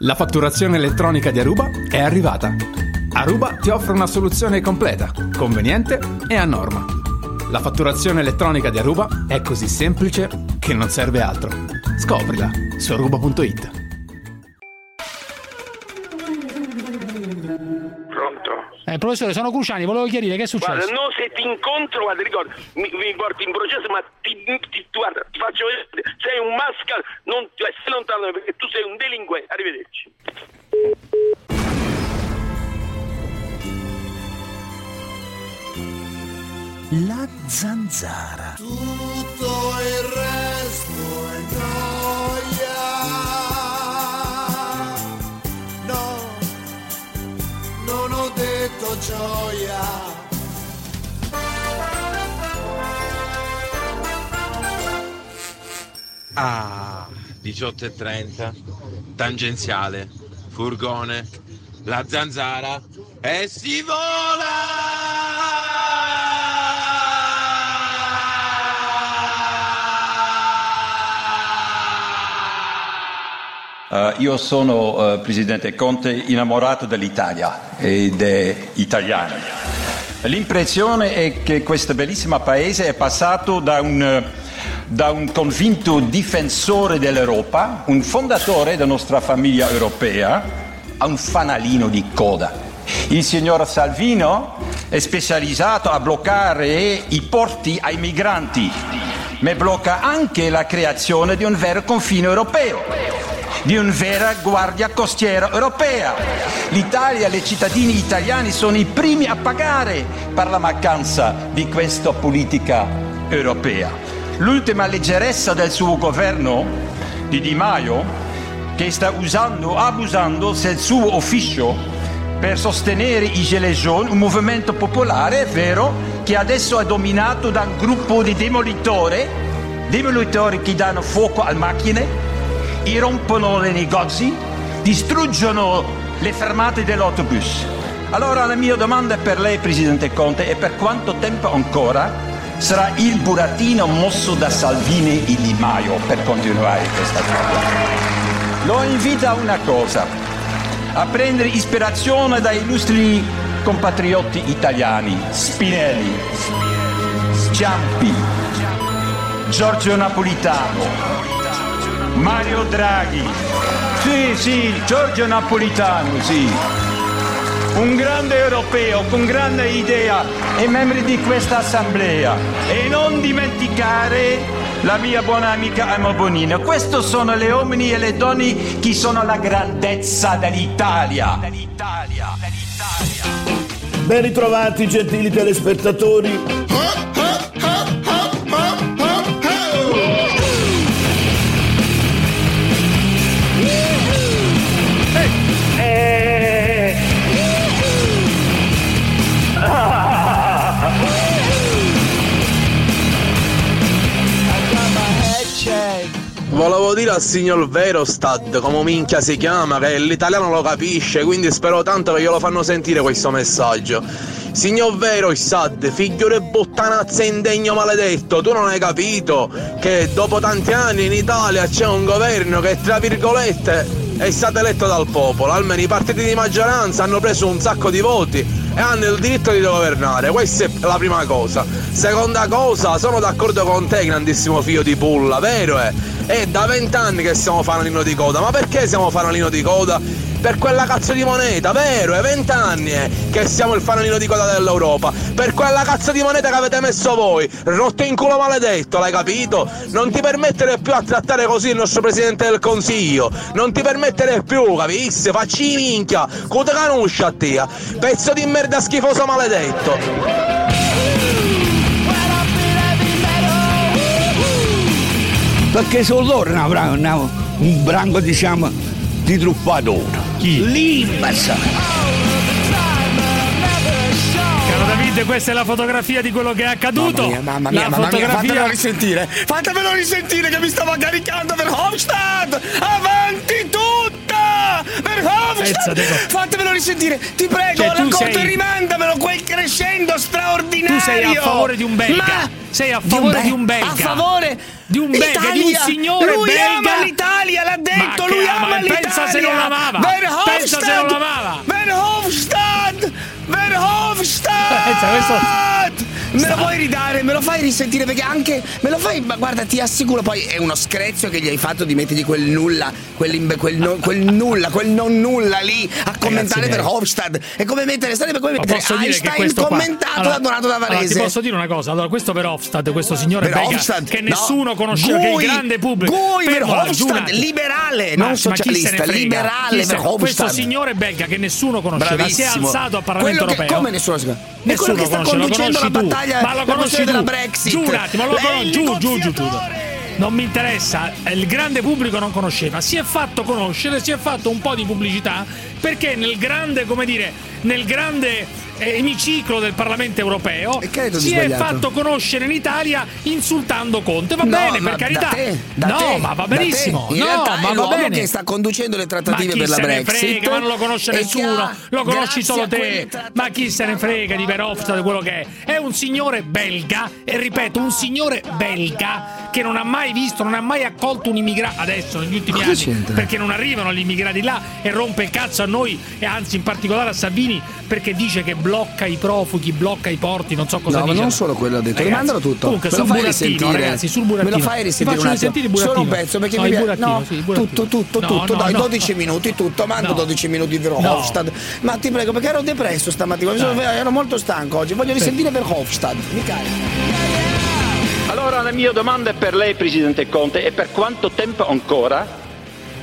La fatturazione elettronica di Aruba è arrivata. Aruba ti offre una soluzione completa, conveniente e a norma. La fatturazione elettronica di Aruba è così semplice che non serve altro. Scoprila su aruba.it. professore, sono Cruciani, volevo chiarire che è successo. Guarda, no, se ti incontro, guarda, ricorda, mi, mi porti in processo, ma ti, ti- guarda, ti faccio vedere, sei un mascal, non, cioè, stai lontano perché tu sei un delinquente. Arrivederci. La zanzara. Tutto il resto è gioia. Gioia. Ah, 18.30, tangenziale, furgone, la zanzara e si Eh, io sono eh, Presidente Conte innamorato dell'Italia e degli italiani. L'impressione è che questo bellissimo paese è passato da un, da un convinto difensore dell'Europa, un fondatore della nostra famiglia europea, a un fanalino di coda. Il signor Salvino è specializzato a bloccare i porti ai migranti, ma blocca anche la creazione di un vero confine europeo di una vera guardia costiera europea. L'Italia e i cittadini italiani sono i primi a pagare per la mancanza di questa politica europea. L'ultima leggerezza del suo governo, di Di Maio, che sta usando, abusando del suo ufficio per sostenere i Gilets jaunes, un movimento popolare, vero, che adesso è dominato da un gruppo di demolitori, demolitori che danno fuoco alle macchine, irrompono nei negozi, distruggono le fermate dell'autobus. Allora la mia domanda per lei, Presidente Conte, è per quanto tempo ancora sarà il burattino mosso da Salvini e Di Maio per continuare questa cosa? Lo invito a una cosa, a prendere ispirazione dai illustri compatrioti italiani, Spinelli, Ciampi, Giorgio Napolitano, Mario Draghi. Sì, sì, Giorgio Napolitano, sì. Un grande europeo con grande idea e membri di questa assemblea. E non dimenticare la mia buona amica Emma Bonino. Questi sono le uomini e le donne che sono la grandezza dell'Italia. Ben ritrovati gentili telespettatori. Al signor Verostad, come minchia si chiama, che l'italiano lo capisce, quindi spero tanto che glielo fanno sentire questo messaggio. Signor Verostad, figlio di puttanazza indegno maledetto, tu non hai capito che dopo tanti anni in Italia c'è un governo che, tra virgolette, è stato eletto dal popolo, almeno i partiti di maggioranza hanno preso un sacco di voti e hanno il diritto di governare, questa è la prima cosa. Seconda cosa, sono d'accordo con te, grandissimo figlio di pulla, vero è? È da vent'anni che siamo fanalino di coda, ma perché siamo fanalino di coda? Per quella cazzo di moneta, vero? È vent'anni eh, che siamo il fanalino di coda dell'Europa. Per quella cazzo di moneta che avete messo voi. Rotto in culo maledetto, l'hai capito? Non ti permettere più a trattare così il nostro Presidente del Consiglio. Non ti permettere più, capisci? Facci minchia. Cute canuscia a te. Pezzo di merda schifoso maledetto. Perché sono loro una bran- una- un branco, diciamo, di truffatori. Chi? L'Imbas. Caro Davide, questa è la fotografia di quello che è accaduto. Mamma mia, mamma mia, la mamma mia, fotografia... fatemelo risentire. Fatemelo risentire che mi stava caricando Verhofstadt. Avanti tutta! Verhofstadt! Pensate co- Fatemelo risentire, ti prego, Cioè, racconta sei- e rimandamelo, quel crescendo straordinario. Tu sei a favore di un belga. Ma Sei a favore di un belga. A favore Di un belga, di un Italia. signore lui belga. ama l'Italia, l'ha detto, Ma lui ama ama? l'Italia. Pensa se non l'amava. Verhofstadt, Pensa se non l'amava. Verhofstadt, Verhofstadt. Pensa, questo- Me lo vuoi ridare? Me lo fai risentire? Perché anche. Me lo fai. Ma guarda, ti assicuro, poi è uno screzio che gli hai fatto di mettergli quel nulla, quell'imbe- quel, no- quel nulla, quel non nulla lì a commentare miei. Verhofstadt. È come mettere, sarebbe come mettere che Einstein questo qua commentato allora, da Donato allora, Davarese. ti posso dire una cosa allora questo Verhofstadt questo signore belga Verhofstadt, che no. nessuno conosceva che il Gui, grande pubblico Gui Verhofstadt, attimo. liberale, Ma- non socialista, liberale Chi se- Verhofstadt. questo signore belga che nessuno conosceva si è Bravissimo. alzato al Parlamento Quello che- europeo come nessuno si- È Nessuno quello che sta conosce, conducendo la conosci battaglia ma lo conosci della Brexit. giù un attimo lo conosci? Giù giù giù giù. non mi interessa, il grande pubblico non conosceva, si è fatto conoscere, si è fatto un po' di pubblicità perché nel grande, come dire, nel grande emiciclo del Parlamento europeo si è fatto conoscere in Italia insultando Conte. Va No, bene, per carità. Da te, no, te, ma va benissimo. In no, realtà ma è va l'uomo bene. che sta conducendo le trattative per la Brexit. frega, ma non lo conosce nessuno, lo conosci solo te. Ma chi se ne frega di Verhofstadt, quello che è? È un signore belga, e ripeto, un signore belga che non ha mai visto, non ha mai accolto un immigrato adesso negli ultimi anni, c'entra? perché non arrivano gli immigrati là e rompe il cazzo a noi e anzi in particolare a Salvini perché dice che blocca i profughi, blocca i porti, non so cosa No, ma dice. non solo quello ha detto, Ragazzi, rimandalo tutto. Comunque Me lo sul fai burattino, risentire? ragazzi, sul Me burattino. lo fai risentire Ti un faccio attimo? risentire burattino. Solo un pezzo perché No, mi piace. No, sì, tutto, tutto, No, tutto. no, Dai, no. 12 minuti, tutto. Mando No. 12 minuti di Verhofstadt. Ma ti prego, perché ero depresso stamattina. sono- Ero molto stanco oggi. Voglio risentire Verhofstadt. Mi carico. Allora la mia domanda per lei, Presidente Conte, è per quanto tempo ancora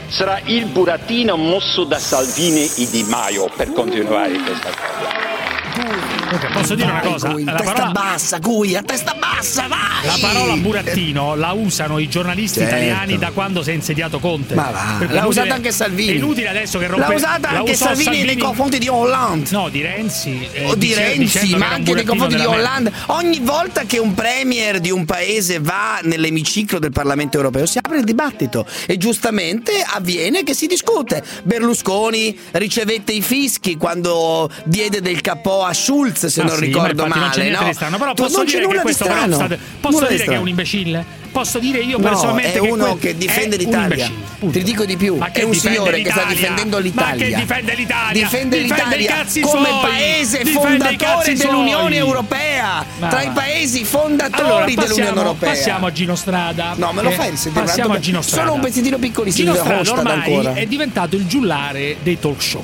sarà il burattino mosso da Salvini e Di Maio per continuare questa cosa? Ok, posso dire una cosa? Gui, La testa parola- bassa, Gui, a testa bassa, vai! La parola burattino la usano i giornalisti Certo. italiani da quando si è insediato Conte. Ma va, cui l'ha usata anche Salvini. È inutile adesso che rompe L'ha usata la anche usò Salvini, nei confronti di Hollande. No, di Renzi. eh, o di dice- Renzi, ma anche nei confronti di Hollande. Ogni volta che un premier di un paese va nell'emiciclo del Parlamento europeo si apre il dibattito e giustamente avviene che si discute. Berlusconi ricevette i fischi quando diede del capo a Schulz, se Ah, non sì, ricordo ma male. non c'è no? di strano. Però posso dire che nulla di questo strano. Verhofstadt posso Nulla dire che è un imbecille? Posso dire io No, personalmente è che uno che difende l'Italia. Ti dico di più, Ma è un difende signore che sta l'Italia? difendendo Ma l'Italia. che difende l'Italia? Difende l'Italia i cazzi come suoi. paese Difende fondatore dell'Unione. Europea, Ma tra i paesi fondatori Allora, dell'Unione passiamo, Europea. passiamo a Gino Strada. No, me lo Eh, fai risentire? Passiamo a? Gino Strada. Solo un pezzettino piccolissimo Gino Strada ormai ancora. è diventato il giullare dei talk show.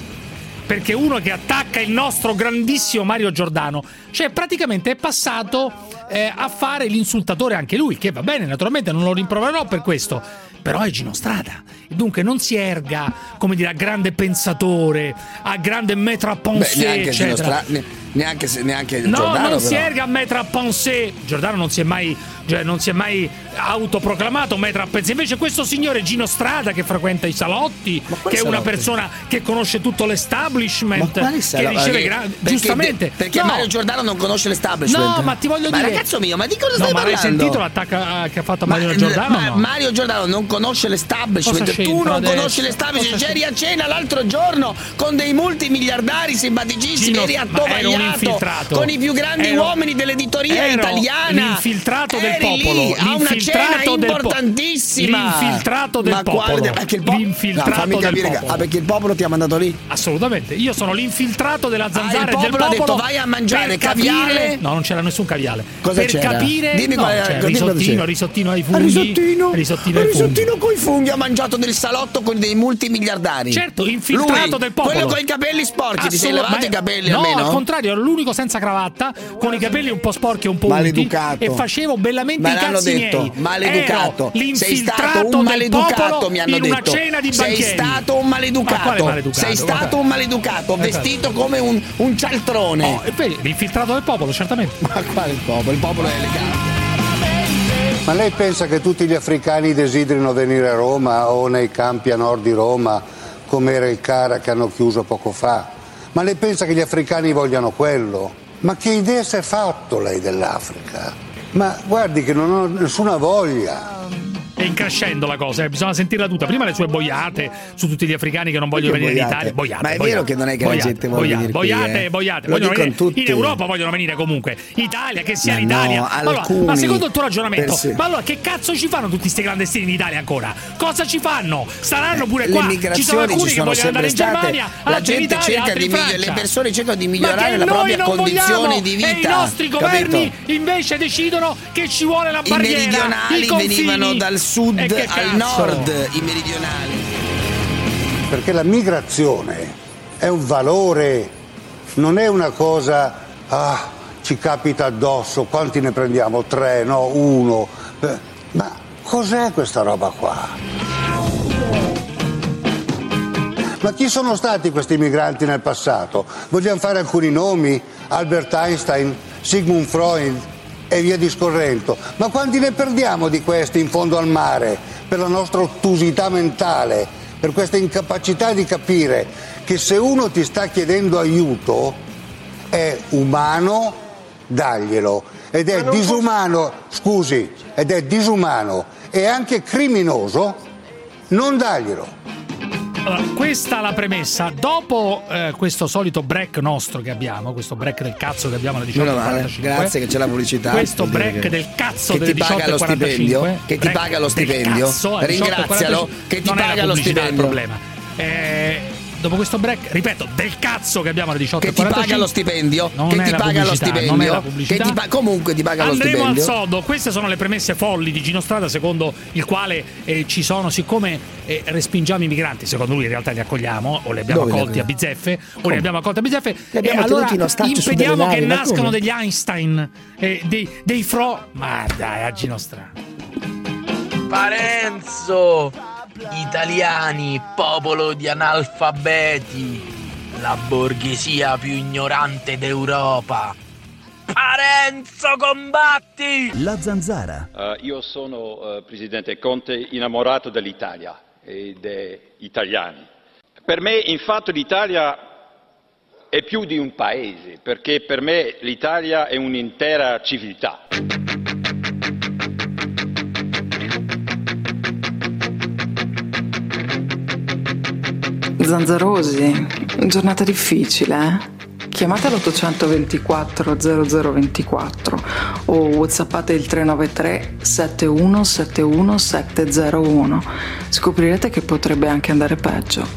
Perché uno che attacca il nostro grandissimo Mario Giordano, cioè praticamente è passato eh, a fare l'insultatore anche lui, che va bene, naturalmente non lo rimproverò per questo, però è Gino Strada. Dunque non si erga, come dire, a grande pensatore, a grande Gino eccetera. Stra- ne- neanche, neanche No, Giordano non si però. erga a maître à penser. Giordano non si è mai, cioè, non si è mai autoproclamato maître à penser. Invece questo signore Gino Strada che frequenta i salotti, che è una persona che conosce tutto l'establishment, che sarà- riceve gra- perché- giustamente. Perché No. Mario Giordano non conosce l'establishment. No, ma ti voglio ma dire. ragazzo mio, ma di cosa No, stai ma hai parlando? sentito l'attacco eh, che ha fatto Ma- Mario Giordano? ma no? Mario Giordano non conosce l'establishment, tu non adesso? conosci l'establishment, c'eri a cena l'altro giorno con dei multimiliardari simpaticissimi, Gino- eri ma ero un attovagliato infiltrato. con i più grandi Ero- uomini dell'editoria italiana. l'infiltrato del Eri lì popolo, a una cena l'infiltrato po- importantissima. l'infiltrato del ma popolo. Guarda, perché il po- L'infiltrato No, fammi capire popolo. ah, perché il popolo ti ha mandato lì? Assolutamente, io sono l'infiltrato della Ah, zanzara il e del popolo ha popolo. detto, vai a mangiare caviale? capire- No, non c'era nessun caviale. Cosa per c'era? capire, Dimmi no, qual cosa risottino, risottino ai Ah, funghi. risottino? Risottino Ah, risottino coi funghi ha mangiato nel salotto con dei multimiliardari. Certo, infiltrato Lui, del popolo. Quello con i capelli sporchi, ti sei ma- i capelli no, almeno? al contrario, ero l'unico senza cravatta, con i capelli un po' sporchi e un po' unti Maleducato. e facevo bellamente Ma i cazzi detto, miei. maleducato. Ero Sei l'infiltrato stato un maleducato, mi hanno in detto. una cena di Sei banchieri. stato un Ma quale maleducato. maleducato? Sei stato Guarda. un maleducato, vestito come un, un cialtrone. Oh, e poi l'infiltrato del popolo, certamente. Ma quale il popolo? Il popolo è elegante. Ma lei pensa che tutti gli africani desiderino venire a Roma o nei campi a nord di Roma, come era il Cara che hanno chiuso poco fa? Ma lei pensa che gli africani vogliano quello? Ma che idea si è fatto lei dell'Africa? Ma guardi che non ho nessuna voglia. È in crescendo la cosa, eh, bisogna sentirla tutta. Prima le sue boiate su tutti gli africani che non vogliono venire boiate? in Italia. Boiate, Ma è boiate, vero che non è che la boiate, gente vuole boiate, venire qui, boiate, eh? boiate. Dicono venire- tutti. In Europa vogliono venire comunque. Italia, che sia Ma l'Italia. no, Ma allora, ma secondo il tuo ragionamento, per sé. ma allora che cazzo ci fanno tutti questi clandestini in Italia ancora? Cosa ci fanno? Staranno pure le qua. Ci sono alcuni ci che sono vogliono andare in Germania, la in gente Italia, cerca di Francia. le persone cercano di migliorare che la propria condizione di E i vita, nostri governi invece decidono che ci vuole la barriera. meridionali i confini. venivano dal sud Che al nord i meridionali Perché la migrazione è un valore, non è una cosa, ah, ci capita addosso, quanti ne prendiamo? Tre, no, uno. Eh, Ma cos'è questa roba qua? Ma chi sono stati questi migranti nel passato? Vogliamo fare alcuni nomi? Albert Einstein, Sigmund Freud e via discorrendo. Ma quanti ne perdiamo di questi in fondo al mare per la nostra ottusità mentale, per questa incapacità di capire che se uno ti sta chiedendo aiuto è umano, daglielo. Ed è disumano, scusi, ed è disumano e anche criminoso non darglielo. Allora, questa è la premessa. Dopo eh, questo solito break nostro che abbiamo, questo break del cazzo che abbiamo alle Meno male, 18.45. grazie che c'è la pubblicità. Questo break che- del cazzo che ti paga lo 18.45, stipendio, che ti paga lo stipendio. cazzo Ringrazialo, 18.45. che ti Non paga lo pubblicità il stipendio. problema. Eh, dopo questo break, ripeto, del cazzo che abbiamo alle 18.45. che ti paga lo stipendio, Non che è ti la paga lo pubblicità, non è stipendio, la pubblicità. che ti pa- comunque ti paga lo Andremo al stipendio. sodo, queste sono le premesse folli di Gino Strada secondo il quale eh, ci sono, siccome eh, respingiamo i migranti, secondo lui in realtà li accogliamo o li abbiamo Dove accolti a bizzeffe o li abbiamo accolti a bizzeffe e allora su delle impediamo che nascano degli Einstein, eh, dei, dei Fro... Ma dai, a Gino Strada. Parenzo, italiani, popolo di analfabeti, la borghesia più ignorante d'Europa. Parenzo, combatti! La zanzara. Eh, io sono, eh, Presidente Conte, innamorato dell'Italia e degli italiani. Per me, infatti, l'Italia è più di un paese, perché per me l'Italia è un'intera civiltà. Zanzarosi, giornata difficile, eh? Chiamate l'824 0024 o whatsappate il 393 7171 701. Scoprirete che potrebbe anche andare peggio.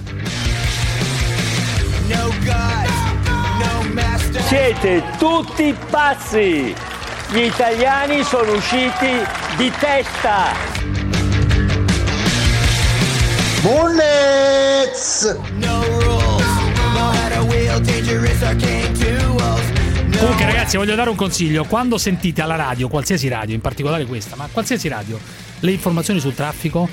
Siete tutti pazzi! Gli italiani sono usciti di testa! Bullets! Comunque ragazzi voglio dare un consiglio, quando sentite alla radio, qualsiasi radio, in particolare questa, ma qualsiasi radio, le informazioni sul traffico,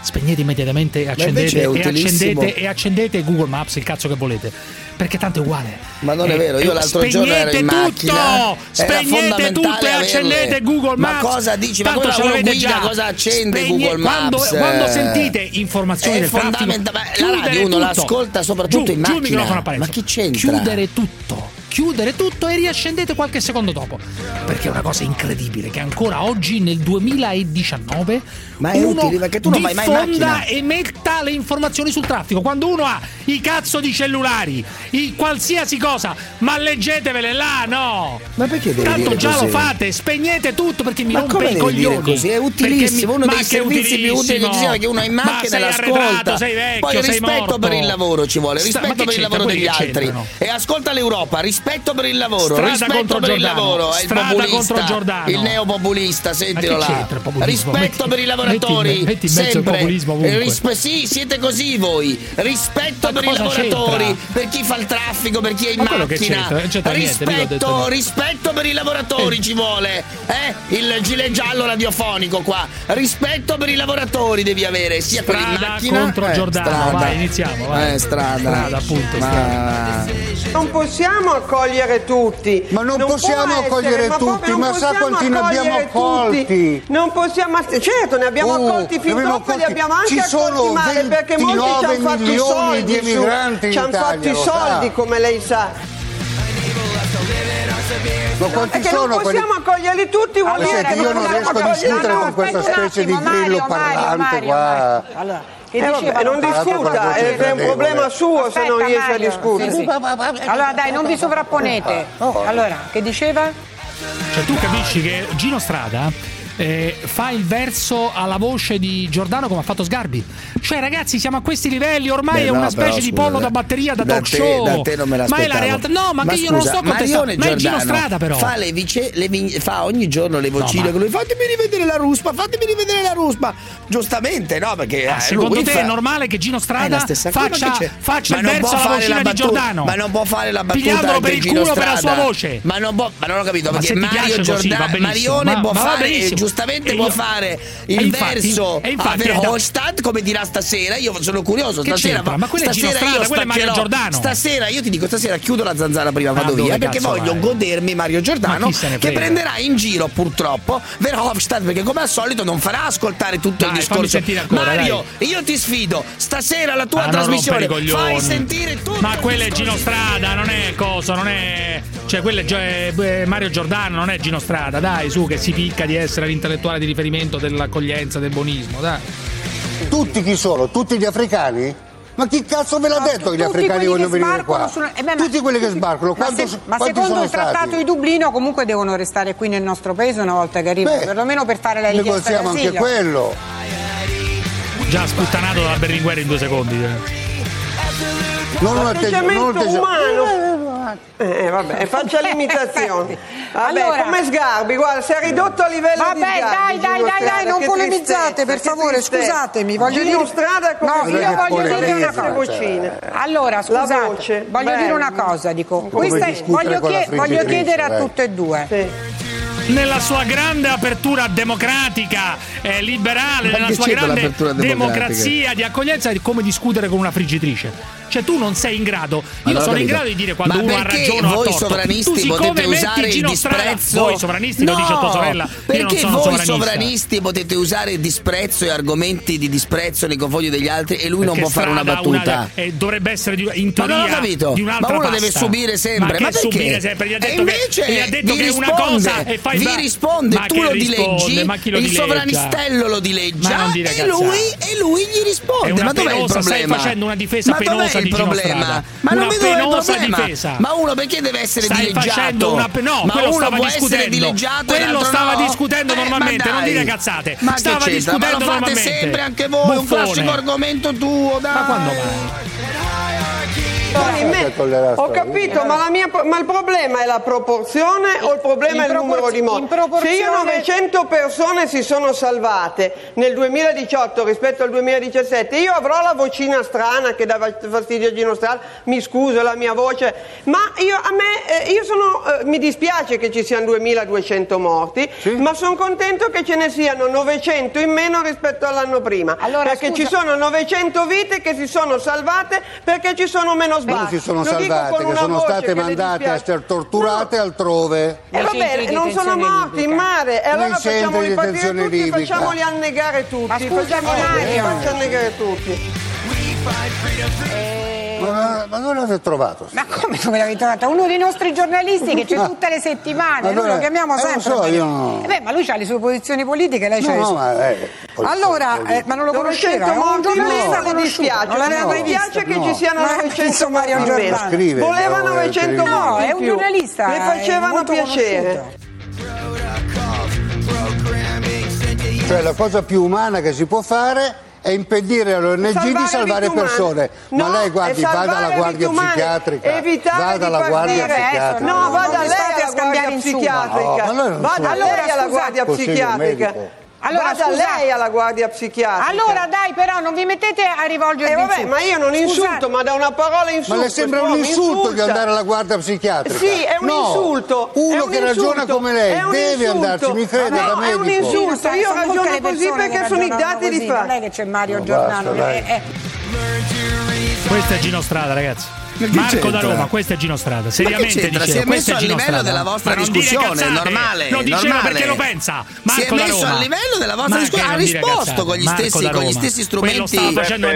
spegnete immediatamente e accendete, e accendete, e accendete Google Maps, il cazzo che volete, perché tanto è uguale. Ma non è Eh, vero, io eh, l'altro giorno ero in macchina. tutto! Spegnete tutto e accendete Google Ma Maps. cosa dici? Ma Tanto uno l'avete guida, già. cosa accende Spegne- Google quando, Maps? quando Eh. sentite informazioni È del traffico, fondamentale, ma la radio uno tutto. l'ascolta soprattutto Giù, in macchina. Ma chi c'entra? Chiudere tutto. Chiudere tutto e riaccendete qualche secondo dopo. Perché è una cosa incredibile che ancora oggi, nel 2019, Ma è uno utile, perché tu non vai mai in macchina. e metta le informazioni sul traffico. Quando uno ha i cazzo di cellulari, i qualsiasi cosa, ma leggetevele là, no! Ma perché devi Tanto già così? lo fate, spegnete tutto perché mi Ma rompe i coglioni. così? È utilissimo, mi- uno dei che servizi più utili che ci sia perché uno è in Ma macchina e l'ascolta. sei vecchio, Poi rispetto morto. per il lavoro ci vuole, Sta- rispetto che per il lavoro degli che altri. E ascolta l'Europa, rispetto per il lavoro, Strada rispetto contro per il Giordano, lavoro, è il strada populista, contro Giordano. il neopopulista, sentilo là. il? Rispetto Metti- per i lavoratori, metti in- metti in mezzo il sempre. populismo ovunque. E rispe- sì, siete così voi. Rispetto Ma per i lavoratori, c'entra? per chi fa il traffico, per chi è in Ma macchina. c'entra? C'entra rispetto, niente. rispetto per i lavoratori Eh. ci vuole. Eh? Il gilet giallo radiofonico qua. Rispetto per i lavoratori devi avere, sia quelli in Strada macchina contro eh, Giordano. strada. Vai, iniziamo. Vai. Eh, strada. Strada, appunto. Ma- strada. Non possiamo accogliere tutti. Ma non può possiamo essere, accogliere ma proprio tutti, non ma sa possiamo quanti ne abbiamo accogliere accolti? tutti. Non possiamo, certo, ne abbiamo Oh, accolti fin abbiamo troppo e li accolti. abbiamo anche Ci sono accolti male perché molti ci 29 hanno fatto i soldi di su- ci hanno fatto i soldi sa. come lei sa. Ma quanti che sono non quelli? possiamo accoglierli tutti, vuol Ma dire senti, che io non possiamo riesco a accoglierli discutere tutti. con questa specie di attimo, grillo Mario, Mario, parlante Mario, qua. Allora, che Eh, diceva, non discuta, voce è, è un problema suo se non Aspetta, riesce a Mario, discutere. sì, sì. Allora dai, non vi sovrapponete. Allora, che diceva? Cioè, tu capisci che Gino Strada eh, fa il verso alla voce di Giordano come ha fatto Sgarbi. Cioè, ragazzi, siamo a questi livelli. Ormai Beh, è no, una però, specie di scusa, pollo da batteria da, da talk te- show. da te non me ma è la realtà. No, ma, che io non scusa, sto contestando. Ma è Gino Strada, però. Fa, le vice- le vin- fa ogni giorno le vocine ma- con lui. Fatemi rivedere la ruspa, fatemi rivedere la ruspa. Giustamente, no? Perché Ah, eh, secondo lui te fa- è normale che Gino Strada faccia, ma faccia Ma il verso alla vocina di Giordano? Ma non può fare la battuta Pigliandolo per il culo per la sua voce. Ma non, ma ho capito Ma perché Mario Giordano. Marione Ma- può ma fare giustamente può fare il verso a Verhofstadt come dirà stasera. Io sono curioso Che stasera. c'entra? Ma quello è Gino stasera Strada, io quello è Mario. Giordano. Stasera io ti dico stasera chiudo la zanzara prima Ma vado via perché voglio vai? godermi Mario Giordano Ma che prenderà in giro purtroppo Verhofstadt perché come al solito non farà ascoltare tutto Dai, il discorso. ancora, Mario, io ti sfido stasera la tua Ah, trasmissione fai sentire tutto Ma il quello è. Gino Strada, non è cosa, non è. Cioè, quello è, eh, Mario Giordano, non è Gino Strada, dai, su, che si picca di essere l'intellettuale di riferimento dell'accoglienza, del buonismo, dai. Tutti chi sono? Tutti gli africani? Ma chi cazzo ve l'ha detto che gli africani vogliono venire qua? sulla- eh beh, ma- Tutti quelli che sbarcano, Ma, se- ma secondo sono il trattato stati? di Dublino comunque devono restare qui nel nostro paese una volta che arrivano, Beh, perlomeno per fare la richiesta Negoziamo anche d'asilo. quello. Già sputtanato dalla Berlinguer in due secondi. eh. Non un atteggiamento, non un Atteggiamento atteggiamento. Umano. Eh, vabbè, faccia l'imitazione. Vabbè, Allora- come Sgarbi, guarda, si è ridotto a livello Vabbè, di Sgarbi. dai, dai, dai, Strada, dai, non polemizzate, per favore, scusatemi, voglio Gino dire- Strada come No, io chiama? voglio dire una cosa. vocine. Allora, La scusate, voce, voglio dire bello. una cosa, dico, questa è- voglio, con la chie- voglio friggitrice, chiedere a dai. tutte e due. Nella sua grande apertura democratica, eh, liberale, Ma nella sua grande democrazia di accoglienza, di come discutere con una friggitrice. Cioè, tu non sei in grado. Io non ho sono in grado di dire quando Ma uno ha perché ragione o ha torto. sovranisti tu siccome potete metti usare il Gino Strada- disprezzo voi sovranisti lo dice tua sorella. Non perché voi sovranisti potete usare il disprezzo e argomenti di disprezzo nei confronti degli altri e lui non Perché può fare una battuta eh, dovrebbe essere di, in Ma teoria non ho capito. di un'altra Ma uno pasta. deve subire sempre. Ma Ma perché? subire sempre? Gli ha E detto invece che, gli ha detto vi che una risponde, cosa e fai vi risponde, Ma tu lo dileggi, Ma il sovranistello lo Ma dileggia non e lui, e gli risponde. Una ma dov'è il penosa, stai problema? facendo una difesa ma penosa il problema? Ma non vedo il problema. difesa. Ma uno perché deve essere Stai dileggiato? una no, ma quello uno stava discutendo. dileggiato Quello stava no? discutendo Eh, ma normalmente, non dire cazzate. Ma Stava discutendo ma lo fate normalmente. sempre anche voi, un Buffone. classico argomento tuo, dai. Ma quando mai? Ho capito, ma, la mia- ma il problema è la proporzione o il problema In è il numero di morti? proporzione- Se io 900 persone si sono salvate nel 2018 rispetto al 2017, io avrò la vocina strana che dava fastidio a Gino Strada, mi scuso la mia voce, ma io, a me, eh, io sono, eh, mi dispiace che ci siano 2200 morti, ma sono contento che ce ne siano 900 in meno rispetto all'anno prima, perché ci sono 900 vite che si sono salvate perché ci sono meno sbagli. Non si sono salvate, che sono state mandate a essere torturate altrove. E va bene, non sono morti in mare, e allora facciamo di detenzione tutti e libica. facciamoli annegare tutti. Ma scusa, facciamoli Mario. faccia annegare tutti. Ma, ma dove l'avete trovato? Ma come dove l'avete trovato? Uno dei nostri giornalisti che c'è tutte le settimane, Allora, noi lo chiamiamo eh, lo sempre. so, perché- io no. Eh beh, ma lui ha le sue posizioni politiche, lei No, c'ha le no, sue. ma, eh, poi- allora, eh, ma non lo 900 conosceva, è un giornalista meno, mi dispiace, non l'aveva mi mai visto. dispiace che No. ci siano Ma 900 penso Mario. Giordano. Voleva no, 900 eh, morti No, è un giornalista, Le è facevano piacere. Cioè la cosa più umana che si può fare è impedire alle ONG di Salvare persone. Ma No, lei guardi, vada alla guardia psichiatrica. evitare Vada alla guardia psichiatrica. No, vada lei alla guardia psichiatrica. No, ma noi non Vada siamo- lei alla guardia psichiatrica. Medico. Allora, Vada scusa- lei alla guardia psichiatrica. Allora dai, però non vi mettete a rivolgere Eh vabbè, ma io non insulto, ma da una parola Ma insulto. le sembra un insulto di andare alla guardia psichiatrica? Sì, è un No, insulto. è Uno un che ragiona insulto, come lei è un deve insulto. andarci, mi creda, no, da è un medico. insulto. Io ragiono così perché sono i dati di così, Non è fatto. che c'è Mario No, Giordano. basta, eh, eh. Questo è Gino Strada, ragazzi. Marco da c'entra? Roma, questo è Gino Strada. Ma Seriamente dicevo, Si è messo è a Gino livello Strada. della vostra Ma discussione, cazzate, normale, Lo dicevo normale. perché lo pensa. Marco si è da messo Roma. a livello della vostra Ma discussione, ha risposto con gli stessi, da con gli stessi strumenti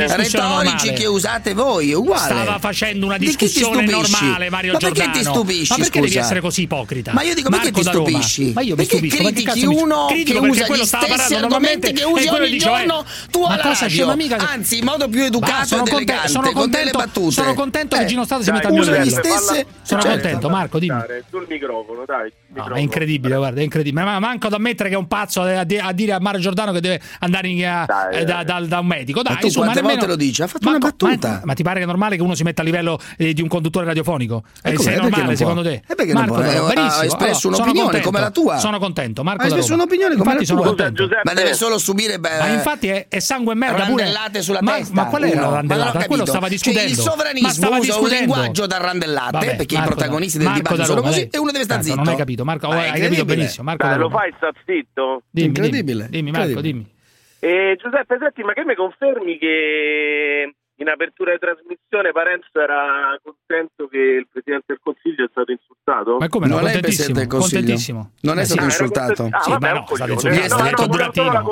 retorici che usate voi, è uguale. Stava facendo una ti discussione normale, Mario Ma perché Giordano. ti stupisci, Ma perché devi scusa? essere così ipocrita? Ma io dico, perché Marco ti da Roma. stupisci? Ma io mi Perché stupisco. ma critichi uno che perché usa gli stessi argomenti che usi e ogni eh, giorno tu ma alla radio? Anzi, in modo più educato Ma ed conte- elegante, con delle battute. sono contento che Gino Stato si dai, metta a mio livello. stesse- Sono certo. contento, Marco, dimmi. Sul microfono, dai. No, è incredibile, guarda, è incredibile. Ma manco ad ammettere che è un pazzo a, di- a dire a Mario Giordano che deve andare in- a- eh, da, da- da un medico. Dai, Ma tu insomma, quante nemmeno- volte lo dici? Ha fatto Ma una battuta. Ma, ma ti pare che è normale che uno si metta a livello eh, di un conduttore radiofonico? Eh, come? se è normale non può? secondo te? E perché non Marco, può? da Roma, Eh, ha espresso Allora, un'opinione come la tua. Sono contento, Marco Ha espresso Roma. un'opinione come Infatti la sono tua. contento. Ma deve solo subire beh, Ma infatti è, è sangue e merda randellate sulla ma, testa. Ma qual era la non randellata? Quello stava Cioè, discutendo. il Ma sovranismo stava usa un linguaggio da randellate perché i protagonisti del dibattito sono così dai. e uno deve stare zitto. Non hai capito, Marco, Ma è hai capito benissimo. Marco Dai, da lo fai, sta zitto? Dimmi, Incredibile. Dimmi, dimmi, Marco, dimmi. E Giuseppe Setti, ma che mi confermi che in apertura di trasmissione Parenzo era contento che il Presidente del Consiglio è stato insultato? Ma come no? Non è il Presidente del Consiglio. contentissimo. Non è Eh, stato insultato.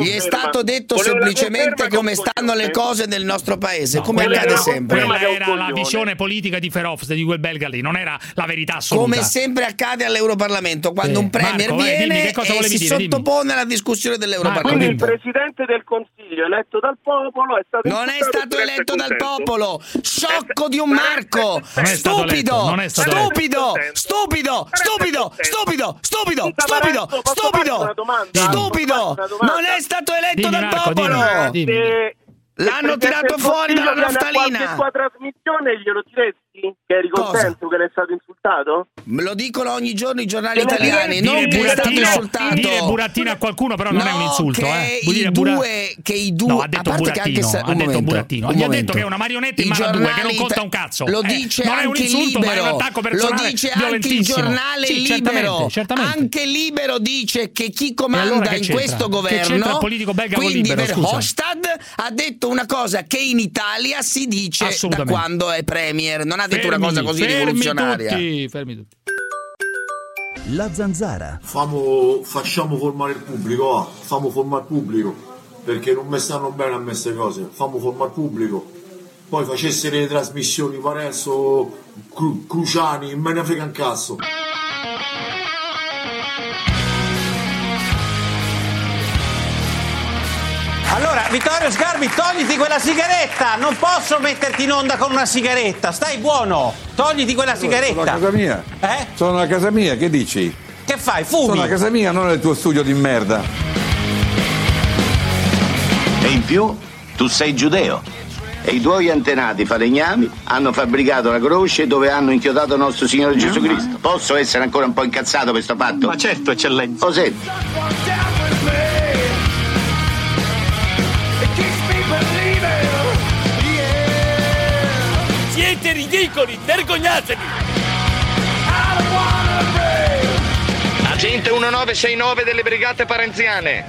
Gli è stato, detto Volevo semplicemente come stanno le cose nel nostro paese, No, come accade era- sempre. Quella era la visione politica di Verhofstadt di quel belga lì, non era la verità assoluta. Come sempre accade all'Europarlamento, quando Sì. un premier Marco, vai, viene dimmi, cosa e si dire, dimmi. sottopone alla discussione Quindi il dell'Europarlamento. Presidente del Consiglio eletto dal popolo è stato Non è stato eletto dal contento. Popolo, sciocco di un Marco, stupido, stupido, stupido, stupido, stupido, stupido, stupido, stupido, stupido, non è stato eletto dal popolo. Se- L'hanno tirato fuori dalla naftalina. qualche tua trasmissione glielo diresti? Che eri Cosa? contento che ne è stato insultato? Me lo dicono ogni giorno i giornali italiani, diresti? non che è stato insultato. dire burattino a qualcuno però non è un No, insulto, che eh. i Vuol dire bura- due- che i due- No, ha a detto parte che anche burattino, se- ha detto momento, burattino. Gli ha detto che è una marionetta in I mano a due che non conta un cazzo. Lo Eh, dice non è un anche insulto, ma è un libero. attacco Lo personale dice anche il giornale Sì, libero. certamente, certamente. Anche libero dice che chi comanda allora che in questo governo, il politico belga quindi libero? Verhofstadt ha detto una cosa che in Italia si dice da quando è premier. Non ha detto una cosa così fermi rivoluzionaria. tutti, fermi tutti. La zanzara. Famo, facciamo formare il pubblico, va, famo formare il pubblico, perché non mi stanno bene a me queste cose, famo formare il pubblico. Poi facesse le trasmissioni Parenzo, Cru- Cruciani, me ne frega un cazzo. Allora, Vittorio Sgarbi, togliti quella sigaretta! Non posso metterti in onda con una sigaretta, stai buono! Togliti quella Sono a sigaretta! casa mia. Eh? Sono a casa mia, che dici? Che fai? Fumi? Sono a casa mia, non nel tuo studio di merda. E in più tu sei giudeo. E i tuoi antenati falegnami hanno fabbricato la croce dove hanno inchiodato il nostro Signore Gesù Cristo. Posso essere ancora un po' incazzato per questo fatto? Ma certo, eccellenza. O senti? Siete ridicoli, vergognatevi! Agente 1969 delle Brigate Parenziane.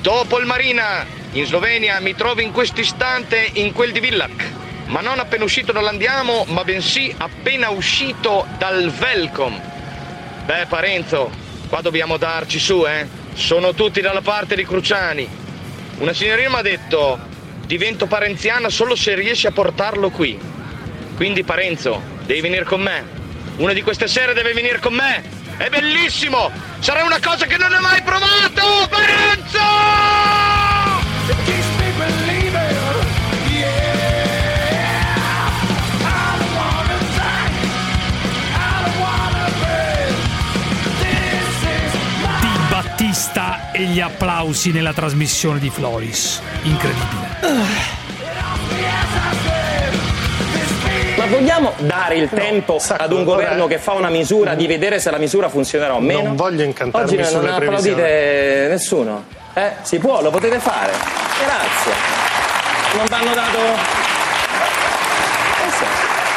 Dopo il Marina, in Slovenia, mi trovo in questo istante in quel di Villac. Ma non appena uscito dall'Andiamo, ma bensì appena uscito dal Velcom. Beh, Parenzo, qua dobbiamo darci su, eh? Sono tutti dalla parte di Cruciani. Una signorina mi ha detto, divento parenziana solo se riesci a portarlo qui. Quindi Parenzo, devi venire con me. Una di queste sere deve venire con me. È bellissimo! Sarà una cosa che non hai mai provato! Parenzo! Di Battista e gli applausi nella trasmissione di Floris. Incredibile. Ma vogliamo dare il tempo ad un governo che fa una misura di vedere se la misura funzionerà o meno? Non voglio incantarmi Oggi non applaudite nessuno. Eh? Si può, lo potete fare. Grazie. Non vanno dato. Eh.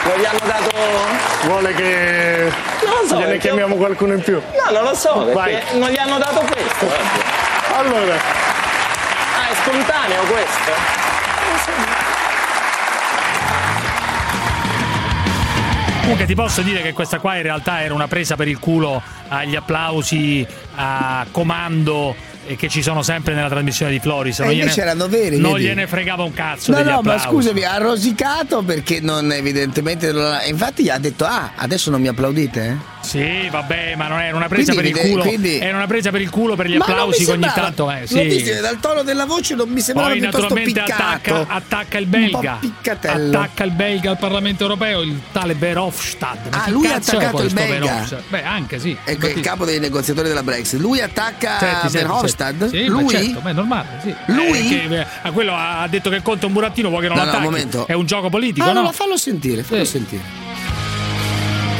Non gli hanno dato. Vuole che Non lo so, gliene chiamiamo qualcuno in più? No, non lo so, perché Vai. non gli hanno dato questo. Allora, Ah, è spontaneo questo? Comunque ti posso dire che questa qua in realtà era una presa per il culo agli applausi a comando e che ci sono sempre nella trasmissione di Floris. Non invece gliene, erano veri, non gliene fregava un cazzo No, no, ma applausi. scusami, ha rosicato perché non evidentemente non ha- Infatti gli ha detto "Ah, adesso non mi applaudite?" eh?" Sì, vabbè, ma non era una presa Quindi per il culo. quindi- Era una presa per il culo per gli Ma applausi che ogni tanto. Eh, sì. visto dal tono della voce non mi sembrava Poi naturalmente attacca, attacca il belga. Attacca il belga al Parlamento europeo, il tale Verhofstadt. Ma Ah, lui ha è attaccato il belga? Verhofstadt? Beh, anche sì. Ecco, il capo dei negoziatori della Brexit. Lui attacca Senti, senti, Verhofstadt? senti. Sì, Lui? ma certo, ma è normale, sì. Lui? Eh, che, eh, quello ha detto che conta un burattino, vuoi che non No, no, un attacchi? È un gioco politico, Ah, no, no? fallo sentire, fallo sentire.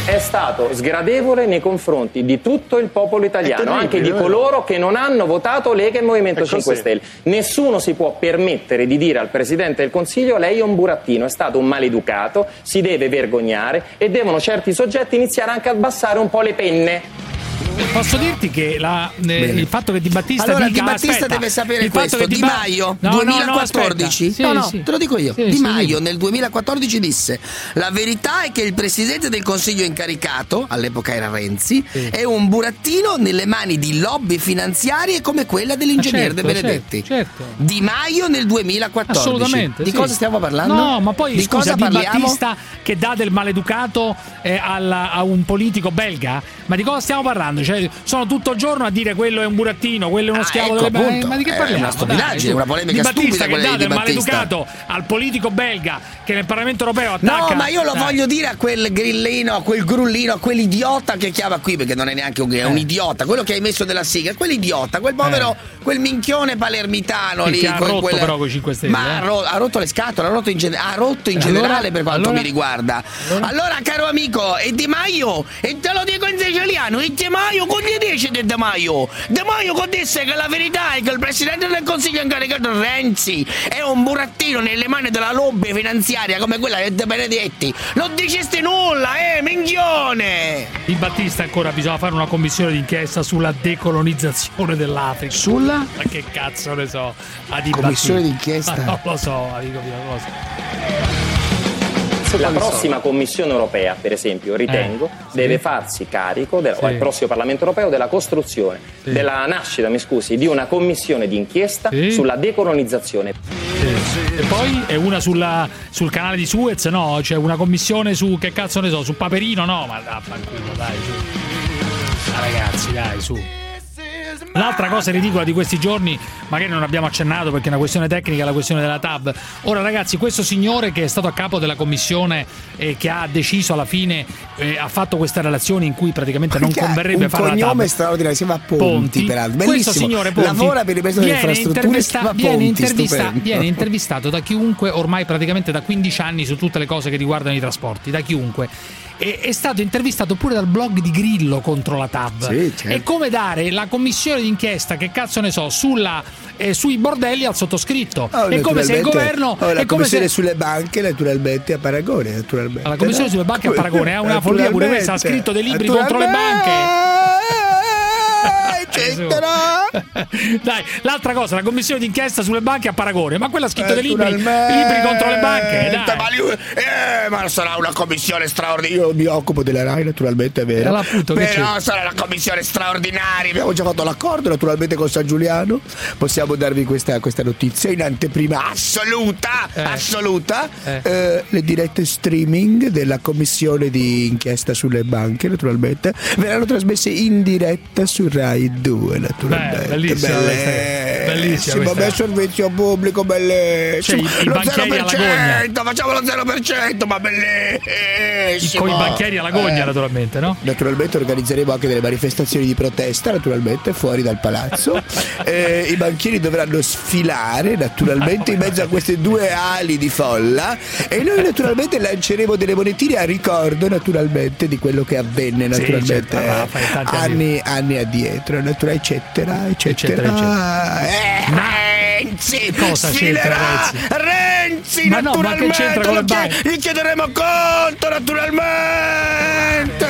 È stato sgradevole nei confronti di tutto il popolo italiano, anche di coloro che non hanno votato Lega e Movimento 5 Stelle. Nessuno si può permettere di dire al Presidente del Consiglio lei è un burattino, è stato un maleducato, si deve vergognare e devono certi soggetti iniziare anche a abbassare un po' le penne. Posso dirti che la- eh, il fatto che Di Battista Allora, dica Di Battista aspetta, deve sapere il fatto questo. che Di Maio, No, no, no, 2014. aspetta. No, no, Sì, sì. te lo dico io. Sì, Di sì, Maio sì. nel 2014 disse: La verità è che il presidente del consiglio incaricato, all'epoca era Renzi, è un burattino nelle mani di lobby finanziarie come quella dell'ingegner certo, De Benedetti. certo, certo. Di Maio nel 2014. Assolutamente. Di sì. cosa stiamo parlando? No, ma poi di scusa, cosa Di parliamo? Battista che dà del maleducato eh, alla- a un politico belga? Ma di cosa stiamo parlando? Cioè, sono tutto il giorno a dire quello è un burattino, quello è uno schiavo ecco, delle appunto. Ma di che È parliamo? una stupidaggine, una polemica Di Battista stupida che dà del maleducato al politico belga che nel Parlamento europeo attacca. No, ma io lo Dai. voglio dire a quel grillino, a quel grullino, a quell'idiota che chiama qui, perché non è neanche un, è un Eh. idiota, quello che hai messo della sigla, quell'idiota, quel povero, quel minchione palermitano Sì, lì. che ha rotto quella- però coi 5 Stelle, Ma eh. ha, ro- ha rotto le scatole, ha rotto in, gen- ha rotto in Eh, generale allora? per quanto Allora? mi riguarda. Allora? caro amico, e Di Maio, e te lo dico in siciliano, e Di Maio, con gli dice di Di Maio? Di Maio con disse che la verità è che il presidente del consiglio incaricato Renzi è un burattino nelle mani della lobby finanziaria come quella di De Benedetti. Non dicesti nulla, eh, minchione! Di Battista ancora bisogna fare una commissione d'inchiesta sulla decolonizzazione dell'Africa. Sulla? Ma che cazzo ne so? A Di Commissione Battista. d'inchiesta? Ma non lo so, amico mio, non lo so. La prossima Commissione europea, per esempio, ritengo, Eh, sì. deve farsi carico, del- Sì. al prossimo Parlamento europeo, della costruzione, Sì. della nascita, mi scusi, di una commissione d'inchiesta sulla decolonizzazione. E poi è una sulla- sul canale di Suez, no? C'è una commissione su che cazzo ne so, su Paperino, no? Ma vaffanculo, dai, su. Ma ragazzi, dai, su. L'altra cosa ridicola di questi giorni, magari non abbiamo accennato perché è una questione tecnica, la questione della TAB. Ora, ragazzi, questo signore che è stato a capo della commissione e che ha deciso alla fine, eh, ha fatto questa relazione in cui praticamente non converrebbe un fare la cognome TAB. straordinario, si chiama Ponti, peraltro. Questo Bellissimo. signore Ponti Lavora per il Ministero delle Infrastrutture, intervista- viene, Ponti, intervista- viene intervistato da chiunque ormai praticamente da 15 anni su tutte le cose che riguardano i trasporti, da chiunque. E- è stato intervistato pure dal blog di Grillo contro la TAB. Sì, certo. È come dare la commissione d'inchiesta, che cazzo ne so, sulla, eh, sui bordelli al sottoscritto. Oh, è come se il governo. oh, la è come commissione se, sulle banche, naturalmente, a Paragone. Naturalmente, la commissione no? sulle banche a Paragone è una follia pure questa. Ha scritto dei libri contro le banche. Dai, l'altra cosa, la commissione d'inchiesta sulle banche a Paragone, ma quella ha scritto dei libri, libri contro le banche. Dai. Ma, lui- eh, ma sarà una commissione straordinaria. Io mi occupo della RAI, naturalmente, è vero. Eh, appunto, Però sarà una commissione straordinaria. Abbiamo già fatto l'accordo, naturalmente, con San Giuliano. Possiamo darvi questa, questa notizia in anteprima assoluta. Assoluta. Eh. Eh, le dirette streaming della commissione di inchiesta sulle banche, naturalmente, verranno trasmesse in diretta su Rai 2, naturalmente. Beh, bellissima bellissima Bellissimo, questa. bel servizio pubblico, bellissimo. Cioè, i- lo banchieri alla 0%, facciamo lo 0%, ma bellissimo. Con i banchieri alla gogna, Eh. naturalmente, no? Naturalmente organizzeremo anche delle manifestazioni di protesta, naturalmente, fuori dal palazzo. Eh, I banchieri dovranno sfilare, naturalmente, in mezzo a queste due ali di folla. E noi, naturalmente, lanceremo delle monetine a ricordo, naturalmente, di quello che avvenne, Sì, naturalmente, certo, ah, fai tanti anni. anni, addietro, natura- eccetera, eccetera. Eccetera, Eh, Renzi! Cosa c'entra, sfilerà! Renzi? Renzi, Ma no, ma che naturalmente! c'entra con le banche? gli chiederemo conto, naturalmente!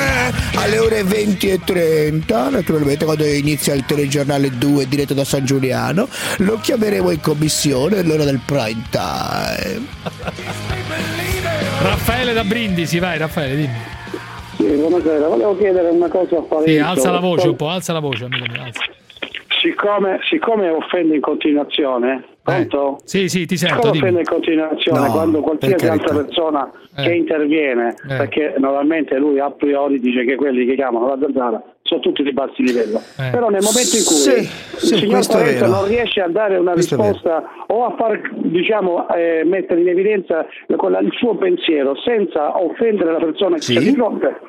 Alle ore 20 e 30, naturalmente, quando inizia il telegiornale 2 diretto da San Giuliano, lo chiameremo in commissione all'ora del prime time. Raffaele da Brindisi, vai Raffaele, dimmi. Sì, buonasera. Volevo chiedere una cosa a Parenzo. Sì, alza la voce un po', alza la voce, amico mio, alza. Siccome, siccome offende in continuazione, pronto? Sì, sì, ti sento, Siccome dimmi. offende in continuazione No, quando qualsiasi altra persona Eh. che interviene, Eh. perché normalmente lui a priori dice che quelli che chiamano la zanzara sono tutti di bassi livello. Eh. Però nel momento in cui Sì, il sì, signor Parenzo non riesce a dare una Questo risposta o a far diciamo eh, mettere in evidenza il suo pensiero senza offendere la persona che Sì. c'è di fronte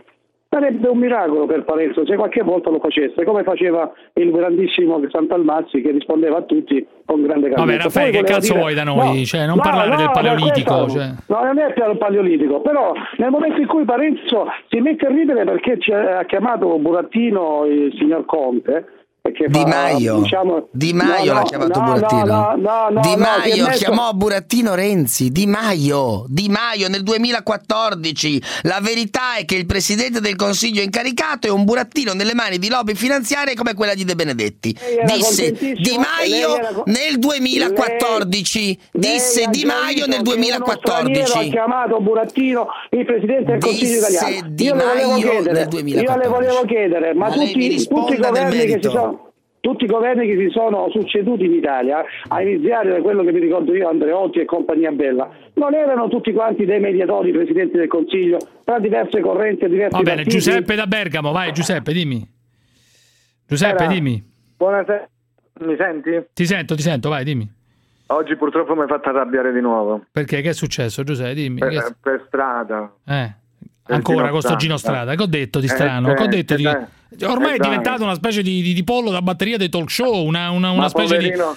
sarebbe un miracolo per Parenzo se qualche volta lo facesse come faceva il grandissimo Sant'Almazzi che rispondeva a tutti con grande Vabbè, calmezza. Raffaele, che cazzo dire- vuoi da noi? No, Cioè, non no, parlare no, del paleolitico, questo- cioè. No, non è il paleolitico, però nel momento in cui Parenzo si mette a ridere perché ci ha chiamato Burattino il signor Conte, Di fa, Maio. diciamo- Di Maio No, l'ha chiamato no, Burattino. No, no, no, Di Maio messo- chiamò Burattino Renzi. Di Maio. Di Maio nel 2014. La verità è che il presidente del consiglio incaricato è un burattino nelle mani di lobby finanziarie come quella di De Benedetti. Disse Di Maio lei era nel 2014. Disse Lei Di Maio nel detto che uno straniero 2014. Ha chiamato Burattino il presidente del Consiglio Disse italiano. Di io le volevo Maio chiedere, nel 2014. io le volevo chiedere, ma, Ma lei tutti, tutti i governi che si sono tutti i governi che si sono succeduti in Italia, a iniziare da quello che mi ricordo io, Andreotti e compagnia bella, non erano tutti quanti dei mediatori presidenti del Consiglio tra diverse correnti e diversi Va bene, partiti? Giuseppe da Bergamo, vai Giuseppe, dimmi. Giuseppe, Era- dimmi. Buonasera, mi senti? Ti sento, ti sento, vai, dimmi. Oggi purtroppo mi hai fatto arrabbiare di nuovo. Perché? Che è successo, Giuseppe? Dimmi. Per, Che- per strada. Eh. Per Ancora con sto Gino Strada. Che ho detto di Eh, strano? Che ho sì, detto di... eh, Ormai eh, è diventato una specie di, di- di pollo da batteria dei talk show, una, una- una Ma specie di, ma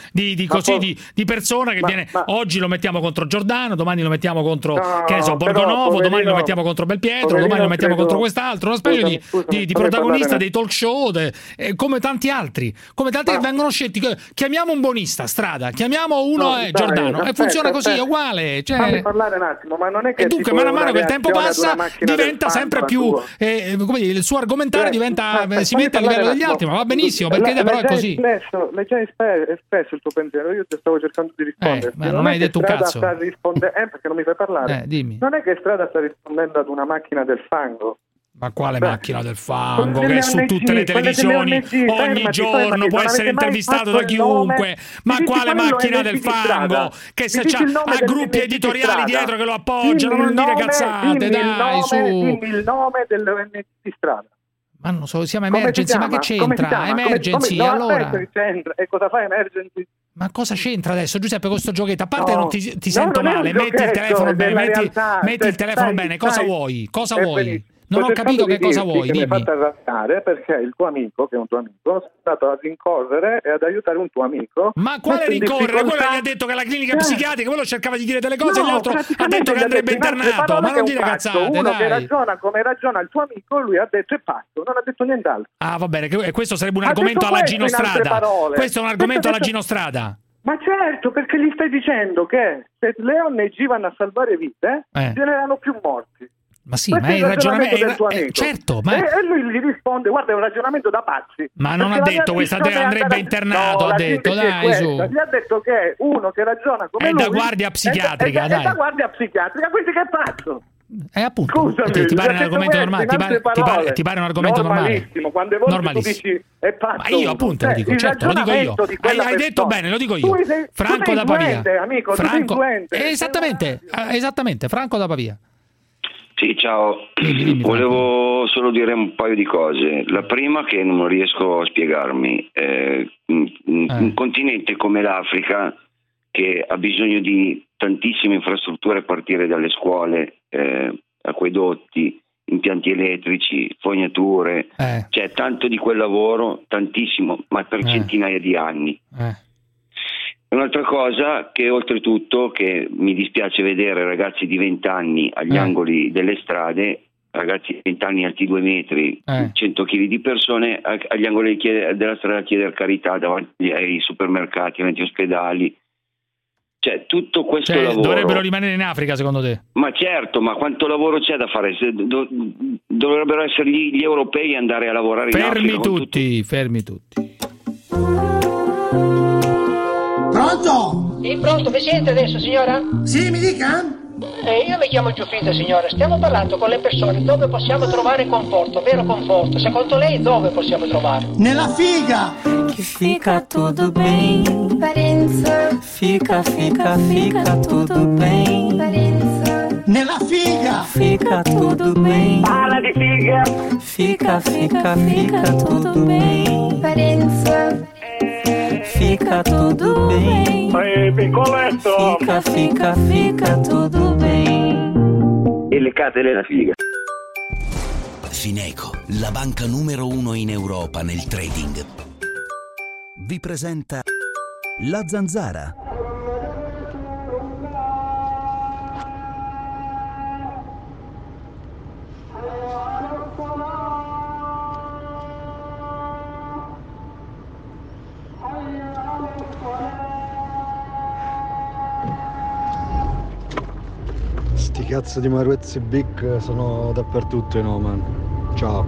così, di, di persona che ma- viene. ma- Oggi lo mettiamo contro Giordano, domani lo mettiamo contro No, che so, Borgonovo, domani lo mettiamo contro Belpietro, domani lo mettiamo credo- contro quest'altro. Una specie Scusami, di, scusami, di- protagonista dei talk show, de- eh, come tanti altri, come tanti che vengono scelti. Chiamiamo un buonista, strada, chiamiamo uno No, eh, dai, Giordano, e aspetta, funziona così, è aspetta. uguale. Cioè... Fammi parlare un attimo, ma non è che E dunque, man mano che il tempo passa, diventa sempre più. tua. eh, come dire, il suo argomentare Cioè, diventa, aspetta, si mette a livello degli altri, ma va benissimo, La- perché l'hai però è così. Espresso, l'hai già espresso il tuo pensiero, io ti stavo cercando di rispondere. ma non hai è che detto un cazzo. Risponde- eh, perché non mi fai parlare. Eh. Non è che Strada sta rispondendo ad una macchina del fango. Ma quale Beh, macchina del fango che è su delle tutte le ONG, televisioni ONG, ogni fermati, giorno fermati, può non essere intervistato da chiunque? Ma quale macchina del di fango? Che se c'ha ha gruppi di editoriali Strada. dietro che lo appoggiano, Dimmi non dire cazzate, dai, nome- su. Dimmi il nome dell'ONG di strada. Ma non so, siamo emergency, ma che c'entra? chiama? Come- Emergency, come- no, allora. aspetta. E cosa fa emergency? Ma cosa c'entra adesso, Giuseppe, con sto giochetto? A parte No. non ti, ti No, sento non male, metti il telefono bene, metti, realtà. metti Cioè, il telefono stai- bene, cosa stai- vuoi? Cosa vuoi? benissimo. Non ho capito che cosa vuoi, che Mi hai fatto arrabbiare perché il tuo amico, che è un tuo amico, è stato a rincorrere e ad aiutare un tuo amico. Ma quale rincorrere? Quello gli ha detto che la clinica Eh. psichiatrica, quello cercava di dire delle cose, No, e l'altro ha detto che andrebbe internato. Ma che non dire cazzate, Uno che dai. ragiona come ragiona il tuo amico, lui ha detto è pazzo, non ha detto nient'altro. Ah, va bene, che- e questo sarebbe un Ha argomento alla questo Gino in altre Strada. parole. Questo è un argomento alla ha detto- Gino Strada. Ma certo, perché gli stai dicendo che se le ONG vanno a salvare vite, Eh. generano più morti. Ma sì, Questo ma è il ragionamento. tuo eh, amico. certo, ma, E, e lui gli risponde: Guarda, è un ragionamento da pazzi. Ma non ha detto questa, è andrebbe internato, No, ha detto, è dai, su. Gli ha detto che è uno che ragiona come È lui da guardia psichiatrica, è, è, dai. È da guardia psichiatrica, quindi che è pazzo. Eh, appunto. Scusami, ti, ti pare un argomento normale? Ti pare, ti pare- ti pare un argomento normale? Volte tu dici è pazzo. Ma io appunto lo Eh, dico, certo, lo dico io. ragionamento Hai, hai detto persona. bene, lo dico io. Sei- Franco da Pavia. amico, Franco, esattamente, esattamente, Franco da Pavia. Sì, ciao. Volevo solo dire un paio di cose. La prima che non riesco a spiegarmi. Eh, un, un- un continente come l'Africa che ha bisogno di tantissime infrastrutture a partire dalle scuole, eh, acquedotti, impianti elettrici, fognature, Eh. c'è tanto di quel lavoro, tantissimo, ma per centinaia di anni. Un'altra cosa che oltretutto che mi dispiace vedere ragazzi di 20 anni agli Eh. angoli delle strade, ragazzi di 20 anni alti 2 metri, Eh. 100 kg di persone agli angoli della strada a chiedere carità davanti ai supermercati, davanti agli ospedali. Cioè tutto questo Cioè, lavoro... dovrebbero rimanere in Africa, secondo te? Ma certo, ma quanto lavoro c'è da fare? Do- dovrebbero essere gli, gli europei andare a lavorare in Fermi Africa. con tutti, fermi tutti. Pronto? Sì, pronto, mi sente adesso, signora? Sì, mi dica? Eh, io mi chiamo Giuffrida, signora. Stiamo parlando con le persone dove possiamo trovare conforto, vero conforto. Secondo lei dove possiamo trovarlo? Nella figa! Que fica tudo bem. Parença. Fica, fica, fica tudo bem. Parença. Nella figa! Fica tudo bem. Fala di figa! Fica, fica, fica tudo bem. Parença. Fica tudo bem. Ehi, piccoletto! Fica, fica, fica tudo bem. E le catene la figa. Fineco, la banca numero uno in Europa nel trading, vi presenta La Zanzara. Sti cazzo di Maruzzi Big sono dappertutto in Oman. Ciao.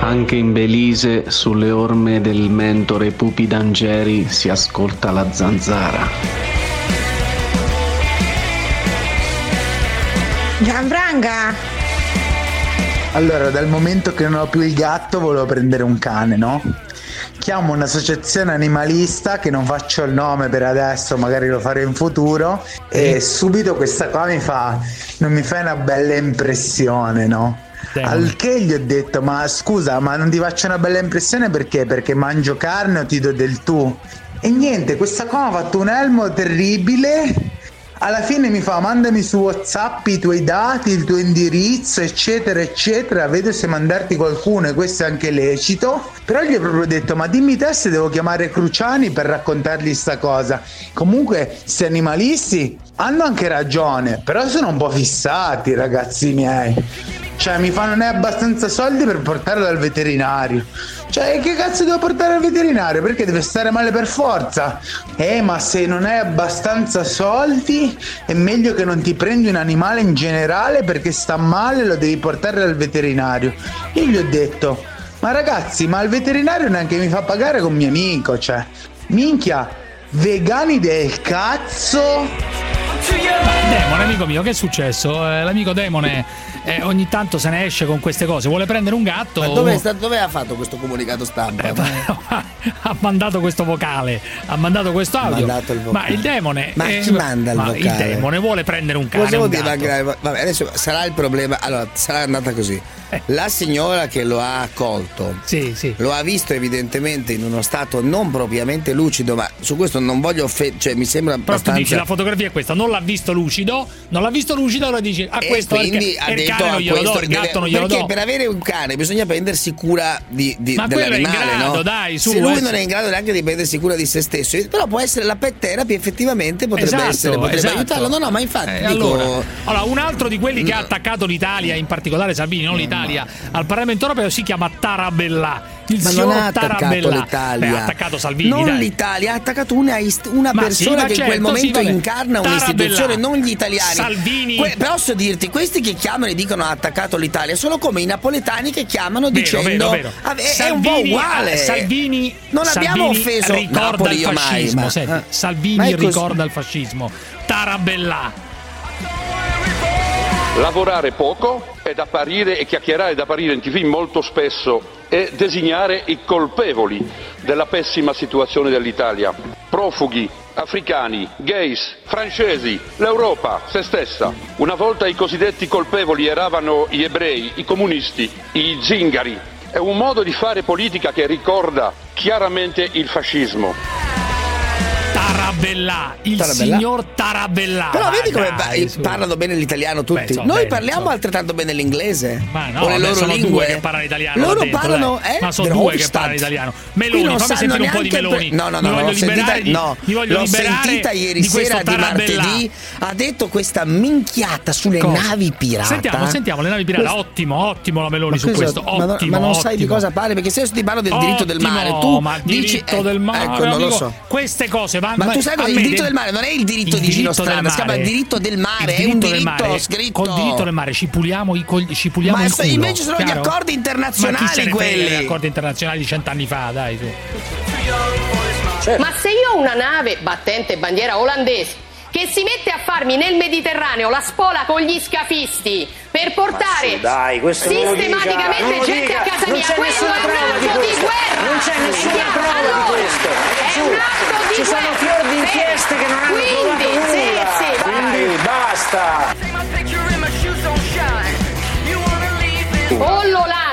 Anche in Belize, sulle orme del mentore Pupi d'Angeri, si ascolta la zanzara. Gianfranca! Allora, dal momento che non ho più il gatto, volevo prendere un cane, no? Chiamo un'associazione animalista che non faccio il nome per adesso, magari lo farò in futuro. E subito questa qua mi fa. Non mi fai una bella impressione, no? Al che gli ho detto: Ma scusa, ma non ti faccio una bella impressione perché? Perché mangio carne o ti do del tu? E niente, questa qua mi ha fatto un elmo terribile. Alla fine mi fa mandami su WhatsApp i tuoi dati, il tuo indirizzo, eccetera, eccetera. Vedo se mandarti qualcuno e questo è anche lecito. Però gli ho proprio detto: Ma dimmi te se devo chiamare Cruciani per raccontargli sta cosa. Comunque, questi animalisti hanno anche ragione, però sono un po' fissati, ragazzi miei. Cioè, mi fanno ne abbastanza soldi per portarlo dal veterinario. Cioè, che cazzo devo portare al veterinario? Perché deve stare male per forza? Eh, ma se non hai abbastanza soldi, è meglio che non ti prendi un animale in generale perché sta male e lo devi portare dal veterinario. Io gli ho detto, ma ragazzi, ma il veterinario neanche mi fa pagare con mio amico, cioè. Minchia, vegani del cazzo. Demone, amico mio, che è successo? Eh, l'amico Demone eh, ogni tanto se ne esce con queste cose. Vuole prendere un gatto. Ma dove, sta- dove ha fatto questo comunicato stampa? ha mandato questo vocale, ha mandato questo audio. mandato il. Ma il demone. Ma eh, chi manda il ma vocale? Il demone vuole prendere un cane. Un dire mancare- Vabbè, adesso sarà il problema. Allora, sarà andata così. Eh. La signora che lo ha accolto lo ha visto evidentemente in uno stato non propriamente lucido, ma su questo non voglio offendere, cioè mi sembra Però tu abbastanza. dici la fotografia è questa, non l'ha visto lucido, non l'ha visto lucido, allora dici a E questo quindi il, ha il detto cane a non glielo do, il gatto non glielo perché do. per avere un cane bisogna prendersi cura di, di- Ma quello è in dell'animale, grado, no? dai, su, Se lui eh. non è in grado neanche di prendersi cura di se stesso, però può essere la pet therapy effettivamente potrebbe Esatto, essere potrebbe esatto. aiutarlo. No, no, ma infatti Eh, dico allora, allora, un altro di quelli che ha attaccato l'Italia, in particolare Salvini, non l'Italia, al Parlamento europeo si chiama Tarabella. Il ma non ha attaccato Tarabella. l'Italia. Beh, ha attaccato Salvini. Non dai. l'Italia, ha attaccato una, ist- una persona sì, che in quel certo, sì, momento vabbè. incarna Tarabella. un'istituzione, non gli italiani. Salvini. Que- posso dirti, questi che chiamano e dicono ha attaccato l'Italia sono come i napoletani che chiamano Vero, dicendo vero, vero. "Ah, è- è un po' Salvini- uguale. ah, Salvini, non abbiamo Salvini offeso ricorda Napoli il io mai, fascismo. ma- senti, eh. Salvini ricorda il fascismo. Tarabella. Lavorare poco ed apparire e chiacchierare ed apparire in tv molto spesso e designare i colpevoli della pessima situazione dell'Italia. Profughi, africani, gays, francesi, l'Europa, se stessa. Una volta i cosiddetti colpevoli eravano gli ebrei, i comunisti, i zingari. È un modo di fare politica che ricorda chiaramente il fascismo. Tarabella, il Tarabella? signor Tarabella. Però vedi come dai, pa- su. parlano bene l'italiano tutti. Beh, insomma, Noi bene, parliamo insomma. altrettanto bene l'inglese. Ma no, o le loro sono lingue. due che parlano italiano. Loro dentro, parlano, eh? Ma sono due che parlano italiano. Meloni, non fammi sentire un po' di Meloni. No, no, no, l'ho sentita, liberare di- no, l'ho sentita ieri di sera di martedì. Ha detto questa minchiata sulle Cosa? navi pirata. Sentiamo, sentiamo le navi pirata. Questo- Ottimo, ottimo la Meloni Ma su questo. ma, no- Ottimo, ma non sai di cosa parli perché se io ti parlo del diritto del mare tu ma dici diritto eh, del mare, ecco non lo so queste cose vanno ma tu sai cosa il diritto del- mare non è il diritto il di Gino Strada si chiama mare. diritto del mare Il è un diritto del diritto mare. scritto Col diritto del mare ci puliamo, i col- ci puliamo Ma il se culo. invece sono gli chiaro? accordi internazionali Ma quelli. degli accordi internazionali di cent'anni fa, dai. Su. Certo. Ma se io ho una nave battente bandiera olandese che si mette a farmi nel Mediterraneo la spola con gli scafisti per portare sì, dai, questo dica, sistematicamente lo gente dica. a casa mia, nessuna è un di atto di questo. guerra. Non c'è nessuna prova di Allora, questo. È Su, un atto di ci sono guerra. fior di Sì. inchieste che non hanno Quindi, provato sì, nulla. sì, vai. Quindi basta.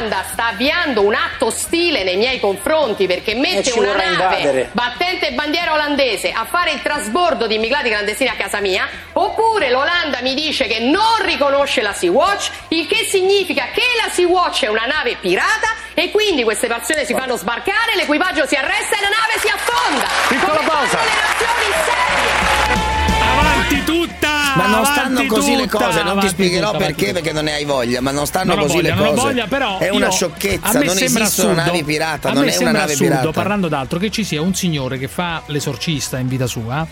l'Olanda sta avviando un atto ostile nei miei confronti perché mette una nave invadere. battente bandiera olandese a fare il trasbordo di immigrati clandestini a casa mia, oppure l'Olanda mi dice che non riconosce la Sea-Watch, il che significa che la Sea-Watch è una nave pirata e quindi queste persone si fanno sbarcare, l'equipaggio si arresta e la nave si affonda. Piccola Come pausa. Avanti tutta! Ma non stanno così le tutta, cose, non ti spiegherò tutta, perché, perché non ne hai voglia, ma non stanno Non così voglia, le non ho cose. voglia, però è una io- sciocchezza, non esistono assurdo, navi pirata, a non me è una nave assurdo, pirata. parlando d'altro, che ci sia un signore che fa l'esorcista in vita sua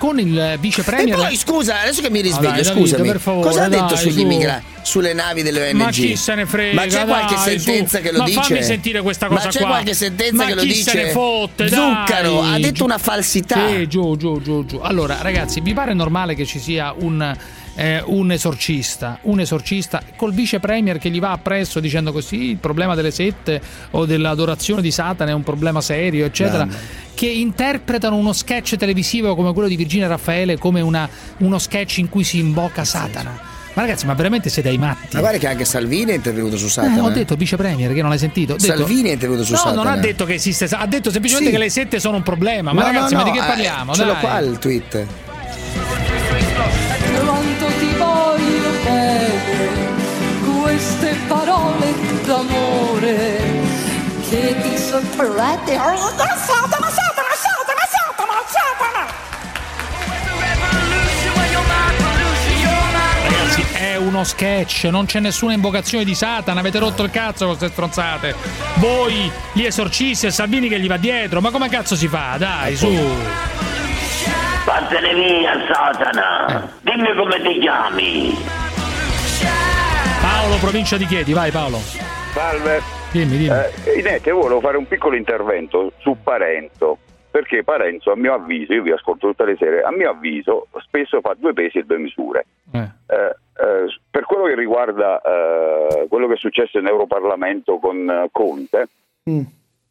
con il vice E premier. poi scusa, adesso che mi risveglio, Ah, dai, scusami, Davide, per favore, cosa ha detto dai, sugli su. immigrati, sulle navi delle ONG? Ma chi se ne frega? Ma c'è qualche dai, sentenza su. che lo Ma dice? fammi sentire questa cosa Ma c'è qua. qualche sentenza Ma che lo chi dice? se ne fotte, dai. Zuccaro ha detto una falsità. Sì, giù, giù, giù, giù. Allora, ragazzi, vi pare normale che ci sia un, eh, un esorcista, un esorcista col vice premier che gli va appresso dicendo così il problema delle sette o dell'adorazione di Satana è un problema serio, eccetera. Mamma. Che interpretano uno sketch televisivo come quello di Virginia Raffaele come una- uno sketch in cui si invoca Satana. Ma ragazzi, ma veramente siete ai matti? Ma guarda che anche Salvini è intervenuto su Eh, Satana. ho detto vice premier che non l'hai sentito. Detto- Salvini è intervenuto su no, Satana. non ha detto che esiste, ha detto semplicemente Sì. che le sette sono un problema. Ma No, ragazzi, no, ma di no, che eh, parliamo? ce l'ho qua il tweet. Queste parole d'amore che ti sorprende. Ragazzi, è uno sketch, non c'è nessuna invocazione di Satana, avete rotto il cazzo con queste stronzate. Voi, gli esorcisti e Salvini che gli va dietro, ma come cazzo si fa? Dai, su. Vattene via, Eh. Satana! Dimmi come ti chiami! Paolo, provincia di Chieti, vai Paolo. Salve. Dimmi, dimmi. Eh, Inete, volevo fare un piccolo intervento su Parenzo, perché Parenzo, a mio avviso, io vi ascolto tutte le sere, a mio avviso spesso fa due pesi e due misure. Eh. Eh, eh, per quello che riguarda eh, quello che è successo in Europarlamento con eh, Conte,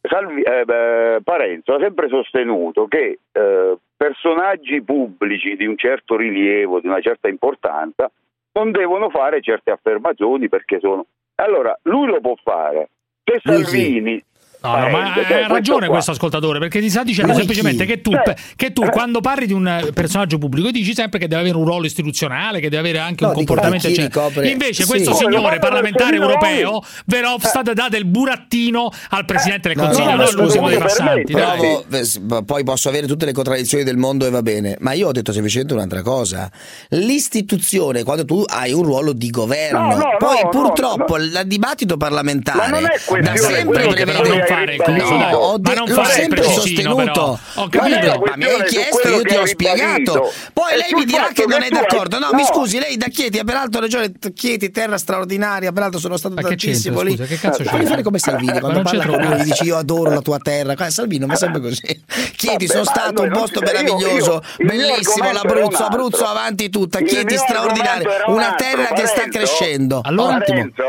Salvi- eh, beh, Parenzo ha sempre sostenuto che eh, personaggi pubblici di un certo rilievo, di una certa importanza, non devono fare certe affermazioni perché sono... Allora, lui lo può fare. Se Lui sì. No, no, ma Parenzo, cioè, ha ragione qua- questo ascoltatore perché ti sta dicendo Ma semplicemente chi? che tu, Cioè, che tu quando parli di un eh, personaggio pubblico dici sempre che deve avere un ruolo istituzionale, che deve avere anche No, un comportamento eccetera. ricopre- Invece sì. questo signore parlamentare europeo? Verhofstadt, dà del burattino al Presidente del No, Consiglio, no, non ma all'ultimo dei passanti. Provo- eh, ma poi posso avere tutte le contraddizioni del mondo e va bene, ma io ho detto semplicemente un'altra cosa. L'istituzione, quando tu hai un ruolo di governo, No, no, poi no, purtroppo il dibattito parlamentare Ma da sempre quello che prevede fare il coso, No, ho Ma de- non l'ho fare il sempre sostenuto. però. Ho capito. ma mi hai chiesto, io ti ho spiegato. Poi lei mi dirà che non è d'accordo. No, mi scusi, lei da Chieti ha peraltro ragione. Chieti, terra straordinaria, peraltro sono stato Ma tantissimo lì. che cazzo Puoi c'entra? fare come Salvini Ma quando parla con lui dici io adoro la tua terra. Non è sempre così. Chieti, sono ma stato un posto meraviglioso, bellissimo l'Abruzzo, Abruzzo avanti tutta, Chieti un una terra che sta crescendo. Allora?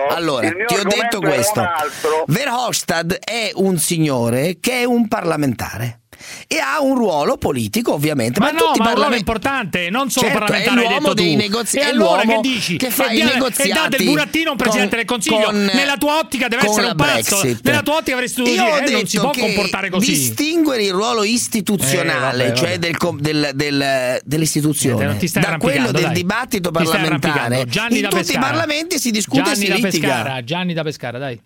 Allora, ti ho detto questo. Verhofstadt è un signore che è un parlamentare e ha un ruolo politico ovviamente Ma ma, no, tutti i ma è un ruolo importante, non solo Certo, parlamentare, è l'uomo dei negozi- E allora che dici? che fa e i negoziati E dà del burattino a un Presidente con- del Consiglio. con- Nella tua ottica deve essere un pazzo. Brexit. Nella tua ottica avresti dovuto Io dire ho eh, non detto si può che comportare così. distinguere il ruolo istituzionale, Eh, vabbè, cioè vabbè. del del- del- dell'istituzione, Niente, da quello del dai. dibattito parlamentare. In da tutti i parlamenti si discute Gianni e si da litiga. Pescara, Gianni da Pescara, dai.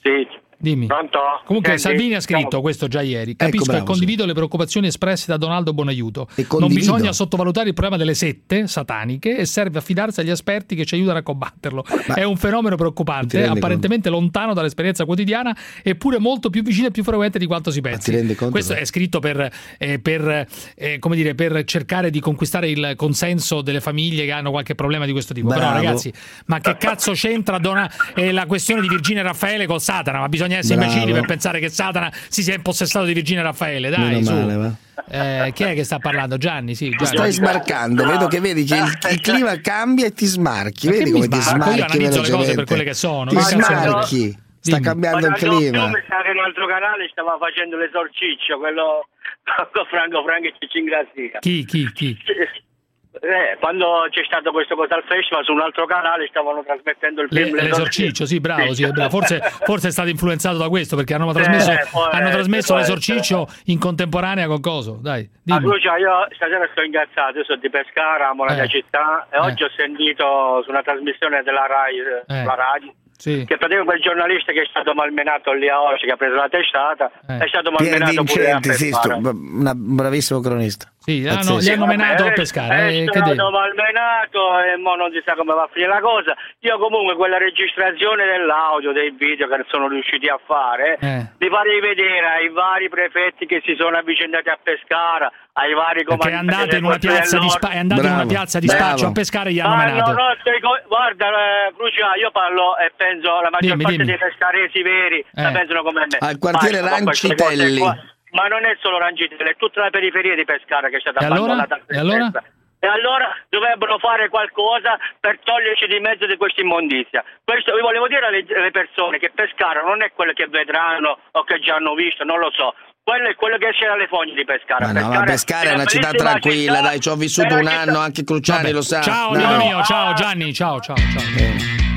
Sì. Dimmi. Pronto? Comunque Senti, Salvini ha scritto siamo- questo già ieri. Capisco bravo, e condivido le preoccupazioni espresse da Donaldo Bonaiuto. Non bisogna sottovalutare il problema delle sette sataniche e serve affidarsi agli esperti che ci aiutano a combatterlo. È un fenomeno preoccupante, apparentemente lontano dall'esperienza quotidiana, eppure molto più vicino e più frequente di quanto si pensi. conto, Questo però? è scritto per, eh, per, eh, come dire, per cercare di conquistare il consenso delle famiglie che hanno qualche problema di questo tipo. Però Bravo. ragazzi, ma che cazzo c'entra Dona- eh, la questione di Virginia Raffaele col Satana? Ma bisogna bisogna essere Bravo. imbecilli per pensare che Satana si sia impossessato di Virginia Raffaele. Dai, Meno su. male, va. Eh, chi è che sta parlando? Gianni, sì. Gianni. stai smarcando, vedo che vedi che il, il clima cambia e ti smarchi. Vedi come ti smarco? Io smarchi analizzo le cose per quelle che sono. Ti smarchi. Sta Dimmi. cambiando il clima. mi sa che un altro canale stava facendo l'esorciccio, quello con Franco Franco e Ciccio Ingrazia. Chi, chi, chi? Eh, quando c'è stato questo cosa al festival su un altro canale stavano trasmettendo il Le- film l'esorciccio, sì, bravo, sì, bravo. Forse, forse è stato influenzato da questo perché hanno trasmesso, Eh, può hanno essere, trasmesso l'esorciccio in contemporanea con coso. Dai, Ah, dimmi. Lucia, io stasera sto ingazzato, io sono di Pescara, amo la mia Eh. città e Eh. oggi ho sentito su una trasmissione della RAI, eh, la radio, Sì. che praticamente quel giornalista che è stato malmenato lì a oggi, che ha preso la testata, Eh. è stato malmenato pure a Vincenti, sì, sto- Pescara. una- un bravissimo cronista. Sì, ah, no, gli hanno menato a Vabbè, pescare. È eh, che devi? malmenato e mo non si sa come va a finire la cosa. Io comunque quella registrazione dell'audio, dei video che sono riusciti a fare, Eh. li farei vedere ai vari prefetti che si sono avvicendati a Pescara, ai vari Perché è comandanti andato in una piazza di, spa- è andato in una piazza di spaccio a pescare e gli hanno Ah, menato. no, no, guarda, eh, Crucia, io parlo e penso la maggior Dimmi, parte dimmi. dei pescaresi veri la Eh. pensano come me. Al quartiere cose Rancitelli. Ma non è solo Rancitelli, è tutta la periferia di Pescara che è stata E allora? abbandonata. a se E allora? E allora dovrebbero fare qualcosa per toglierci di mezzo di questa immondizia. Questo vi volevo dire alle, alle persone che Pescara non è quello che vedranno o che già hanno visto, non lo so. Quello è quello che c'è alle fogne di Pescara. Ma no, ma Pescara è una città tranquilla, città, dai, ci ho vissuto un città- anno, anche Cruciani Vabbè. lo sa. Ciao, amico mio, ciao Gianni, ciao, ciao, ciao.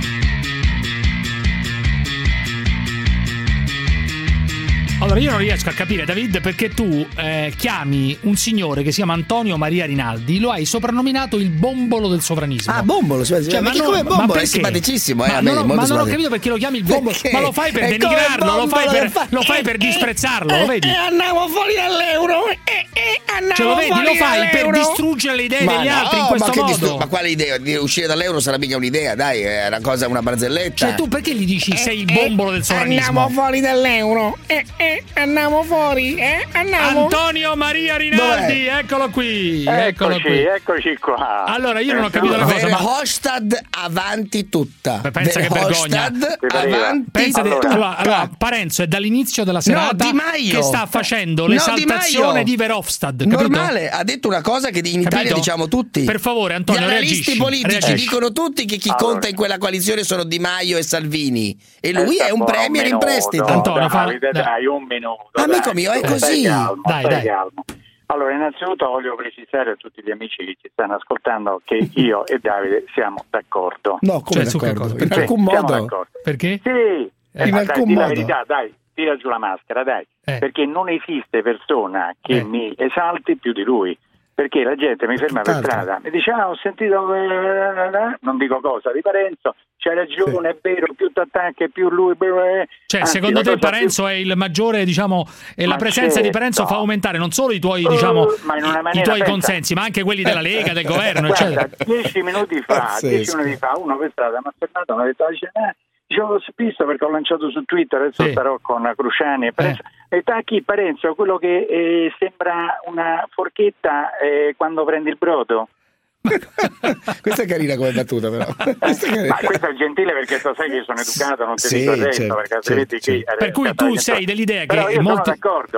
Allora, io non riesco a capire, David, perché tu eh, chiami un signore che si chiama Antonio Maria Rinaldi, lo hai soprannominato il bombolo del sovranismo. Ah, bombolo, sì. Cioè, perché non- come ma bombolo è simpaticissimo, eh, Ma a me, non, ho- molto ma non ho capito perché lo chiami il bombolo, Perché? ma lo fai per È denigrarlo, lo fai per, fa- lo fai per eh, disprezzarlo, eh, lo vedi? eh, andiamo fuori dall'euro. eh, eh, andiamo Ce lo vedi, fuori lo fai per distruggere le idee Ma degli altri in no, questo ma modo. distru- ma quale idea? Di uscire dall'euro sarà mica un'idea, dai, è una cosa, una barzelletta. Cioè, tu perché gli dici sei il bombolo del sovranismo? Andiamo fuori dall'euro. Eh, eh, andiamo fuori, eh, andiamo. Antonio Maria Rinaldi, eccolo qui, eccolo Eccoci, qui. eccoci qua. Allora, io non ho capito la cosa, ma Verhofstadt avanti tutta. pensa che vergogna. Verhofstadt avanti Pensa tutta. allora, allora, Parenzo è dall'inizio della serata Maio. che sta facendo No, Di l'esaltazione di, Verhofstadt. Capito? Normale, ha detto una cosa che in Italia Capito? diciamo tutti. Per favore, Antonio, Gli analisti reagisci, politici reagisci. dicono tutti che chi Allora. conta in quella coalizione sono Di Maio e Salvini. E lui Aspetta è un premier in prestito. Antonio, fa- Davide, dai. dai, un minuto. Amico dai. mio, è Stai così. calmo, Dai, stai dai. calmo. Allora, innanzitutto voglio precisare a tutti gli amici che ci stanno ascoltando che io e Davide siamo d'accordo. No, come Cioè, su che d'accordo? cosa? In Perché? alcun Siamo modo. d'accordo. Perché? Sì, In Eh, ma dai, alcun di la modo. verità, dai, tira giù la maschera, dai, Eh. perché non esiste persona che Eh. mi esalti più di lui. Perché la gente mi ferma per strada, mi dice: Ah, ho sentito, eh, non dico cosa, di Parenzo, c'hai ragione, è vero, più ti attacca, più lui. Cioè, Anzi, secondo te Parenzo è il maggiore, diciamo, e la presenza di certo. Parenzo fa aumentare non solo i tuoi, Oh, diciamo, ma in una i- i tuoi pensa- consensi, ma anche quelli della Lega, del governo, Guarda, eccetera. dieci minuti fa, Pazzesco. dieci minuti fa, uno per strada mi ha fermato, mi ha detto, dice, eh, dicevo, visto perché ho lanciato su Twitter, adesso Sì. Eh. starò con Cruciani e Parenzo. E tacchi Parenzo, quello che eh, sembra una forchetta eh, quando prendi il brodo. Questa è carina come battuta, però. Questa è. Ma questo è gentile perché tu sai che io sono educato, non ti Sì, dico certo, perché altrimenti certo, qui... certo. Per cui tu sei dell'idea che io sono molti,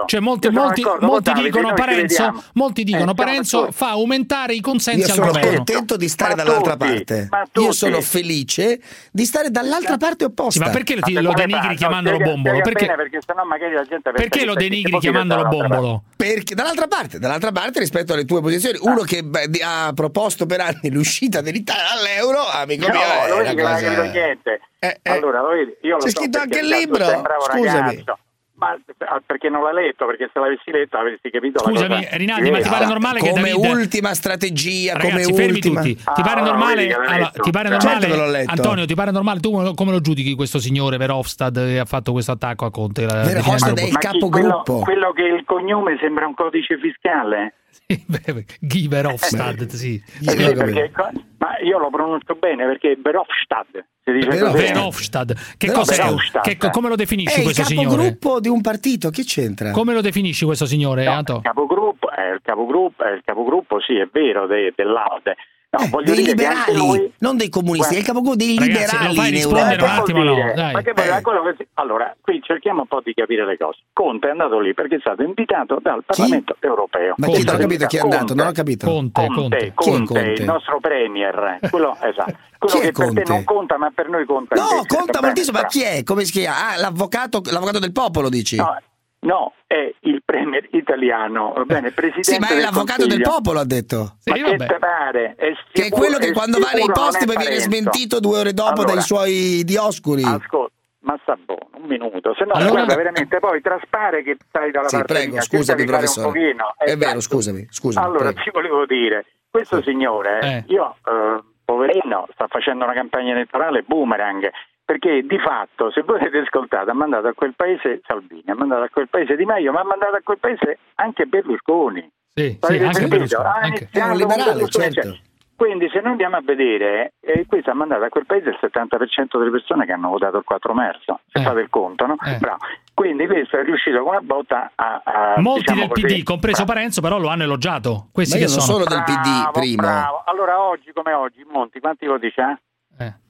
cioè molti, Io sono molti, molti Davide, dicono Parenzo, molti dicono Eh, Parenzo fa aumentare i consensi Io al sono governo. contento di stare Ma dall'altra tutti, parte. Io sono felice di stare dall'altra parte Sì, opposta. ma perché ti- lo denigri chiamandolo bombolo? Perché, perché sennò magari la gente pensa perché che lo denigri chiamandolo bombolo? Perché dall'altra parte, dall'altra parte rispetto alle tue posizioni, uno che beh, di- ha proposto per anni l'uscita dell'Italia all'euro, amico No, mio, è lo vedi una che non hai cosa- capito niente. Eh, eh. Allora, lo vedi, io C'è so scritto anche il libro, scusami. ragazzo. Ma ah, perché non l'ha letto? Perché se l'avessi letto avresti capito Scusami, la cosa. Rinaldi, ma ti pare normale che come David... ultima strategia, Ragazzi, come ultima. tutti. Ti Ah, pare allora, normale? allora, ti pare Certo normale? che l'ho letto. Antonio, ti pare normale? Tu come lo- giudichi questo signore Verhofstadt che ha fatto questo attacco a Conte? Verhofstadt è il capogruppo. Quello, quello che il cognome sembra un codice fiscale? Sì, Guy Verhofstadt, sì. Eh sì, perché- ma io lo pronuncio bene perché Verhofstadt si dice Verhofstadt. Che cos'è? Verhofstadt. Che- come lo definisci È il questo signore? capogruppo di un partito, che c'entra? Come lo definisci questo signore, No, Anto? il capogruppo, è il capogruppo, è il capogruppo, sì, è vero, de- dell'Aude. No, voglio dei liberali, lui- non dei comunisti, è il capogruppo dei Ragazzi, liberali lo fai in rispondere Europa. un attimo, no, dai. Ma che poi, Eh. quello che Allora, qui cerchiamo un po' di capire le cose. Conte è andato lì perché è stato invitato dal Parlamento europeo. Ma chi non ho capito chi è andato? Non ho capito. Conte, Conte, Chi è Conte, Conte? il nostro premier, quello, esatto. quello Chi è che per te Conte? non conta, ma per noi conta. No, conta moltissimo, ma chi è? Come si chiama? Ah, l'avvocato, l'avvocato del popolo, dici? No, no, è il premier italiano, va bene, presidente Sì, ma è del l'avvocato del Consiglio. popolo, ha detto. Ma che te pare? È Che è sicuro- quello che è quando va nei sicuro non posti è poi viene Parenzo. smentito due ore dopo Allora, dai suoi dioscuri. Ascolta, ma sta buono, un minuto, se no Allora- guarda veramente poi traspare che stai dalla Sì, parte prego, mia, cerca scusami, di fare professore. un pochino. È vero, Esatto. scusami, scusami. Allora, prego. ti volevo dire, questo signore, Eh. io, eh, poverino, sta facendo una campagna elettorale boomerang, perché di fatto, se voi avete ascoltato, ha mandato a quel paese Salvini, ha mandato a quel paese Di Maio, ma ha mandato a quel paese anche Berlusconi. Sì, sì, anche? Berlusconi, Ha anche- È un liberale, Berlusconi, certo. cioè, Quindi se noi andiamo a vedere, eh, questo ha mandato a quel paese il 70% delle persone che hanno votato il 4 marzo, se Eh. fate il conto, no? Eh. Bravo. Quindi questo è riuscito con una botta a... a Molti diciamo del così, PD, compreso bravo. Parenzo, però lo hanno elogiato. Questi Ma io che non sono? sono del PD, Bravo, primo. bravo. Allora oggi come oggi, Monti, quanti voti c'ha?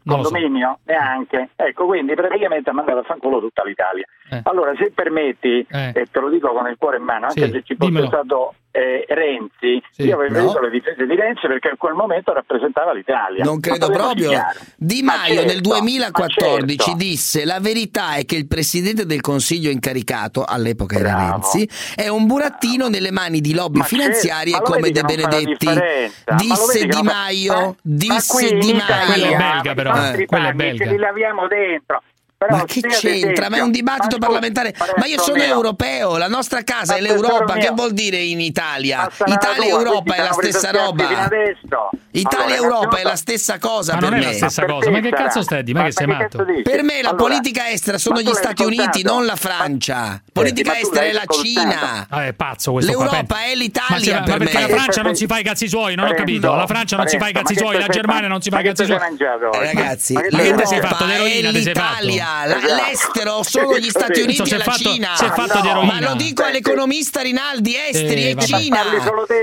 Lo so. Condominio? Neanche. Ecco, quindi praticamente ha mandato a fanculo tutta l'Italia. Eh. Allora, se permetti, Eh. e te lo dico con il cuore in mano, anche Sì, se ci fosse stato eh, Renzi, Sì. io avrei No. le difese di Renzi perché in quel momento rappresentava l'Italia. Non credo proprio. Di Ma Maio certo, nel 2014 ma certo. disse la verità è che il presidente del consiglio incaricato, all'epoca era Bravo. Renzi, è un burattino nelle mani di lobby Ma certo, finanziarie come De Benedetti. Disse Di Maio, Ma- ma disse qui in Di Maio. belga, però. nostri Quello è belga. Ce li laviamo dentro. Però Ma che c'entra? Ma è un dibattito parlamentare. Ma io sono mio, europeo, la nostra casa Ma è l'Europa. Che vuol dire in Italia? Italia e Europa è la stessa roba. Italia e Europa è la stessa cosa Ma per non è me. la stessa Ma cosa. Ma che cazzo stai di? Ma che sei matto? Per me la politica estera sono gli Stati Uniti, non la Francia. Eh, Politica estera è la? Cina. Ah, è pazzo questo L'Europa è l'Italia ma, perché la Francia non si fa i cazzi suoi, non ho capito. La Francia non si fa i cazzi suoi, la Germania non si fa i cazzi suoi. oggi? Ragazzi, l'Europa è l'Italia, la- Esatto. l'estero sono gli Stati Sì. Uniti e la fatto- Cina. si è fatto di Ma lo dico all'economista Rinaldi, esteri Eh, e vabbè. Cina. Ma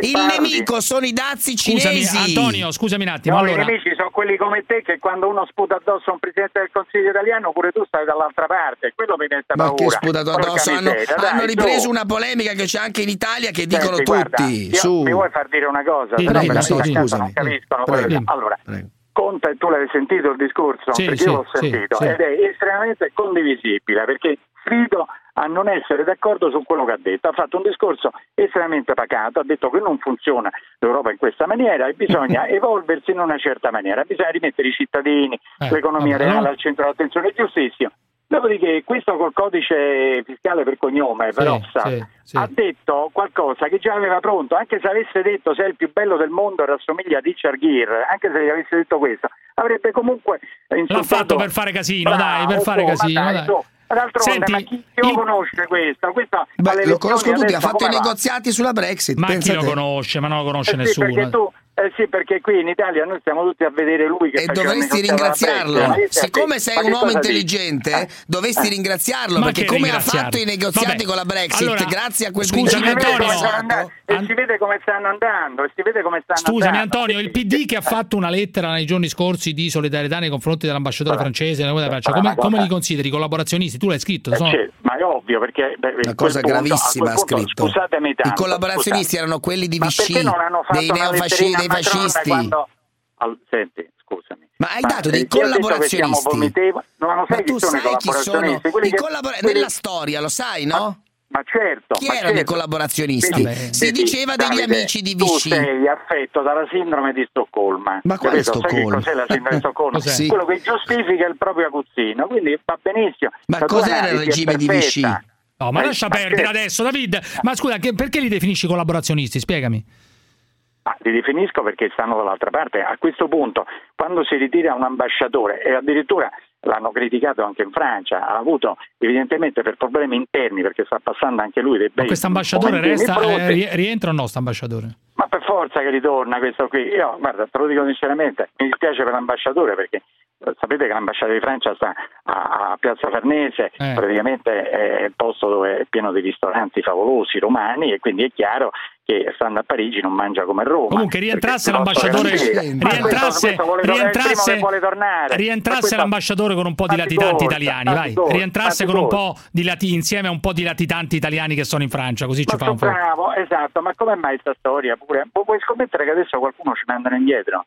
Il parli. nemico sono i dazi Scusami, cinesi. Antonio, scusami un attimo. No, allora, i nemici sono quelli come te che quando uno sputa addosso a un presidente del Consiglio italiano pure tu stai dall'altra parte, quello mi mette Ma paura. che sputato addosso hanno, dai, hanno ripreso una polemica che c'è anche in Italia che dicono Senti, guarda, tutti. io- Su. Mi vuoi far dire una cosa? Sì, no dimmi, me la sì, sì, scusami. non capiscono. Prego. Allora, Prego. Conte, tu l'hai sentito il discorso? Sì, perché sì, io l'ho sentito sì. ed è estremamente condivisibile perché sfido a non essere d'accordo su quello che ha detto. Ha fatto un discorso estremamente pacato, ha detto che non funziona l'Europa in questa maniera e bisogna evolversi in una certa maniera, bisogna rimettere i cittadini, Eh, l'economia vabbè, reale al centro dell'attenzione, giustissimo. Dopodiché questo col codice fiscale per cognome, per Sì, Oxfam, sì, sì. ha detto qualcosa che già aveva pronto, anche se avesse detto sei il più bello del mondo e rassomiglia a Richard Gere, anche se gli avesse detto questo, avrebbe comunque insultato... L'ha fatto per fare casino, Bravo, dai, per fare casino, dai, dai. su. D'altronde, Senti, ma chi, lo conosce questo? questo Beh, lo conosco tutti, ha fatto i negoziati sulla Brexit. Ma chi lo conosce? Ma non lo conosce Eh sì, nessuno. perché tu, eh sì, perché qui in Italia noi stiamo tutti a vedere lui che E dovresti ringraziarlo. Siccome sei Ma un uomo intelligente, Eh. dovresti Eh. ringraziarlo Ma perché come ha fatto i negoziati Vabbè, con la Brexit, allora, grazie a quel scusami, E si vede principe come Antonio, stanno andando- e si vede come stanno andando, e si vede come stanno Scusami andando. Antonio, il PD che ha fatto una lettera nei giorni scorsi di solidarietà nei confronti dell'ambasciatore francese, della Francia, come, come li consideri? Collaborazionisti? Tu l'hai scritto? Eh, sono- sì, ma è ovvio perché beh, Una cosa punto- gravissima ha scritto. Scusatemi tanto, I collaborazionisti scusate. erano quelli di Vichy, dei una fascisti. quando- Al- Senti, scusami. Ma hai dato dei eh, collaborazionisti? No, non Ma sai chi tu sono i sai chi sono collaborazionisti? Quelli i che- collabora- quelli- nella storia, lo sai, no? Ma certo. Chi ma erano i certo. collaborazionisti? Vedi, Si vedi, diceva degli Davide, amici di Tu Vichy. sei affetto dalla sindrome di Stoccolma. Ma quale Capito? Sai Stoccolma? che cos'è la sindrome di Stoccolma? Cos'è? Sì. Quello che giustifica il proprio aguzzino. Quindi va benissimo. Ma La tua cos'era il regime di. Vichy? No, ma Eh, lascia ma perdere adesso, David. Ma scusa, che- perché li definisci collaborazionisti? Spiegami. Ah, li definisco perché stanno dall'altra parte. A questo punto, quando si ritira un ambasciatore, e addirittura l'hanno criticato anche in Francia, ha avuto evidentemente per problemi interni, perché sta passando anche lui dei Ma bei questo ambasciatore resta, eh, ri- rientra o no, sto ambasciatore? Ma per forza che ritorna questo qui. Io, guarda, te lo dico sinceramente, mi dispiace per l'ambasciatore perché sapete che l'ambasciata di Francia sta a, a Piazza Farnese, Eh. praticamente è il posto dove è pieno di ristoranti favolosi romani e quindi è chiaro che stando a Parigi non mangia come a Roma. Comunque rientrasse l'ambasciatore, rientrasse, rientrasse, rientrasse l'ambasciatore con un po' di latitanti italiani, vai, rientrasse con un po' di lati, insieme a un po' di latitanti italiani che sono in Francia, così ci Ma fa un po'. bravo, esatto, ma come mai questa storia? Pure, pu- puoi scommettere che adesso qualcuno ci mandano indietro?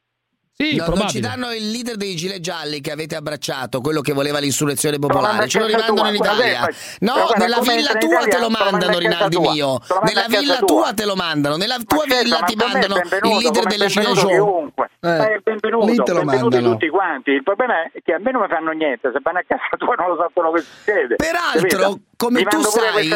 Sì, No, non ci danno il leader dei gilet gialli che avete abbracciato, quello che voleva l'insurrezione popolare. Ce lo rimandano in Italia. No, guarda, nella villa tua Italia, te lo mandano, Rinaldi tua. mio. Nella villa tua. tua te lo mandano. Nella tua villa ti mandano il leader delle Gilet chiunque. Eh, benvenuto, lì te lo benvenuti mandano. tutti quanti. Il problema è che a me non mi fanno niente, se vanno a casa tua non lo so quello che succede. Peraltro, Capito? Come tu sai,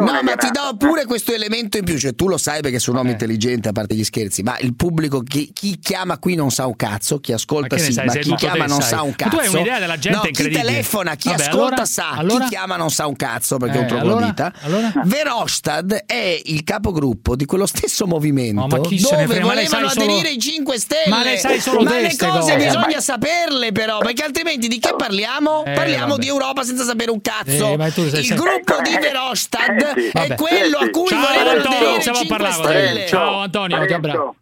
no, ma ti do pure questo elemento in più. Cioè, tu lo sai perché sei un uomo intelligente, a parte gli scherzi. Ma il pubblico, chi, chi chiama qui non sa un cazzo, chi ascolta Ma sì, sai, ma chi chiama non sai. sa un Ma cazzo. tu hai un'idea della gente no, chi telefona, chi Vabbè, ascolta allora- sa, allora? chi chiama non sa un cazzo perché è un Eh, troglodita. allora? Allora? Verhofstadt è il capogruppo di quello stesso movimento No, ma chi se ne dove ma volevano aderire i 5 Stelle. Ma lei sai solo Ma te le cose bisogna Ma- saperle però, perché altrimenti di che parliamo? Eh, parliamo di Europa senza sapere un cazzo. Eh, ma tu sei il gruppo di Eh, Verhofstadt sì. è quello a cui Ciao volevano Antonio, aderire i stiamo a 5 parlare con te. Stelle. Ciao Antonio, ti abbraccio.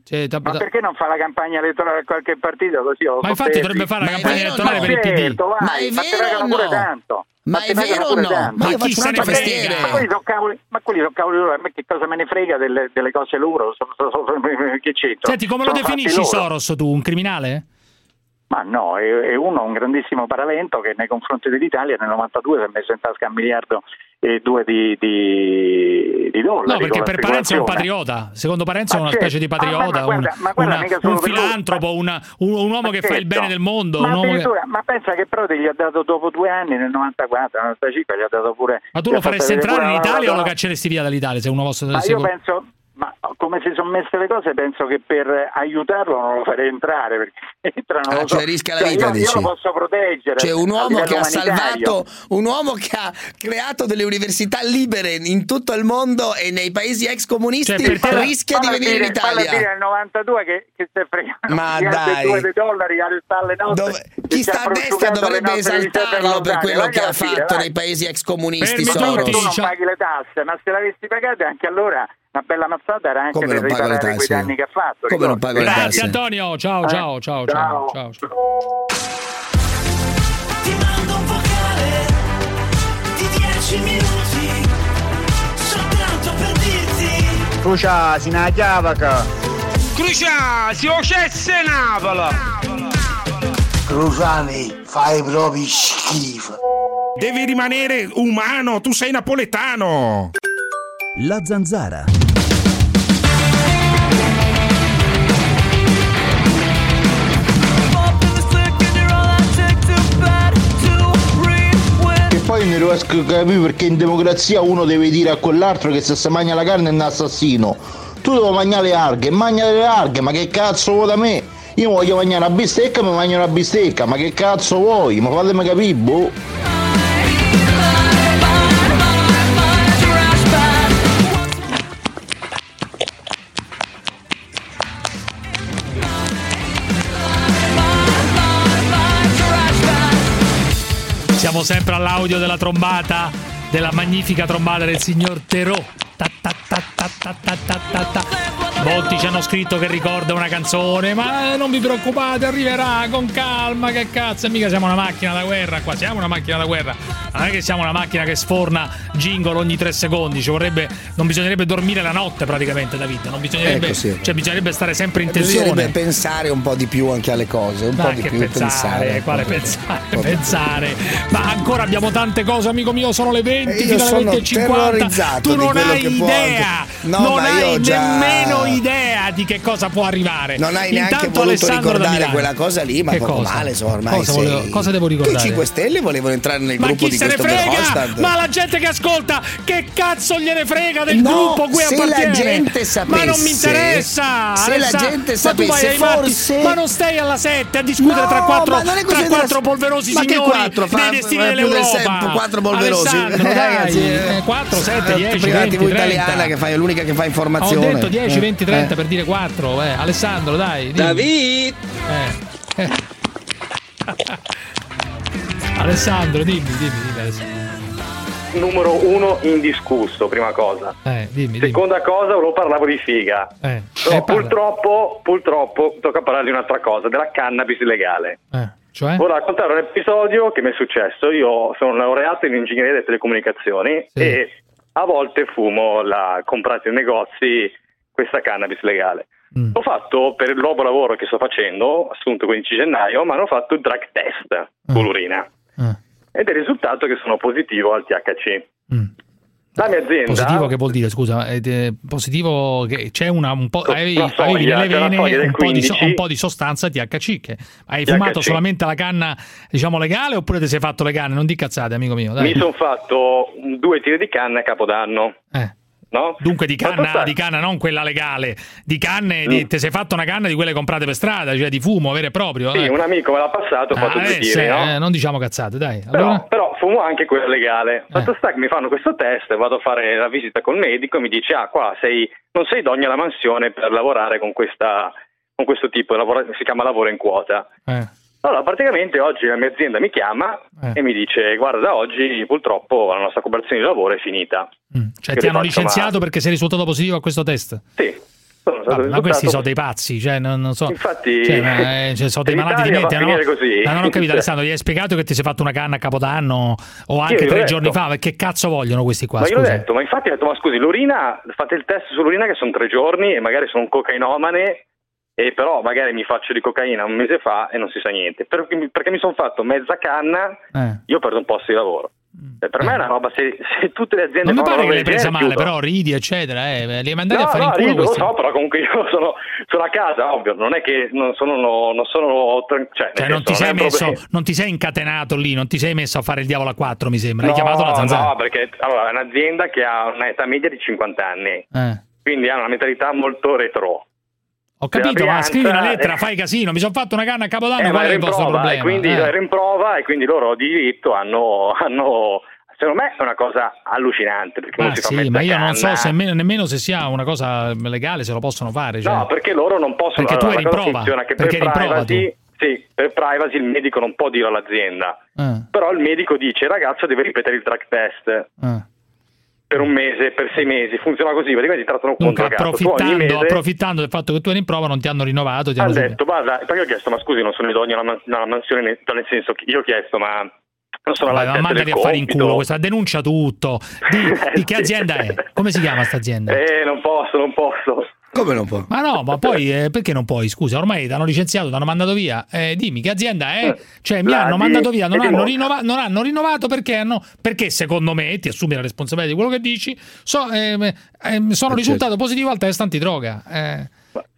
Ma perché non fa la campagna elettorale a qualche partito così? ho Ma infatti dovrebbe fare la Ma campagna elettorale no? per il PD. Certo, Ma è ma vero o no? tanto. Ma te è vero o no? tanto. Ma io Ma chi faccio se un ne altro frega? mestiere. Ma quelli sono cavoli, ma quelli sono cavoli loro, a me che cosa me ne frega delle, delle cose loro? Sono- sono- sono- che c'entro? Senti, come lo Sono definisci. Soros tu? Un criminale? Ma no, è, è uno un grandissimo paravento che nei confronti dell'Italia nel 92 si è messo in tasca un miliardo e due di, di, di dollari. No, perché per Parenzo è un patriota. Secondo Parenzo è Ma una certo. specie di Ah, ma- patriota, ma guarda- un- guarda, una- un filantropo, una- un, un uomo che fa il certo. bene del mondo. Ma, che- ma pensa che Prodi gli ha dato dopo due anni, nel 94, nel 95, gli ha dato pure... Ma tu lo faresti entrare in Italia o lo cacceresti via dall'Italia se uno vostro Ma io penso, ma come si sono messe le cose, penso che per aiutarlo non lo farei entrare perché entrano. Ah, non lo so. cioè rischia la Cioè, vita, io, dici? io lo posso proteggere. C'è un uomo che ha salvato, un uomo che ha creato delle università libere in tutto il mondo e nei paesi ex comunisti Cioè, per te la- rischia di venire in dire- falla Italia. dire nel 92 che, che stai fregando Ma un miliardo e dai. due di dollari a restare le nostre Dove- chi sta a destra dovrebbe esaltarlo per quello che ha fatto vai. nei paesi ex comunisti Fermi tutti, tu non paghi le tasse, ma se le avessi pagate anche allora una bella mazzata era anche Come per le riparare quei tasse? danni che ha fatto. Come non pago le Grazie tasse? Antonio, ciao, Eh, ciao, ciao, ciao, ciao. ciao. Ti mando un vocale di 10 minuti soltanto per dirti Crucia, si na chiavaca. Crucia, si ocesse Napola! Cruciani, fai proprio schifo. Devi rimanere umano, tu sei napoletano! La zanzara. Che poi non riesco a capire perché in democrazia uno deve dire a quell'altro che se si mangia la carne è un assassino. Tu devi mangiare le alghe, mangia le alghe, ma che cazzo vuoi da me? Io voglio mangiare una bistecca, mi mangio una bistecca, ma che cazzo vuoi? Ma fatemi capire, boh. Sempre all'audio della trombata, della magnifica trombata del signor Terò. Molti ci hanno scritto che ricorda una canzone, ma non vi preoccupate, arriverà con calma, che cazzo, mica siamo una macchina da guerra, qua siamo una macchina da guerra, non è che siamo una macchina che sforna jingle ogni tre secondi, ci vorrebbe, non bisognerebbe dormire la notte praticamente da vita, non bisognerebbe, ecco sì. cioè, bisognerebbe stare sempre in tensione. Bisognerebbe pensare un po' di più anche alle cose, un ma po' di più pensare. pensare quale pensare, pensare, ma ancora abbiamo tante cose amico mio, sono le 20. E io fino alle sono 20 e 50. terrorizzato Tu non hai che può idea, anche- No, non ma hai già- nemmeno idea di che cosa può arrivare. Non hai neanche Intanto voluto Alessandro da ricordare quella cosa lì, ma Che poco cosa? male, insomma, ormai Cosa, sei- volevo- cosa devo Tu i ricordare? 5 Stelle volevano entrare nel Ma gruppo chi di se ne questo frega? Verhofstadt. Ma la gente che ascolta, che cazzo gliene frega del No, gruppo a cui se la appartiene? gente ma non mi sapesse- interessa. se la Alessandro. gente ma tu vai sapesse, matti, forse- ma non stai alla 7 a discutere No, tra quattro, ma non è tra così quattro della- polverosi Ma che signori quattro? Fa- dei destini del dell'Europa. sempre, quattro polverosi. Alessandro, Eh, dai, ragazzi, eh, 4, 7, Eh, 10, prima 20, TV 30. italiana che fai, è l'unica che fa Ho informazione. detto 10, Eh. 20, 30 Eh. per dire 4. Eh. Alessandro, dai. dimmi. David! Eh. Eh. Alessandro, dimmi, dimmi, dimmi Alessandro. Numero uno indiscusso, prima cosa. Eh, dimmi, dimmi. Seconda cosa, volevo parlavo di figa. Eh, Però eh, purtroppo, purtroppo, tocca parlare di un'altra cosa, della cannabis legale. Cioè? Volevo raccontare un episodio che mi è successo. Io sono laureato in ingegneria delle telecomunicazioni e a volte fumo la, comprato in negozi questa cannabis legale. Mm. L'ho fatto per il nuovo lavoro che sto facendo, assunto il 15 gennaio, ma hanno fatto il drug test Mm. con l'urina. Ed è risultato che sono positivo al THC. La mia azienda... Positivo che vuol dire, scusa, eh, positivo che c'è una, un po', avevi, soglia, avevi nelle vene un po, di, so- 15. un po' di sostanza THC che hai THC. fumato solamente la canna diciamo legale oppure ti sei fatto le canne? Non di cazzate amico mio, dai. Mi sono fatto due tiri di canna a Capodanno. Eh. No? Dunque di Fatto canna, di canna, non quella legale, di canne, Mm. di- ti sei fatto una canna di quelle comprate per strada, cioè di fumo vero e proprio. Sì, eh. un amico me l'ha passato, ho fatto Ah, due eh, tiri, se- no? eh, non diciamo cazzate, dai. Però, Allora? però fumo anche quella Eh. legale. Fatto sta che mi fanno questo test, vado a fare la visita col medico e mi dice: Ah, qua sei, non sei idoneo alla mansione per lavorare con, questa, con questo tipo, lavoro, si chiama lavoro in quota. Eh. Allora, praticamente oggi la mia azienda mi chiama e mi dice: Guarda, da oggi purtroppo la nostra cooperazione di lavoro è finita. Cioè Che ti hanno licenziato ma- perché sei risultato positivo a questo test? Sì. Vabbè, ma questi sono dei pazzi, cioè non, non so. Infatti, Cioè, ma, eh, cioè, sono dei malati di mente. no? Ma non ho capito, Alessandro. Gli hai spiegato che ti sei fatto una canna a Capodanno o anche tre giorni detto. fa? Ma Che cazzo vogliono questi qua? ma io l'ho Scusa. detto, ma infatti ho detto, ma scusi, l'urina, fate il test sull'urina che sono tre giorni e magari sono un cocainomane e però magari mi faccio di cocaina un mese fa e non si sa niente. Perché, mi- perché mi sono fatto mezza canna, Eh. io perdo un posto di lavoro. Cioè, per me è una roba, se, se tutte le aziende Non mi pare che l'hai presa male, chiudo. però ridi, eccetera. Eh. Li hai mandati No, a fare no, in culo rido, lo questi. so, però comunque io sono, sono a casa, ovvio, non è che non sono, no- non sono cioè, Cioè, non ti, sei messo, problema. non ti sei incatenato lì, non ti sei messo a fare il diavolo a quattro, mi sembra. Hai No, chiamato la zanzara. No, perché allora, è un'azienda che ha un'età media di 50 anni, Eh. quindi ha una mentalità molto retro. Ho capito, ma scrivi una lettera, eh. fai casino. Mi sono fatto una canna a Capodanno, Eh, qual è il vostro prova, problema? e quindi Eh. era in prova e quindi loro di diritto hanno, hanno secondo me è una cosa allucinante perché Ah, sì, ma io non so se nemmeno, nemmeno se sia una cosa legale, se lo possono fare. Cioè. No, perché loro non possono Perché tu allora, eri la in prova, che perché per eri privacy, sì, per privacy il medico non può dire all'azienda. Eh, Però il medico dice il ragazzo deve ripetere il drug test eh. Per un mese, per sei mesi, funziona così, praticamente ti trattano Dunque, contro ogni approfittando, mese approfittando del fatto che tu eri in prova, non ti hanno rinnovato. Ti ha hanno detto, guarda, perché ho chiesto, ma scusi, non sono idoneo alla, alla mansione, nel, nel senso che io ho chiesto, ma non sono Vai, ma mandati a fare in culo questa, denuncia tutto. Di, di che azienda è? Come si chiama sta azienda? Eh, non posso, non posso. Come non può? Ma no, ma poi eh, perché non puoi? Scusa, ormai ti hanno licenziato, ti hanno mandato via. Eh, dimmi che azienda è? Cioè, mi La hanno di- mandato via, non hanno, rinnova- non hanno rinnovato perché hanno. Perché secondo me, ti assumi la responsabilità di quello che dici, so- ehm, ehm, sono risultato positivo al test antidroga. Eh,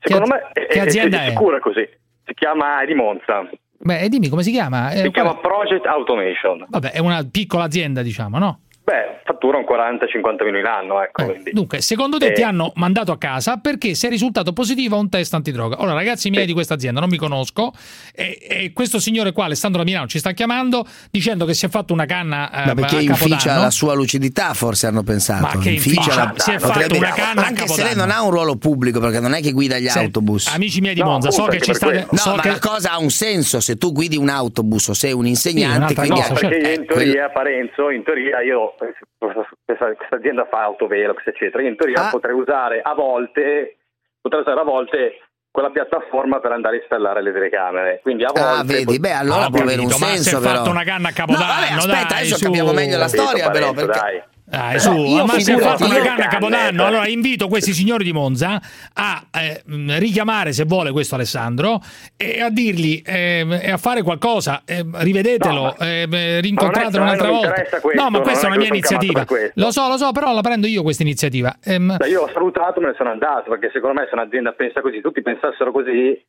Secondo che, me che azienda è è? è così. Si chiama di Monza. Beh, dimmi come si chiama? Eh, Si chiama Project Automation. Vabbè, è una piccola azienda, diciamo, no? Beh, fattura un 40-50 milioni l'anno, ecco. quindi. Dunque, secondo te Eh, ti hanno mandato a casa perché sei risultato positivo a un test antidroga. Ora, ragazzi miei di questa azienda, non mi conosco, e, e questo signore qua, Alessandro da Milano, ci sta chiamando dicendo che si è fatto una canna eh, Ma perché a inficia la sua lucidità, forse hanno pensato. Ma che inficia? Si è fatto potrebbe- una canna a Anche se lei non ha un ruolo pubblico, perché non è che guida gli Senti, autobus. amici miei di Monza, so che ci state. No, so ma che- la cosa ha un senso se tu guidi un autobus o sei un insegnante. un'altra quindi No, perché io eh, in teoria, Parenzo, in teoria io, questa, questa azienda fa autovelox, eccetera, io in teoria Ah. potrei usare a volte, potrei usare a volte quella piattaforma per andare a installare le telecamere. Quindi a volte Ah, vedi, beh, allora Ah, può avere un ma senso. si è però. fatto una canna a No, Capodanno, vabbè, aspetta, dai, adesso su. capiamo meglio la storia, però. Perché... dai. Dai, No, su, io ma si è figurati, fatto una canna a Capodanno. eh. Allora invito questi signori di Monza a eh, richiamare, se vuole, questo Alessandro e a dirgli eh, e a fare qualcosa. eh, rivedetelo, eh, beh, rincontratelo un'altra volta. questo, no, ma questa è una mia iniziativa. Lo so, lo so, però la prendo io questa iniziativa. Ehm, io ho salutato, me ne sono andato perché secondo me se un'azienda pensa così, tutti pensassero così,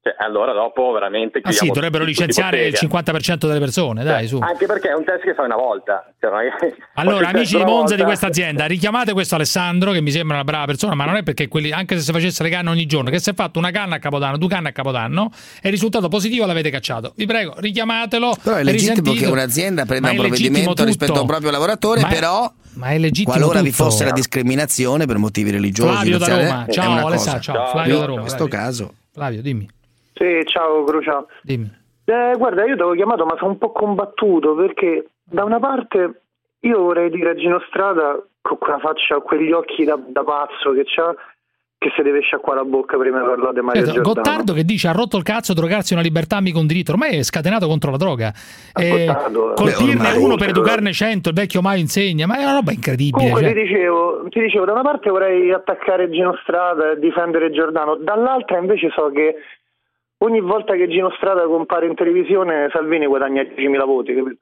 cioè, allora dopo veramente ah sì, dovrebbero licenziare il bottega. 50% delle persone, dai, su. Anche perché è un test che fai una volta. Cioè, faccio Allora, amici di Monza di volta- questa azienda, richiamate questo Alessandro che mi sembra una brava persona, ma non è perché quelli, anche se si facesse le canne ogni giorno, che si è fatto una canna a Capodanno, due canne a Capodanno, è il risultato positivo l'avete cacciato. Vi prego, richiamatelo. Però è e legittimo risentito. che un'azienda prenda un provvedimento tutto. rispetto a un proprio lavoratore, Ma è- però ma è legittimo qualora vi tutto. fosse la discriminazione per motivi religiosi, Flavio da Roma. è Ciao, una Alessandro, cosa. ciao, Flavio da Roma, In questo caso Flavio, dimmi. Sì, ciao Crucia. Dimmi. Eh, guarda, io ti avevo chiamato, ma sono un po' combattuto perché da una parte io vorrei dire a Gino Strada con quella faccia, quegli occhi da, da pazzo che c'ha, che si deve sciacquare la bocca prima di parlare di Mario Certo. Gottardo che dice ha rotto il cazzo drogarsi è una libertà mica un diritto ormai è scatenato contro la droga Eh, eh. colpirne Beh, uno per educarne cento il vecchio Maio insegna ma è una roba incredibile Comunque cioè. ti, dicevo, ti dicevo, da una parte vorrei attaccare Gino Strada e difendere Giordano, dall'altra invece so che ogni volta che Gino Strada compare in televisione Salvini guadagna 10.000 voti, capito?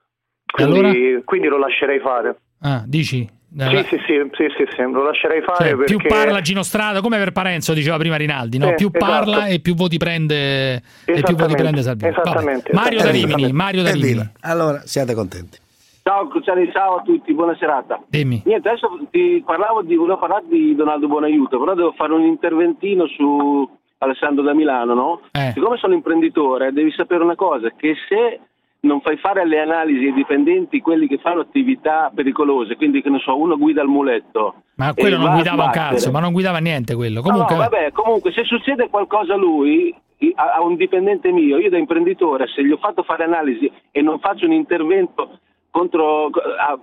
Quindi, quindi lo lascerei fare. Ah, dici? Sì, sì, sì, sì, sì, sì, lo lascerei fare Cioè, perché... più parla Gino Strada come per Parenzo diceva prima Rinaldi no? Più esatto. parla e più voti prende e più voti prende Salvini Vabbè. esattamente, Mario da. Rimini Mario da. Rimini Allora, siate contenti. Ciao Cruciani, ciao a tutti, buona serata. Dimmi. Niente, adesso ti parlavo di, volevo parlare di Donaldo Buonaiuto, però devo fare un interventino su Alessandro da Milano, no? Eh. Siccome sono imprenditore, devi sapere una cosa, che se non fai fare alle analisi ai dipendenti quelli che fanno attività pericolose, quindi che ne so, uno guida il muletto. ma quello non guidava un cazzo ma non guidava niente quello comunque No, no, vabbè, comunque se succede qualcosa a lui, a un dipendente mio, io da imprenditore, se gli ho fatto fare analisi e non faccio un intervento contro, a-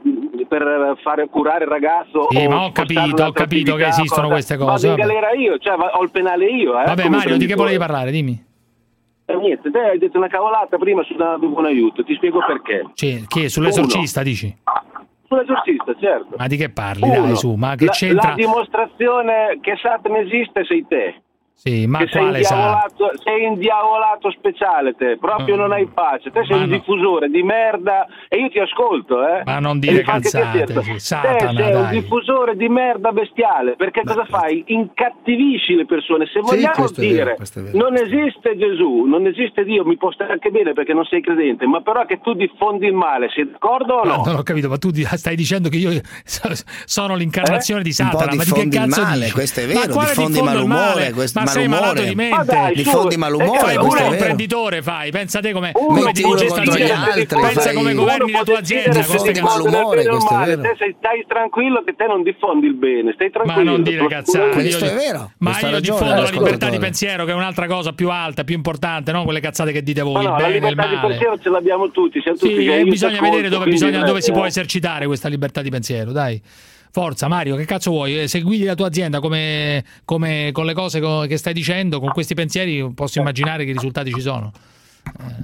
per fare curare il ragazzo Sì, ma ho capito, ho capito che esistono cosa, queste cose, Vado in galera io, cioè ho il penale io. Eh, vabbè Mario di che volevi parlare? Dimmi. Eh, niente, te hai detto una cavolata prima su Donaldo Buonaiuto, ti spiego perché. Sì, che sull'esorcista dici? Sull'esorcista, certo. ma di che parli? Uno, dai su ma che la, c'entra? La dimostrazione che Satana esiste sei te. Sì ma che sei indiavolato, sei indiavolato speciale te, proprio Mm. non hai pace, te sei Ma un no. diffusore di merda e io ti ascolto, eh. Ma non dire cazzate, sì, Te Satana, sei un dai. diffusore di merda bestiale, perché cosa fai? Incattivisci le persone. Se vogliamo vero, dire vero. non esiste Gesù, non esiste Dio, mi può stare anche bene perché non sei credente, ma però che tu diffondi il male, sei d'accordo o Ma no? non ho capito, ma tu di- stai dicendo che io so- sono l'incarnazione di Eh? Un po' Satana, ma di che diffondi il cazzo male, dici? questo è Ma vero, quale diffondi malumore, male? questo- ma sei malumore. malato di mente. Ma dai, su, Diffondi malumore, fai pure l'imprenditore, fai. Pensa te come, Uno come può dirigi sta azienda. Pensa come governi la tua azienda con queste il questo è male. vero. Te sei- stai tranquillo che te non diffondi il bene, stai Ma tranquillo. non dire cazzate. Questo io- è vero, Ma io ragione, diffondo la libertà di pensiero, che è un'altra cosa più alta, più importante, non quelle cazzate che dite Ma voi, il no, la bene il libertà di male. pensiero ce l'abbiamo tutti, Sì, e bisogna vedere dove, quindi bisogna- dove si può esercitare questa libertà di pensiero, dai. Forza Mario, che cazzo vuoi? Eh, Se guidi la tua azienda come, come con le cose co- che stai dicendo, con questi pensieri posso immaginare che risultati ci sono.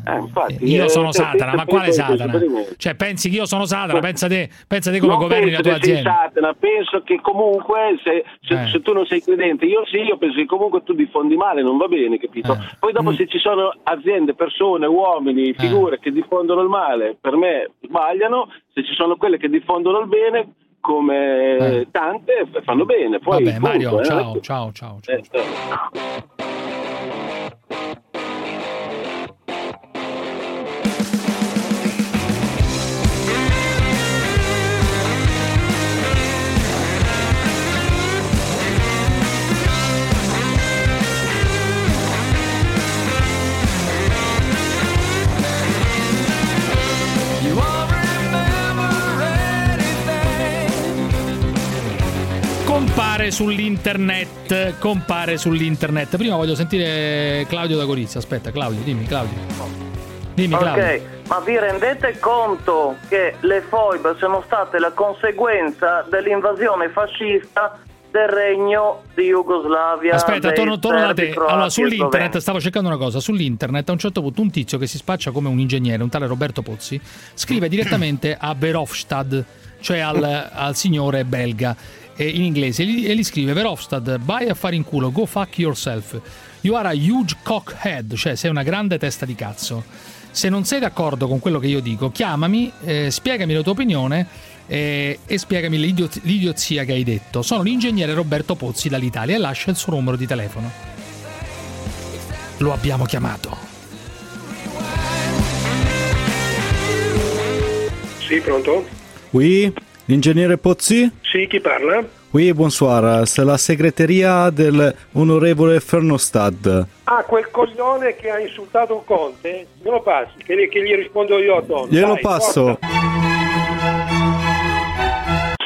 Eh, infatti, Io eh, sono cioè, Satana, ma quale Satana? Cioè, pensi che io sono Satana? Pensa te, pensa te come non governi la tua azienda. Satana, penso che comunque se, se- Eh. se tu non sei credente, io sì, io penso che comunque tu diffondi male, non va bene, capito? Eh. Poi Mm. dopo se ci sono aziende, persone, uomini, figure che diffondono il male, per me sbagliano, se ci sono quelle che diffondono il bene, come Eh. tante, fanno bene. Poi, Vabbè, Mario, punto, eh. ciao, ciao, ciao. ciao. Eh, eh. Compare sull'internet, compare sull'internet. Prima voglio sentire Claudio da Gorizia. Aspetta, Claudio, dimmi, Claudio. Dimmi, Claudio. Ok, ma vi rendete conto che le foibe sono state la conseguenza dell'invasione fascista del regno di Jugoslavia? Aspetta, torno, torno da te. Allora, sull'internet stavo cercando una cosa. Sull'internet a un certo punto un tizio che si spaccia come un ingegnere, un tale Roberto Pozzi, scrive direttamente a Verhofstadt, cioè al, al signore belga, eh, in inglese, e gli, e gli scrive Verhofstadt, vai a fare in culo, go fuck yourself. You are a huge cockhead, cioè sei una grande testa di cazzo. Se non sei d'accordo con quello che io dico, chiamami, eh, spiegami la tua opinione eh, e spiegami l'idio- l'idiozia che hai detto. Sono l'ingegnere Roberto Pozzi dall'Italia e lascia il suo numero di telefono. Lo abbiamo chiamato. Sì, pronto? Oui, l'ingegnere Pozzi? Sì, chi parla? Oui, bonsoir, c'est la segreteria dell'onorevole Fernostad. Ah, quel coglione che ha insultato Conte? Me lo passi, che, che gli rispondo io a Don. Glielo Dai, passo. forza.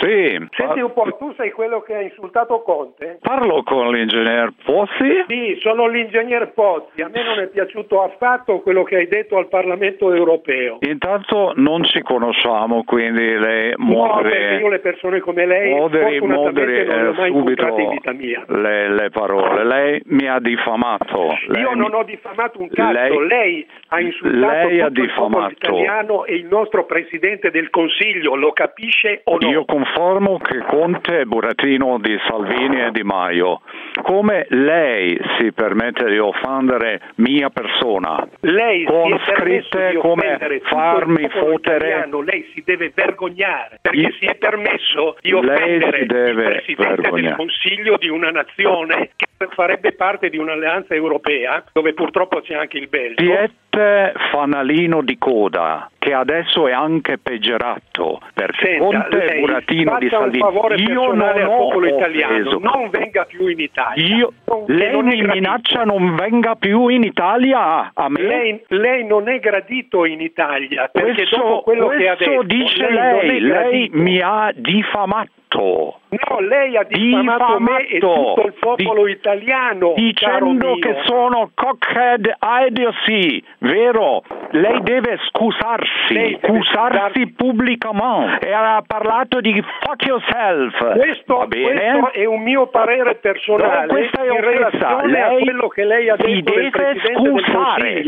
Sì. Senti un po', tu sei quello che ha insultato Conte? Parlo con l'ingegner Pozzi? Sì, sono l'ingegner Pozzi. A me non è piaciuto affatto quello che hai detto al Parlamento europeo. Intanto non ci conosciamo, quindi lei No, perché moderi, io le persone come lei moderi, moderi, non le ho eh, mai subito incontrate in vita mia. le, le parole. Lei mi ha diffamato. Lei Io non ho diffamato un cazzo, Lei- lei, ha insultato lei ha tutto il popolo diffamato. italiano e il nostro Presidente del Consiglio, lo capisce o no? Io confermo che Conte è burattino di Salvini e Di Maio. Come lei si permette di offendere mia persona? Lei con scritte come farmi fottere italiano, lei si deve vergognare perché Io- si è permesso di offendere il Presidente del vergognare. Consiglio di una nazione che farebbe parte di un'alleanza europea dove purtroppo c'è anche il Belgio. Siete fanalino di coda che adesso è anche peggiorato perché Senta, Conte lei burattino di faccia un Salvini. Io non al popolo italiano, non venga più in Italia. Io- Non- lei mi minaccia non venga più in Italia a me? Lei, lei non è gradito in Italia perché questo dopo quello che ha detto dice lei, lei, lei mi ha diffamato. No, lei ha diffamato me e tutto il popolo italiano, caro Dicendo che sono cockhead idiocy, vero? Lei deve scusarsi, scusarsi pubblicamente. E ha parlato di fuck yourself. Questo, Va bene? questo è un mio parere personale No, questa è offesa. Lei quello che lei ha detto deve scusare.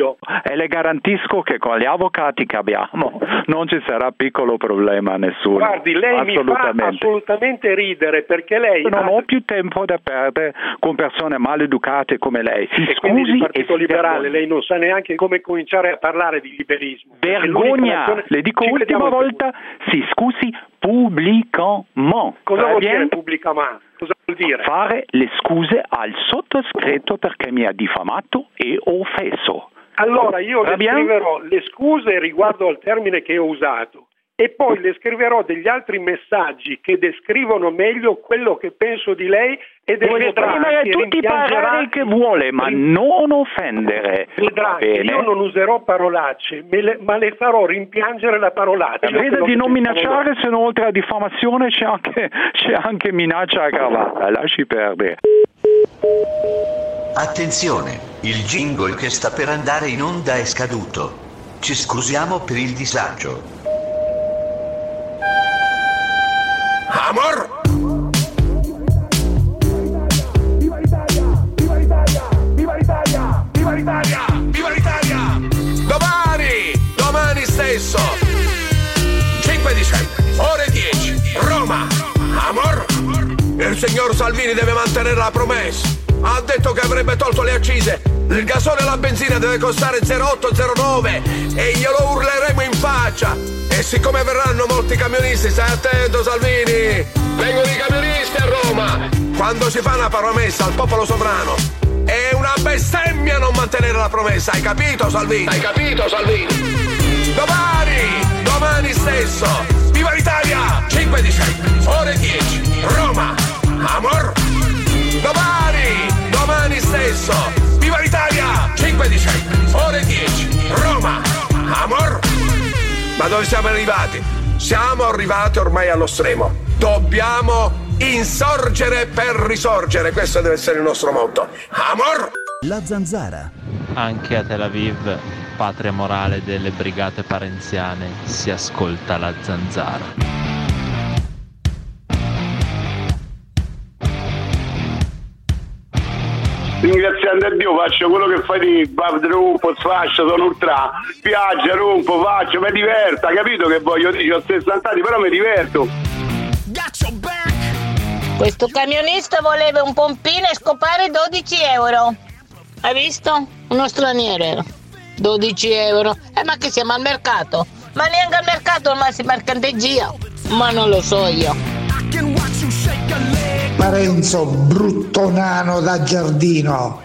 E le garantisco che con gli avvocati che abbiamo non ci sarà piccolo problema a nessuno. Guardi, lei mi fa Assolutamente. assolutamente ridere perché lei non ha- ho più tempo da perdere con persone maleducate come lei. Si e quindi il scusi Partito Liberale, lei non sa neanche come cominciare a parlare di liberismo. Vergogna! Le dico Ci ultima crediamo in volta, si scusi pubblicamente. Cosa vuol dire pubblicamente? Cosa vuol dire? Fare le scuse al sottoscritto perché mi ha diffamato e offeso. Allora io le scriverò le scuse riguardo al termine che ho usato e poi le scriverò degli altri messaggi che descrivono meglio quello che penso di lei e Può vedrà che tutti i che vuole, ma non offendere. Vedrà che io non userò parolacce, le- ma le farò rimpiangere la parolaccia. Quello di non minacciare, se no oltre a diffamazione c'è anche, c'è anche minaccia aggravata. Lasci perdere. Attenzione, il jingle che sta per andare in onda è scaduto. Ci scusiamo per il disagio. Amor! Viva l'Italia! Viva l'Italia! Domani! Domani stesso! 5 dicembre, ore 10, Roma! Amor! Il signor Salvini deve mantenere la promessa. Ha detto che avrebbe tolto le accise. Il gasole e la benzina deve costare 0,809 e glielo urleremo in faccia. E siccome verranno molti camionisti, stai attento Salvini! Vengono i camionisti a Roma! Quando si fa una promessa al popolo sovrano, è una bestemmia non mantenere la promessa, hai capito Salvini? Hai capito Salvini? Domani, domani stesso, viva l'Italia! 5 dicembre, Ma dove siamo arrivati? Siamo arrivati ormai allo stremo. Dobbiamo insorgere per risorgere, questo deve essere il nostro motto. Amor! La zanzara. Anche a Tel Aviv, patria morale delle brigate parenziane, si ascolta la zanzara. Ringraziando a Dio faccio quello che fai di rompo, sfascio, sono ultra, piaggia, rompo, faccio, mi diverta, capito che voglio dire, ho 60 anni, però mi diverto. Questo camionista voleva un pompino e scopare 12 euro. Hai visto? Uno straniero. era. 12 euro. Eh ma che siamo al mercato? Ma neanche al mercato ormai si mercanteggia. Ma non lo so io. Parenzo, brutto nano da giardino.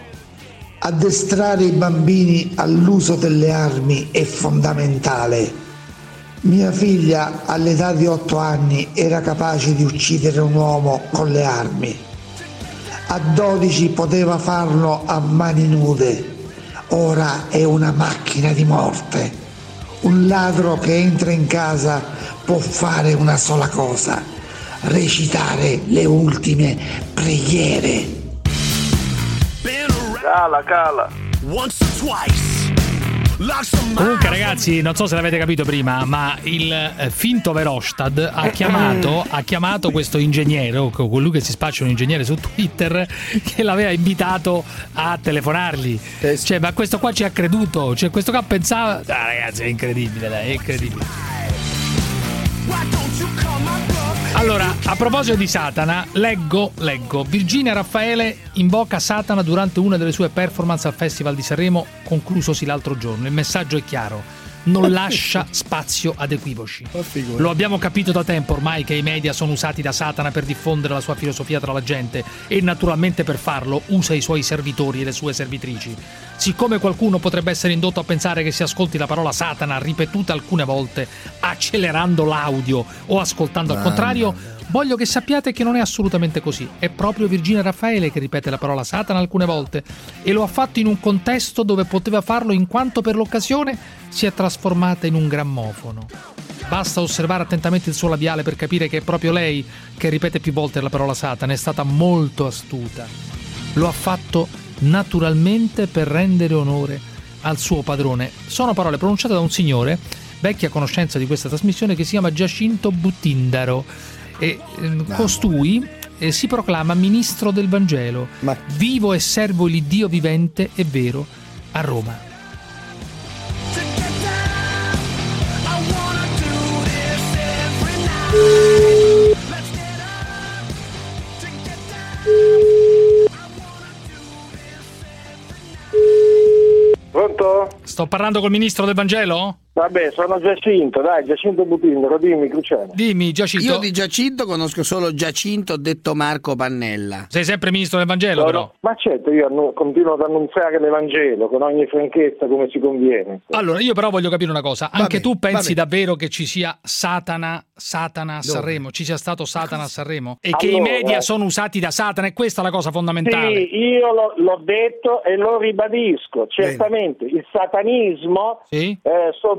Addestrare i bambini all'uso delle armi è fondamentale. Mia figlia all'età di 8 anni era capace di uccidere un uomo con le armi. A 12 poteva farlo a mani nude. Ora è una macchina di morte. Un ladro che entra in casa può fare una sola cosa, recitare le ultime preghiere. Cala, cala. Comunque, ragazzi, non so se l'avete capito prima, ma il eh, finto Verhofstadt ha chiamato, ha chiamato questo ingegnere, o co- colui che si spaccia un ingegnere su Twitter, che l'aveva invitato a telefonargli. Cioè, ma questo qua ci ha creduto. Cioè, questo qua pensava. Ah, ragazzi, è incredibile, dai, è incredibile. Allora, a proposito di Satana, leggo, leggo. Virginia Raffaele invoca Satana durante una delle sue performance al Festival di Sanremo, conclusosi l'altro giorno. Il messaggio è chiaro. Non lascia spazio ad equivoci. Lo abbiamo capito da tempo ormai che i media sono usati da Satana per diffondere la sua filosofia tra la gente e naturalmente per farlo usa i suoi servitori e le sue servitrici. Siccome qualcuno potrebbe essere indotto a pensare che si ascolti la parola Satana ripetuta alcune volte, accelerando l'audio o ascoltando al contrario, voglio che sappiate che non è assolutamente così. È proprio Virginia Raffaele che ripete la parola Satana alcune volte e lo ha fatto in un contesto dove poteva farlo in quanto per l'occasione si è trasformata in un grammofono. Basta osservare attentamente il suo labiale per capire che è proprio lei che ripete più volte la parola Satana, è stata molto astuta. Lo ha fatto naturalmente per rendere onore al suo padrone. Sono parole pronunciate da un signore, vecchia conoscenza di questa trasmissione, che si chiama Giacinto Buttindaro. E ehm, costui eh, si proclama ministro del Vangelo. Vivo e servo il Dio vivente e vero a Roma. Pronto? Sto parlando col ministro del Vangelo? Vabbè, sono Giacinto, dai, Giacinto Butindaro, dimmi, Cruciano. Dimmi, Giacinto. Io di Giacinto conosco solo Giacinto detto Marco Pannella. Sei sempre ministro del Vangelo, però. Ma certo, io annu- continuo ad annunziare l'Evangelo con ogni franchezza come ci conviene. Allora, io però voglio capire una cosa. Anche bene, tu pensi davvero che ci sia Satana, Satana a Dove? Sanremo? Ci sia stato Satana a Sanremo? E che i Allora- media sono usati da Satana? E questa è la cosa fondamentale. Sì, io lo- l'ho detto e lo ribadisco. Certamente il satanismo, eh,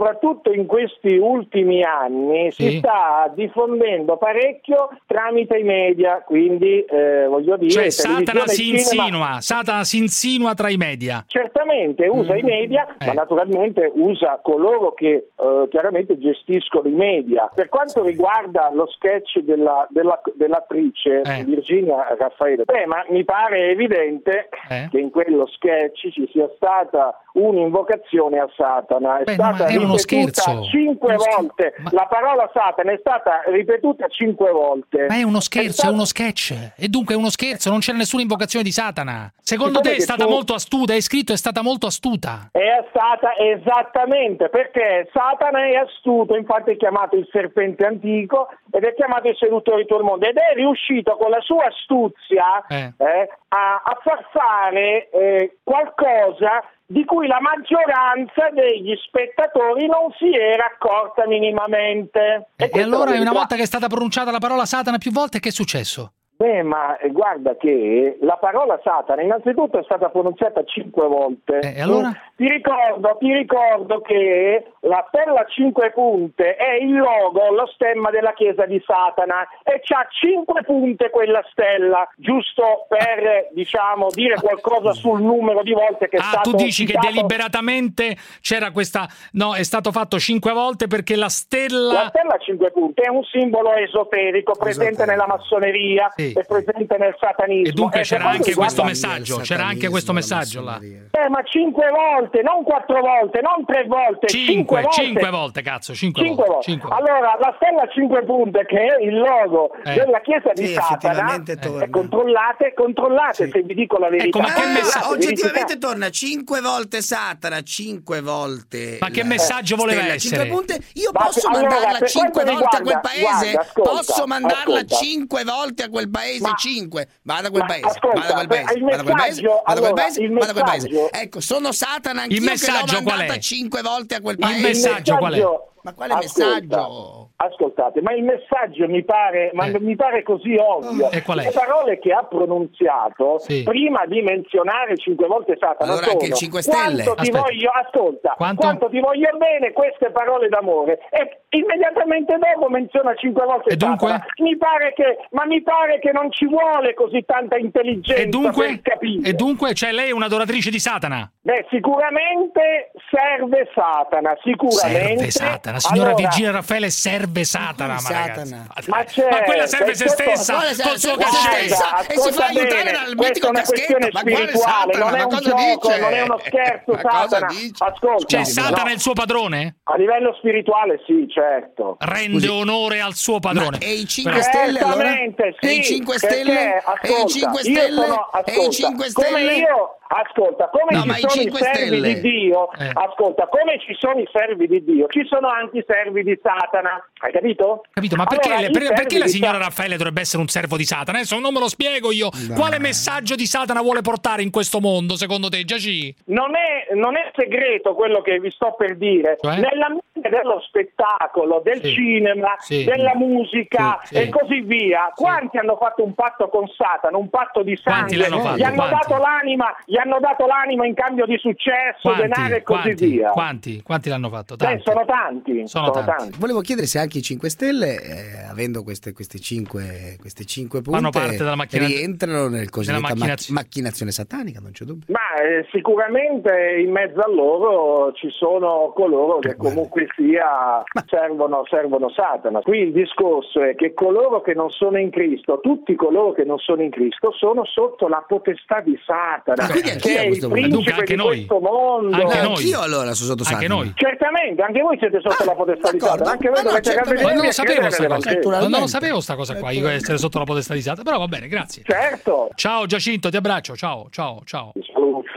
soprattutto in questi ultimi anni, si Sì. sta diffondendo parecchio tramite i media. Quindi, eh, voglio dire, Cioè, Satana si cinema- insinua, Satana si insinua tra i media. Certamente usa Mm. i media, Eh. ma naturalmente usa coloro che eh, chiaramente gestiscono i media. Per quanto riguarda lo sketch della- della- dell'attrice Eh. Virginia Raffaele, beh, ma mi pare evidente Eh. che in quello sketch ci sia stata un'invocazione a Satana. È Beh, ma stata è uno ripetuta scherzo. cinque volte. La parola Satana è stata ripetuta cinque volte. Ma è uno scherzo, è, stato- uno sketch. E dunque è uno scherzo, non c'è nessuna invocazione di Satana. Secondo Siccome te è stata tu- molto astuta? Hai scritto è stata molto astuta. È stata esattamente perché Satana è astuto, infatti è chiamato il serpente antico ed è chiamato il seduttore di tutto il mondo ed è riuscito con la sua astuzia Eh. eh, a, a far fare eh, qualcosa di cui la maggioranza degli spettatori non si era accorta minimamente. E, questa allora una volta che è stata pronunciata la parola Satana più volte, che è successo? Beh, ma eh, guarda che la parola Satana innanzitutto è stata pronunciata cinque volte. e allora? Ti ricordo, ti ricordo che la stella a cinque punte è il logo, lo stemma della chiesa di Satana e c'ha cinque punte quella stella, giusto per, diciamo, dire qualcosa sul numero di volte che è Ah, stato tu dici che citato. deliberatamente c'era questa. No, è stato fatto cinque volte perché la stella. La stella a cinque punti è un simbolo esoterico presente nella massoneria Sì. E presente nel satanismo. E dunque Eh, c'era anche questo messaggio. C'era anche questo messaggio là. Eh, ma cinque volte, non quattro volte, non tre volte, cinque, Cinque, volte. cinque volte, cazzo, cinque, Cinque volte. volte. Allora, la stella a cinque punte, che è il logo Eh. della chiesa di Sì, Satana, effettivamente torna. eh, controllate, controllate se vi dico la verità. Ecco, ma che Controllate, messaggio- Oggettivamente torna cinque volte Satana, cinque volte. Ma che messaggio voleva stella essere? Cinque punte. Io Ma posso allora, mandarla cinque volte a quel paese? guarda, ascolta, posso mandarla ascolta. cinque volte a quel paese? Ma- cinque. Vado a quel ma paese. ascolta, vado a quel paese. il Vado a quel paese. messaggio- Vado a quel paese. il Vado a quel paese. Ecco, sono Satana anch'io Il che l'ho mandata è? cinque volte a quel Il paese. messaggio qual è? Ma quale Ascolta, messaggio? Ascoltate, ma il messaggio mi pare, ma mi pare così ovvio. E qual è? Le parole che ha pronunziato Sì. prima di menzionare cinque volte Satana Allora sono anche il 5 Stelle. quanto ti Aspetta. voglio, ascolta, Quanto? quanto? ti voglio bene, queste parole d'amore. E immediatamente dopo menziona cinque volte E dunque? Satana. Mi pare che, ma mi pare che non ci vuole così tanta intelligenza E dunque? per capire. E dunque, cioè lei è un'adoratrice di Satana? Beh, sicuramente serve Satana, sicuramente. Serve Satana, signora Allora, Virginia Raffaele serve Satana, ma Satana? ragazzi. Ma, certo, Ma quella serve se questo- stessa col suo serve se cachet. e si ascolta fa aiutare bene, dal mitico caschetto. Ma quale Satana? non è Ma un cosa gioco, dice? non è uno scherzo, Satana. dice? Ascolta, Cioè, no, Satana è il suo padrone? a livello spirituale sì, certo. Rende onore al suo padrone. Ma e i 5 Però- Stelle allora? Sì, E i 5 perché, Stelle? E i ascolta, 5 io Stelle? sono- E i ascolta, 5 come Stelle? io- ascolta, come No, ci sono i 5 servi Stelle. di Dio, Eh. ascolta, come ci sono i servi di Dio, ci sono anche i servi di Satana. Hai capito? Capito, ma perché, Allora, per- perché la signora Satana- Raffaele dovrebbe essere un servo di Satana? Adesso non me lo spiego io. Quale messaggio di Satana vuole portare in questo mondo, secondo te, Giaci? Non è, non è segreto quello che vi sto per dire. Cioè? Nella mente dello spettacolo, del Sì. cinema, Sì. della musica Sì, sì. e così via, quanti hanno fatto un patto con Satana, un patto di sangue? fatto? Gli hanno, Quanti? dato l'anima, gli hanno dato l'anima in cambio di successo, denaro e così quanti, via. quanti, quanti l'hanno fatto? Beh, Tanti. sono tanti. Sono tanti. Volevo chiedere se anche i 5 Stelle, eh, avendo queste, queste, 5, queste cinque punte, Fanno parte della macchina- rientrano nel cosiddetta della mac- macchinazione. macchinazione satanica, non c'è dubbio. Ma eh, sicuramente in mezzo a loro ci sono coloro che comunque sia servono, servono Satana. Qui il discorso è che coloro che non sono in Cristo, tutti coloro che non sono in Cristo, sono sotto la potestà di Satana, Ah, quindi anch'io a questo punto. Dunque anche di noi. mondo. Anche Eh, noi. Anch'io allora sono sotto Anche noi. Certamente, anche voi siete sotto la potestà di. Satana, anche voi Ah, no, dovete ravvedervi non lo sapevo sta cosa. Ma non lo sapevo sta cosa qua, io essere sotto la potestà di Satana. Però va bene, grazie. Certo. Ciao Giacinto, ti abbraccio. Ciao, ciao, ciao.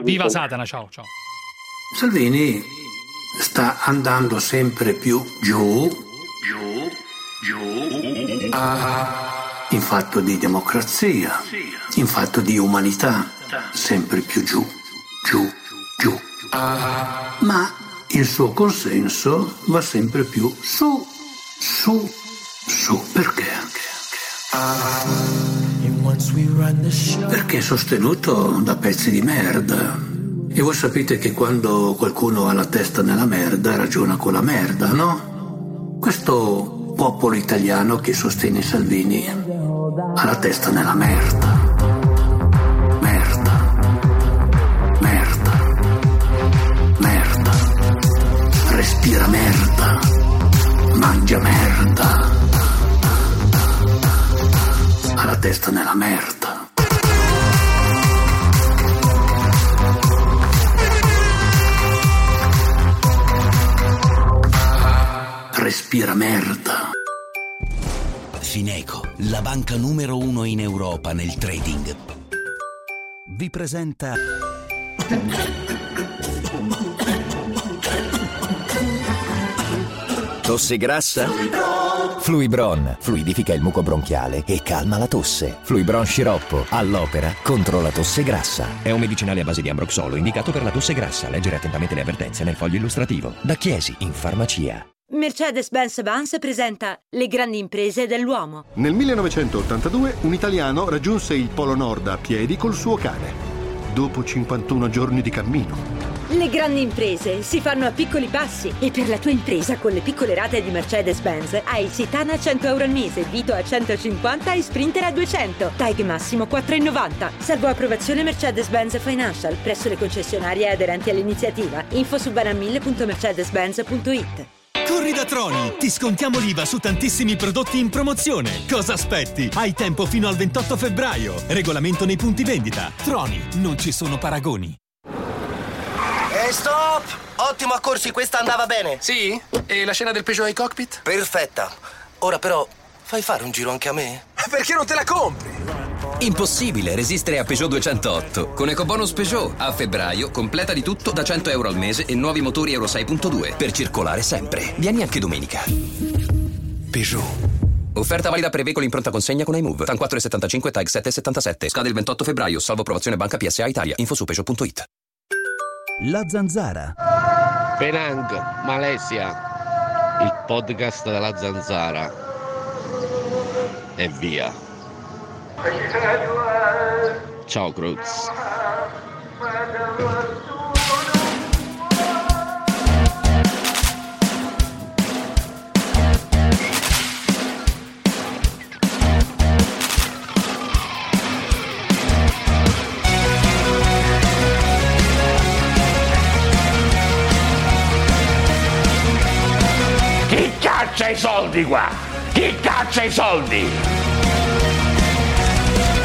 Viva Satana, ciao, ciao. Salvini sta andando sempre più giù, giù, giù, ah, in fatto di democrazia, in fatto di umanità, sempre più giù, giù, giù. Ah, ma il suo consenso va sempre più su, su, su. Perché? Perché è sostenuto da pezzi di merda. E voi sapete che quando qualcuno ha la testa nella merda ragiona con la merda, no? Questo popolo italiano che sostiene Salvini ha la testa nella merda. Merda. Respira merda. Mangia merda. Ha la testa nella merda. Respira merda. Fineco, la banca numero uno in Europa nel trading, vi presenta Tosse grassa? Fluibron fluidifica il muco bronchiale e calma la tosse. Fluibron sciroppo all'opera contro la tosse grassa. È un medicinale a base di ambroxolo indicato per la tosse grassa. Leggere attentamente le avvertenze nel foglio illustrativo. Da Chiesi in farmacia. Mercedes-Benz Vans presenta Le grandi imprese dell'uomo. Nel 1982 un italiano raggiunse il Polo Nord a piedi col suo cane. Dopo 51 giorni di cammino. Le grandi imprese si fanno a piccoli passi e per la tua impresa con le piccole rate di Mercedes-Benz hai Citana a 100 euro al mese, Vito a 150 e Sprinter a 200. Tag massimo 4,90. Salvo approvazione Mercedes-Benz Financial presso le concessionarie aderenti all'iniziativa. Info su baranmille.mercedes-benz.it Corri da Troni! Ti scontiamo l'IVA su tantissimi prodotti in promozione. Cosa aspetti? Hai tempo fino al 28 febbraio. Regolamento nei punti vendita. Troni, non ci sono paragoni. E stop! Ottimo a corsi, questa andava bene. Sì? E la scena del Peugeot ai cockpit? Perfetta. Ora però, fai fare un giro anche a me? Perché non te la compri? Impossibile resistere a Peugeot 208. Con EcoBonus Peugeot, a febbraio, completa di tutto da 100 euro al mese e nuovi motori Euro 6.2 per circolare sempre. Vieni anche domenica. Peugeot. Offerta valida per veicoli in pronta consegna con iMove. TAN 4,75 TAG 7,77. Scade il 28 febbraio, salvo approvazione Banca PSA Italia. Info su Peugeot.it. La zanzara. Penang, Malesia. il podcast della zanzara. E via. Ciao Cruz. Caccia i soldi qua? Chi caccia i soldi?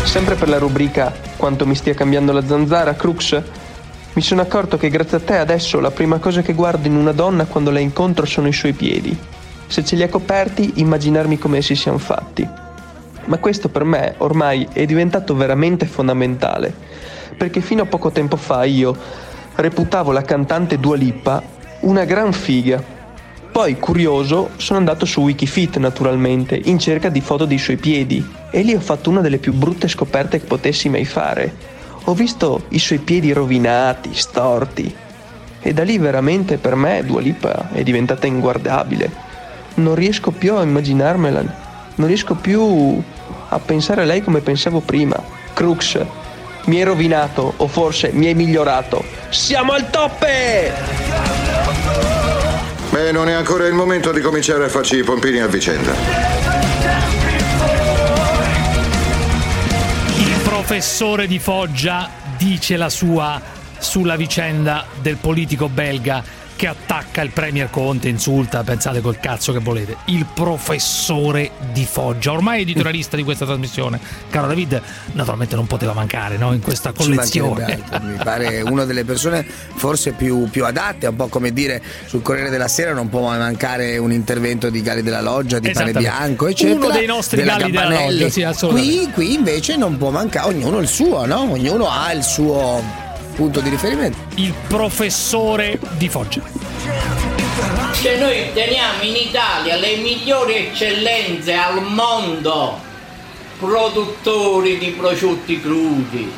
Sempre per la rubrica Quanto mi stia cambiando la zanzara, Crux, mi sono accorto che grazie a te adesso la prima cosa che guardo in una donna quando la incontro sono i suoi piedi. Se ce li ha coperti, immaginarmi come essi siano fatti. Ma questo per me ormai è diventato veramente fondamentale, perché fino a poco tempo fa io reputavo la cantante Dua Lipa una gran figa. Poi, curioso, sono andato su Wikifit naturalmente, in cerca di foto dei suoi piedi, e lì ho fatto una delle più brutte scoperte che potessi mai fare. Ho visto i suoi piedi rovinati, storti, e da lì veramente per me Dua Lipa è diventata inguardabile. Non riesco più a immaginarmela, non riesco più a pensare a lei come pensavo prima. Crux, mi hai rovinato, o forse mi hai migliorato. Siamo al toppe! Beh, non è ancora il momento di cominciare a farci i pompini a vicenda. Il professore di Foggia dice la sua sulla vicenda del politico belga che attacca il premier Conte, insulta, pensate col cazzo che volete. Il professore di Foggia, ormai editorialista di questa trasmissione, caro David, naturalmente non poteva mancare no? in questa collezione. altro, mi pare una delle persone forse più, più adatte, un po' come dire sul Corriere della Sera non può mancare un intervento di Gali della Loggia, di Pane. Bianco, eccetera. Uno dei nostri della Gali della Gabbanelli. Loggia, sì, qui, qui invece non può mancare, ognuno il suo, no? Ognuno ha il suo punto di riferimento. Il professore di Foggia. Se noi teniamo in Italia le migliori eccellenze al mondo, produttori di prosciutti crudi,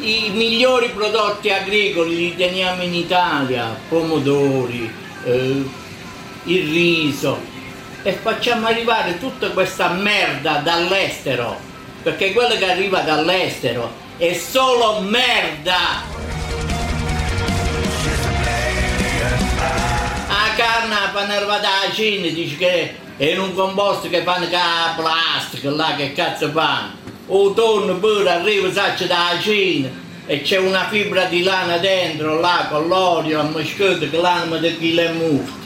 i migliori prodotti agricoli li teniamo in Italia, pomodori, eh, il riso, e facciamo arrivare tutta questa merda dall'estero, perché quello che arriva dall'estero è solo merda. La carne fanno arrivare da Cina, dice che è in un composto che fanno la plastica, là che cazzo fanno. O tonno pure arriva saccio da Cina e c'è una fibra di lana dentro, là con l'olio, a moschetto, che l'anima di chilo e mufto.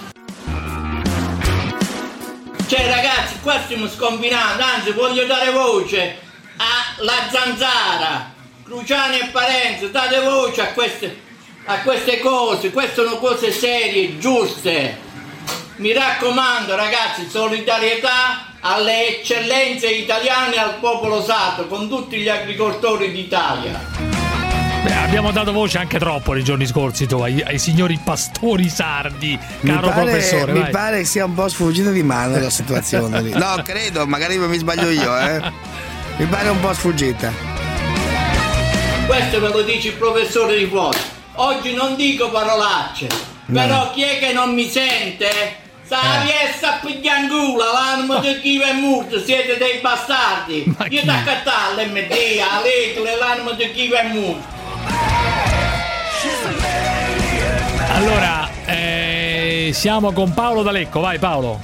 Cioè ragazzi, qua stiamo scombinando, anzi voglio dare voce alla zanzara, Cruciani e Parenzo, date voce a queste, a queste cose, queste sono cose serie, giuste. Mi raccomando ragazzi, solidarietà alle eccellenze italiane e al popolo sardo, con tutti gli agricoltori d'Italia. Beh, abbiamo dato voce anche troppo nei giorni scorsi tu, ai, ai signori pastori sardi, Mi caro pare, professore. mi vai. pare che sia un po' sfuggita di mano la situazione lì. No, credo, magari mi sbaglio io, eh. Mi pare un po' sfuggita. Questo ve lo dice il professore di fuori. Oggi non dico parolacce, però chi è che non mi sente? Sa riesca a pigliangula, l'anima di chi è morto, siete dei bastardi. Io ti accattare l'MD, a lettere, l'anima di chi è morto. Allora, eh, siamo con Paolo D'Alecco, vai Paolo.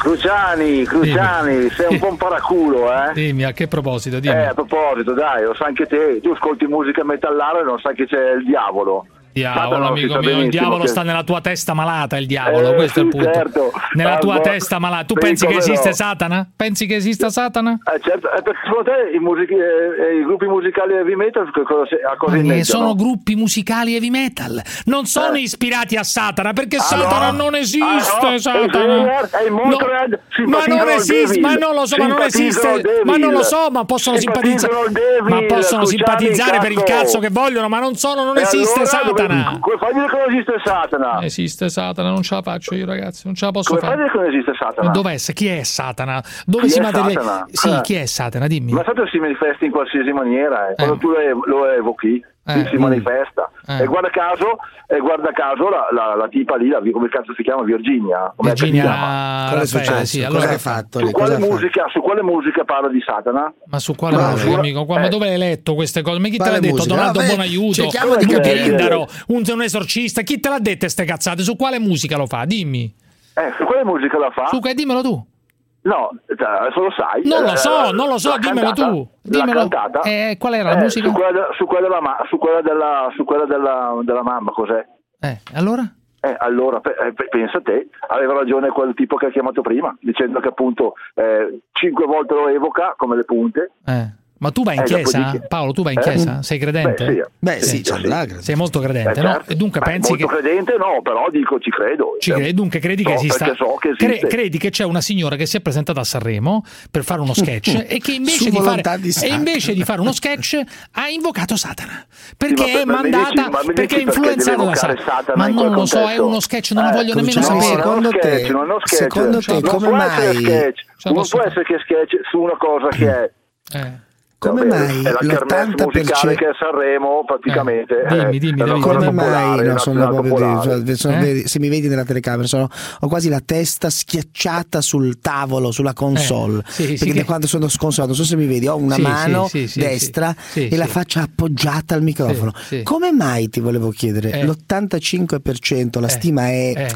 Cruciani, Cruciani, sei un po' un paraculo, eh? Dimmi, a che proposito? Dimmi. Eh, a proposito, dai, lo sai anche te, tu ascolti musica metallare e non sai che c'è il diavolo. Diavolo, Satana amico mio, il diavolo che- sta nella tua testa malata, il diavolo, Eh, questo è il sì, punto. certo. Nella Ah, tua testa malata. Tu sì, pensi che esiste no. Satana? Pensi che esista Satana? Eh, certo, eh, perché secondo te i, music- eh, eh, i gruppi musicali heavy metal a cosa inventano? sono gruppi musicali heavy metal, non sono ispirati a Satana perché Ah, Satana no? non esiste. Ah, no? Satana. No, ma non esiste, ma non lo so, ma non esiste, ma non lo so, ma possono simpatizzare, ma possono simpatizzare per il cazzo. che vogliono, ma non sono, non esiste dove- Satana. Come fai a dire che non esiste Satana? Esiste Satana, non ce la faccio io, ragazzi, non ce la posso Come fai a fare. dire che non esiste Satana? Dov'è? Chi è Satana? Dove Chi si materializza? Sì, Eh. chi è Satana? Dimmi. Ma Satana si manifesta in qualsiasi maniera, eh. quando tu lo, eh, si mm. manifesta. Eh. E guarda caso, e guarda caso la, la, la, tipa lì, la, come cazzo si chiama? Virginia. Com'è Virginia, cosa è successo? Sì, allora, cosa ha fatto? Su quale, musica, su quale, musica, parla di Satana? Ma su quale no, musica, amico? Qua, eh. Ma dove hai letto queste cose? Ma chi quale te l'ha musica? detto? Donato Buonaiuto, Cerchiamo di eh, eh, un, un esorcista, chi te l'ha detto ste cazzate? Su quale musica lo fa? Dimmi. Eh, su quale musica lo fa? Luca, eh, dimmelo tu. No, se lo sai. Non lo so, eh, non lo so, dimmelo cantata, tu. Dimmelo. cantata. Eh, eh, qual era la eh, musica? Su quella, de, su quella, della, su quella, della, su quella della, della mamma, cos'è? Eh, allora? Eh, allora, pe- eh, pensa a te, aveva ragione quel tipo che ha chiamato prima, dicendo che appunto eh, cinque volte lo evoca come le punte, eh. Ma tu vai in eh, chiesa? Dice... Paolo, tu vai in eh, chiesa? Eh? Sei credente? Beh, sì, Beh, sì, sì, sì. sei molto credente, Beh, no? Certo. E dunque Beh, pensi che. che... credente no, però dico ci credo. Ci cioè, credi, dunque credi so, che esista... So che Cre- credi che c'è una signora che si è presentata a Sanremo per fare uno sketch e che invece, di fare... Di e invece di fare uno sketch ha invocato Satana. Perché per è mandata, dici, perché, perché è influenzata da Satana. Ma non lo so, è uno sketch, non lo eh, voglio nemmeno sapere. Secondo te, secondo te come mai? Non può cioè, essere che sketch su una cosa che è... Eh come mai è la l'80% musicale che è Sanremo praticamente eh, dimmi eh, dimmi Davide, come mai? no, sono proprio di, sono, eh? se mi vedi nella telecamera sono, ho quasi la testa schiacciata sul tavolo sulla console. Eh, sì, perché sì, da che... quando sono sconsolato non so se mi vedi ho una sì, mano destra e la faccia appoggiata al microfono. Come mai ti volevo chiedere eh. l'85% la eh. stima è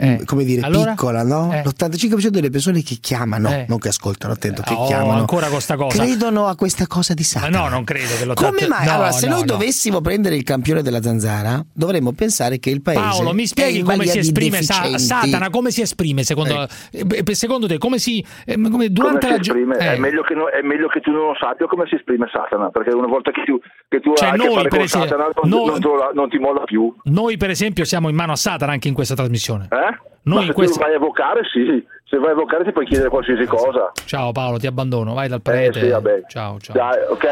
eh, come dire, allora, piccola, no? Eh. L'85% delle persone che chiamano, eh. non che ascoltano, attento, che oh, chiamano, ancora questa cosa. credono a questa cosa di Satana. Ma no, non credo che lo Come mai? No, allora, no, se noi no. dovessimo prendere il campione della zanzara, dovremmo pensare che il paese Paolo, mi spieghi come si esprime sa- Satana, come si esprime secondo, eh. Eh, secondo te, come si come durante come la giornata è, meglio che è meglio che tu non lo sappia come si esprime Satana, perché una volta che tu che tu cioè, hai noi, a che Satana non, non, non, ti molla più. Noi per esempio siamo in mano a Satana anche in questa trasmissione. Eh? Eh? Noi se questo... vai a evocare, sì. Se vai a evocare ti puoi chiedere qualsiasi esatto. cosa. Ciao Paolo, ti abbandono, vai dal prete. Eh, sì, vabbè. Ciao, ciao. Dai, ok.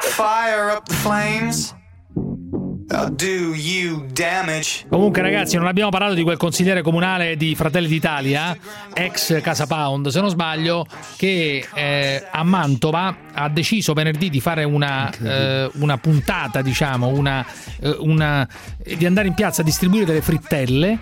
Fire up the flames. Uh, do you damage? Comunque, ragazzi, non abbiamo parlato di quel consigliere comunale di Fratelli d'Italia, ex Casa Pound, se non sbaglio, che eh, a Mantova ha deciso venerdì di fare una, eh, una puntata, diciamo, una, eh, una, di andare in piazza a distribuire delle frittelle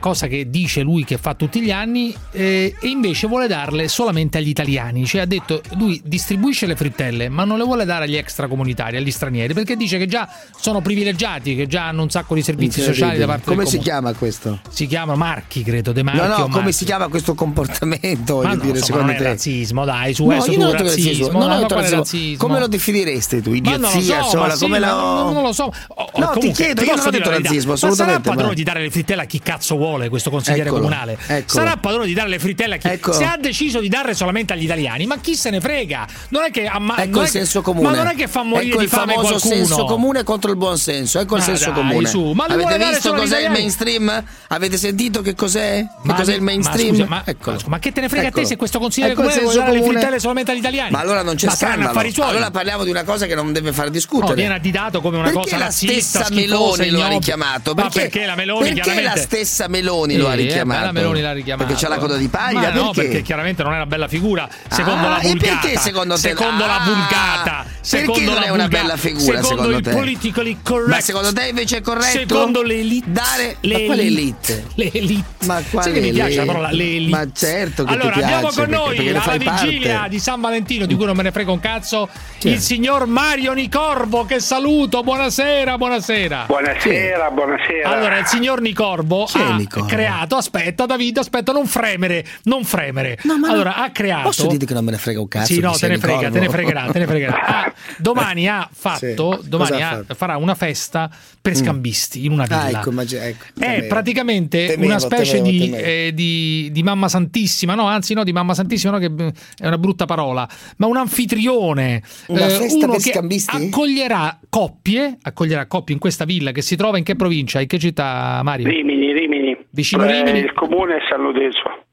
cosa che dice lui che fa tutti gli anni, eh, e invece vuole darle solamente agli italiani. Cioè ha detto lui distribuisce le frittelle, ma non le vuole dare agli extracomunitari, agli stranieri, perché dice che già sono privilegiati, che già hanno un sacco di servizi sociali da parte Come si comune. chiama questo? Si chiama Marchi, credo, De Marchi. No, no, come Marchi. si chiama questo comportamento? Ma no, dire, insomma, non è razzismo, dai, su questo non razzismo. Non non razzismo. Come lo definiresti tu? Idiozia, so, sola, sì, la... non, lo so. O, no, oh, comunque, ti chiedo, io non ho detto razzismo. Ma sarà padrone di dare le frittelle a chi cazzo vuole? vuole questo consigliere eccolo, comunale. Eccolo. Sarà padrone di dare le frittelle a chi ecco. se ha deciso di darle solamente agli italiani, ma chi se ne frega? Non è che amma- ecco non il senso comune. Ma non è che fa morire ecco di fame qualcuno. il senso comune contro il buon senso, ecco ma il senso dai, comune. Su. Ma avete visto cos'è il mainstream? Avete sentito che cos'è? Ma, che cos'è il mainstream? Ma, scusa, ma, che te ne frega a te se questo consigliere ecco comunale vuole dare le frittelle solamente agli italiani? Ma allora non c'è ma scandalo. Allora parliamo di una cosa che non deve far discutere. No, viene additato come una cosa la stessa Meloni lo ha richiamato, perché la Meloni chiaramente la stessa Meloni Meloni lo ha eh, richiamato. Bella Meloni l'ha richiamato. Perché c'è la coda di paglia. Perché? no, perché chiaramente non è una bella figura. Secondo ah, la vulgata. E perché secondo te? Secondo ah, la vulgata. Secondo perché non è una bella figura? Secondo, secondo te? il politically correct. Ma secondo te invece è corretto? Secondo le elite. Dare le ma quale elite? Le elite. Ma quale elite? mi piace la parola le elite. Ma certo che Allora, abbiamo con perché, noi perché alla vigilia di San Valentino, di cui non me ne frega un cazzo, C'è. il signor Mario Nicorvo che saluto. Buonasera, buonasera. Buonasera, buonasera. Allora, il signor Nicorvo Chi ricordo. creato, aspetta Davide, aspetta, non fremere, non fremere. No, allora, no, ha creato... Posso dire che non me ne frega un cazzo? Sì, no, te ne ricordo. frega, te ne fregherà, te ne fregherà. Ah, domani ha fatto, sì. domani ha, fatto? farà una festa per mm. scambisti mm. in una villa. Ah, ecco, immag- ecco, È praticamente temevo, una specie temevo, di, temevo. Eh, di, di, Mamma Santissima, no, anzi no, di Mamma Santissima, no, che è una brutta parola, ma un anfitrione. Una eh, festa per scambisti? Accoglierà coppie, accoglierà coppie in questa villa che si trova in che provincia, in che città Mario? Rimini, Rimini. Vicino eh, Rimini. Il comune è San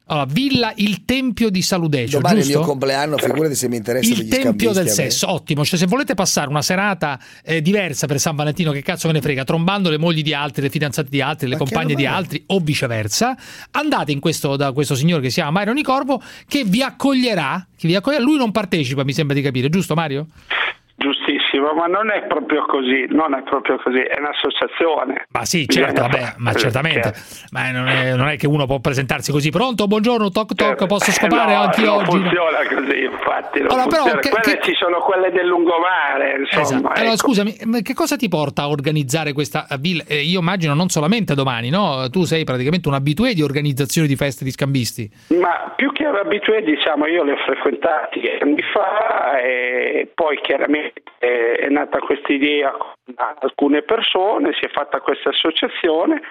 Allora, Villa il Tempio di Saludecio. Domani giusto? è il mio compleanno, cioè, figurati se mi interessa. Il Tempio del Sesso, ottimo. Cioè, se volete passare una serata eh, diversa per San Valentino, che cazzo ve ne frega, trombando le mogli di altri, le fidanzate di altri, le Ma compagne di altri o viceversa, andate questo, da questo signore che si chiama Mario Nicorvo che vi accoglierà, che vi accoglierà. Lui non partecipa, mi sembra di capire, giusto Mario? Giustissimo benissimo, ma non è proprio così, non è proprio così, è un'associazione. Ma sì, certo, vabbè, ma certamente. certo. Ma non è, non è che uno può presentarsi così. Pronto, buongiorno, toc toc, posso scopare Eh, no, anche non oggi? funziona così, infatti. non Allora, però, funziona. che- quelle che- ci sono quelle del lungomare, insomma. Esatto. Allora, ecco. scusami, ma che cosa ti porta a organizzare questa villa? Eh, io immagino non solamente domani, no? Tu sei praticamente un abitué di organizzazione di feste di scambisti. Ma più che abitué, diciamo, io li ho frequentati anni fa e poi chiaramente eh, è nata questa idea con alcune persone, si è fatta questa associazione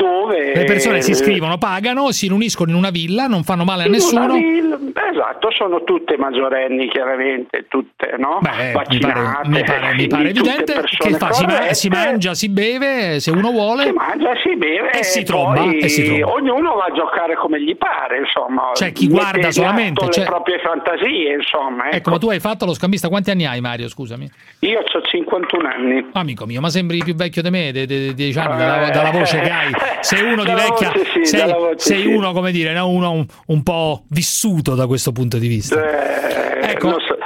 dove... Le persone si iscrivono, pagano, si riuniscono in una villa, non fanno male a nessuno. villa- esatto, sono tutte maggiorenni chiaramente, tutte no? Beh, mi vaccinate. pare, mi pare- mi pare evidente che fa, si, ma- si mangia, si beve, se uno vuole. Si mangia, si beve e si tromba. E si tromba. ognuno va a giocare come gli pare, insomma. C'è chi guarda solamente, c'è- le proprie fantasie, insomma. Ecco. Ecco, ma tu hai fatto lo scambista, quanti anni hai Mario, scusami? Io ho 51 anni. Amico mio, ma sembri più vecchio di me, di 10 anni, dalla, dalla voce che hai. Sei uno di vecchia, voce sì, sei, voce sei sì. uno, come dire, no? uno un, un po' vissuto da questo punto di vista. Eh, Ecco. so-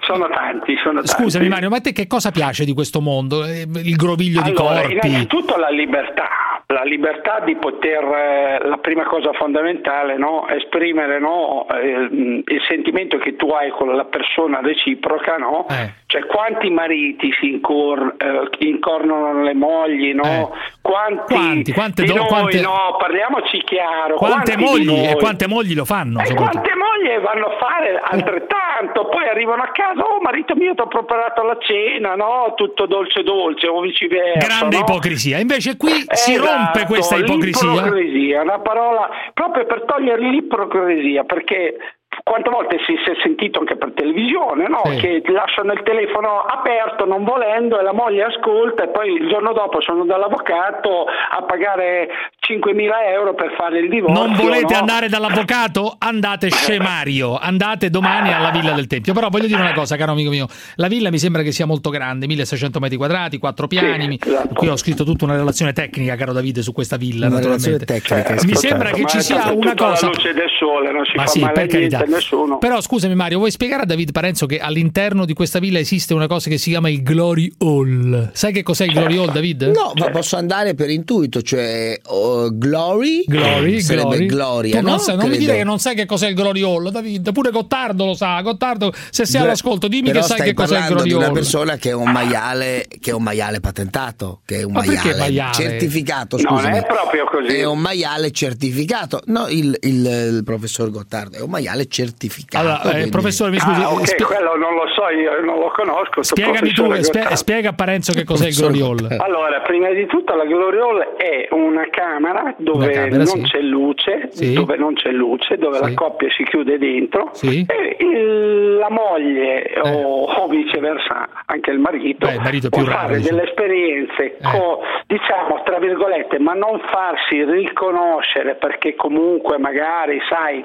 sono tanti, sono tanti. Scusami Mario, ma a te che cosa piace di questo mondo? Eh, Il groviglio di Allora, corpi? innanzitutto la libertà, la libertà di poter, eh, la prima cosa fondamentale, no? esprimere no? eh, il sentimento che tu hai con la persona reciproca, no? Eh. cioè quanti mariti si incor- eh, incornano le mogli, no? Quanti. Quanti? Quante do- noi, quante- no? parliamoci chiaro, Quante mogli e quante mogli lo fanno? E quante mogli vanno a fare altrettanto, poi arrivano a casa, oh marito mio ti ho preparato la cena, no? Tutto dolce dolce o viceversa. Grande no? ipocrisia. Invece qui si Esatto, rompe questa ipocrisia. L'ipocrisia, una parola proprio per togliere l'ipocrisia, perché quante volte si, si è sentito anche per televisione, no? Sì. che lasciano il telefono aperto non volendo e la moglie ascolta e poi il giorno dopo sono dall'avvocato a pagare 5.000 euro per fare il divorzio. Non volete no? andare dall'avvocato? Andate scemario, andate domani alla Villa del Tempio. Però voglio dire una cosa, caro amico mio, la villa mi sembra che sia molto grande, 1600 metri quadrati, quattro piani. mi- esatto. Qui ho scritto tutta una relazione tecnica, caro Davide, su questa villa. Una naturalmente. relazione tecnica, mi ascolta. sembra che ci sia una cosa. la luce del sole, non si Ma fa sì, male per a nessuno. Però scusami Mario, vuoi spiegare a David Parenzo che all'interno di questa villa esiste una cosa che si chiama il Glory Hall? Sai che cos'è il Glory Hall, David? No, ma posso andare per intuito, cioè oh, Glory, Glory, sarebbe Glory. Gloria, Tu non, no? sai- non mi dire che non sai che cos'è il Glory Hall, David. Pure Gottardo lo sa. Gottardo, se sei Beh, all'ascolto, dimmi però che sai che cos'è il Glory di una Hall. persona che è un maiale, che è un maiale patentato, che è un maiale, maiale? certificato, Non scusami. è proprio così. È un maiale certificato. No, il, il- il professor Gottardo è un maiale certificato. Allora, eh, quindi- professore, mi scusi, Ah, ok, spie- quello non lo so, io non lo conosco. spiegami tu, spie- spiega a Parenzo che cos'è il Glory Hall. Allora, prima di tutto la Glory Hall è una camera dove Una camera, non sì. c'è luce, Sì. dove non c'è luce, dove Sì. la coppia si chiude dentro Sì. e il- la moglie o, o viceversa anche il marito, Beh, il marito può raro, fare diciamo. delle esperienze, co- diciamo tra virgolette, ma non farsi riconoscere perché comunque magari sai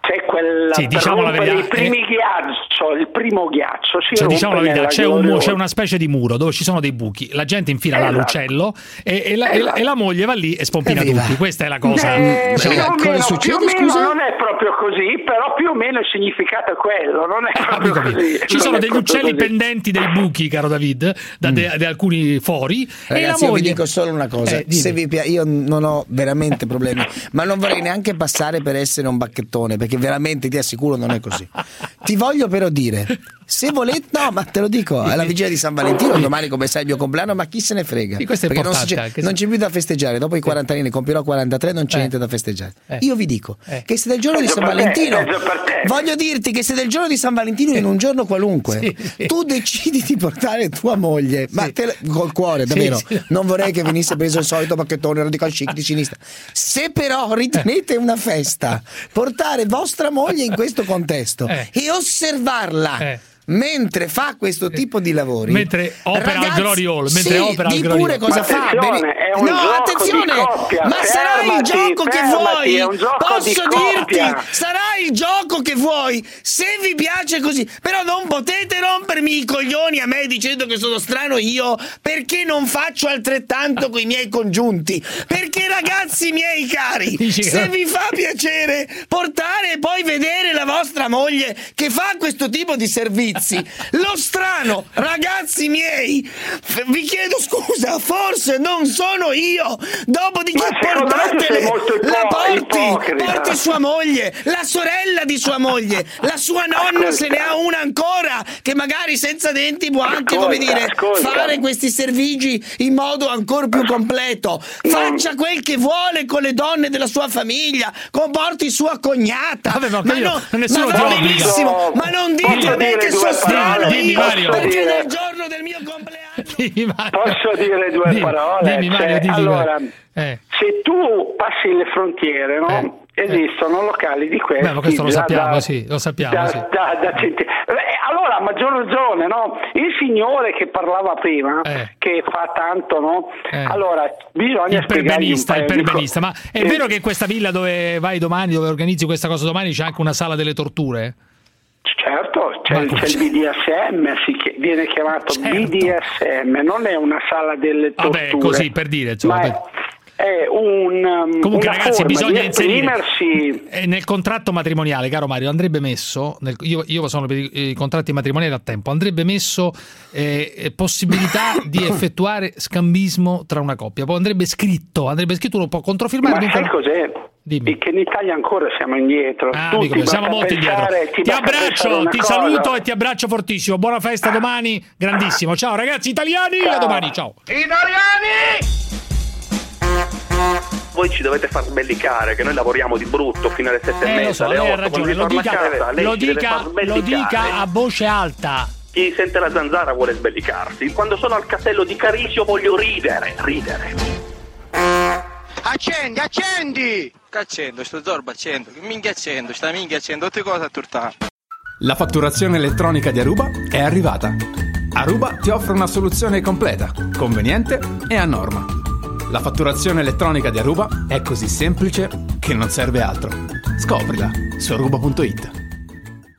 c'è quel Sì, diciamo la verità, i primi ghiaccio, il primo ghiaccio si Cioè, diciamo la verità, c'è, un c'è una specie di muro dove ci sono dei buchi, la gente infila Esatto. l'uccello e, e la, e la- e la moglie va lì e spompina Evviva. tutti. Questa è la cosa. Eh, diciamo- più o cosa meno, succede, più scusa? non è proprio così, però più o meno il significato è quello, non è proprio Amico mio, così. Ci non sono degli proprio uccelli così. pendenti dai buchi, caro David, da, de- da alcuni fori. e la Ragazzi, io vi moglie... dico solo una cosa: Eh, se vi pia- io non ho veramente problemi, ma non vorrei neanche passare per essere un bacchettone, perché veramente ti assicuro non è così. Ti voglio però dire. Se volete, no, ma te lo dico, è la vigilia di San Valentino, domani come sai il mio compleanno, ma chi se ne frega? Sì, questo è Perché non, anche, non c'è più da festeggiare, dopo i 40 anni ne compierò 43, non c'è Eh. niente da festeggiare. Eh. Io vi dico Eh. che siete il giorno di San Valentino, voglio dirti che siete il giorno di San Valentino in un giorno qualunque, Sì, sì. tu decidi di portare tua moglie, ma te col cuore, davvero, sì. non vorrei che venisse preso il solito bacchettone radical chic di sinistra. Se però ritenete una festa, portare vostra moglie in questo contesto Eh. e osservarla. Eh. Mentre fa questo tipo di lavori, Mentre opera al ragazzi, Glory Hall, mentre sì, opera al di Glory pure Hall. cosa Ma fa. attenzione, Bene- è un no, gioco attenzione, di coppia, ma sarà il fermati, gioco che fermati, vuoi. un gioco Posso di dirti, coppia. sarà il gioco che vuoi. Se vi piace così, però non potete rompermi i coglioni a me dicendo che sono strano io perché non faccio altrettanto con i miei congiunti. Perché ragazzi miei cari, che- se vi fa piacere portare e poi vedere la vostra moglie che fa questo tipo di servizi, ragazzi, lo strano, ragazzi miei, f- vi chiedo scusa, forse non sono io. Dopodiché portatele, la porti, porti sua moglie, la sorella di sua moglie, la sua nonna se ne ha una ancora, che magari senza denti può anche, come Ascolta, dire, ascolta. fare questi servigi in modo ancora più completo. Faccia quel che vuole con le donne della sua famiglia, comporti sua cognata. Vabbè, ma ma, quello- no- ma va benissimo, ma non dite Posso sono strano parole? Dimmi, io, Mario. perché Posso nel dire? giorno del mio compleanno Dimmi. Posso dire due Dimmi, parole? Dimmi, Mario, Cioè, dimmi, allora. Eh. se tu passi le frontiere, no? Esistono locali di questi. Beh, ma questo lo sappiamo, da- sì, lo sappiamo, da- sì. da- da centi- Eh, allora, a maggior ragione, no? Il signore che parlava prima, Eh. che fa tanto, no? Eh. Allora, bisogna Il perbenista, il perbenista. Ma è Eh, vero che in questa villa dove vai domani, dove organizzi questa cosa domani, c'è anche una sala delle torture? Certo, c'è, c'è il? BDSM, si chi- viene chiamato Certo. BDSM, non è una sala delle torture. Vabbè, così per dire, insomma. è, è un, um, Comunque, ragazzi, bisogna inserire eh, nel contratto matrimoniale, caro Mario, andrebbe messo. nel- io, io sono per i, contratti matrimoniali a tempo. Andrebbe messo eh, eh, possibilità di effettuare scambismo tra una coppia. Poi andrebbe scritto, andrebbe scritto, uno può controfirmare. Ma dunque- sai cos'è? Dimmi. Che in Italia ancora siamo indietro. Ah, Tu amico ti siamo molto indietro. Ti, pensare abbraccio, ti cosa. saluto e ti abbraccio fortissimo. Buona festa domani, grandissimo. Ciao ragazzi italiani, a Ciao. domani, ciao. Voi ci dovete far sbellicare che noi lavoriamo di brutto fino alle sette e Eh, lo mezza, so, alle lei ha otto. Ragione, lo dica, a casa, lo dica, lo dica a voce alta. Chi sente la zanzara vuole sbellicarsi. Quando sono al castello di Carisio voglio ridere, ridere. Accendi, accendi! Che accendo? Sto zorba accendo. Che minchia accendo? Sta minchia accendo. Tutte cose a turtare. La fatturazione elettronica di Aruba è arrivata. Aruba ti offre una soluzione completa, conveniente e a norma. La fatturazione elettronica di Aruba è così semplice che non serve altro. Scoprila su aruba.it.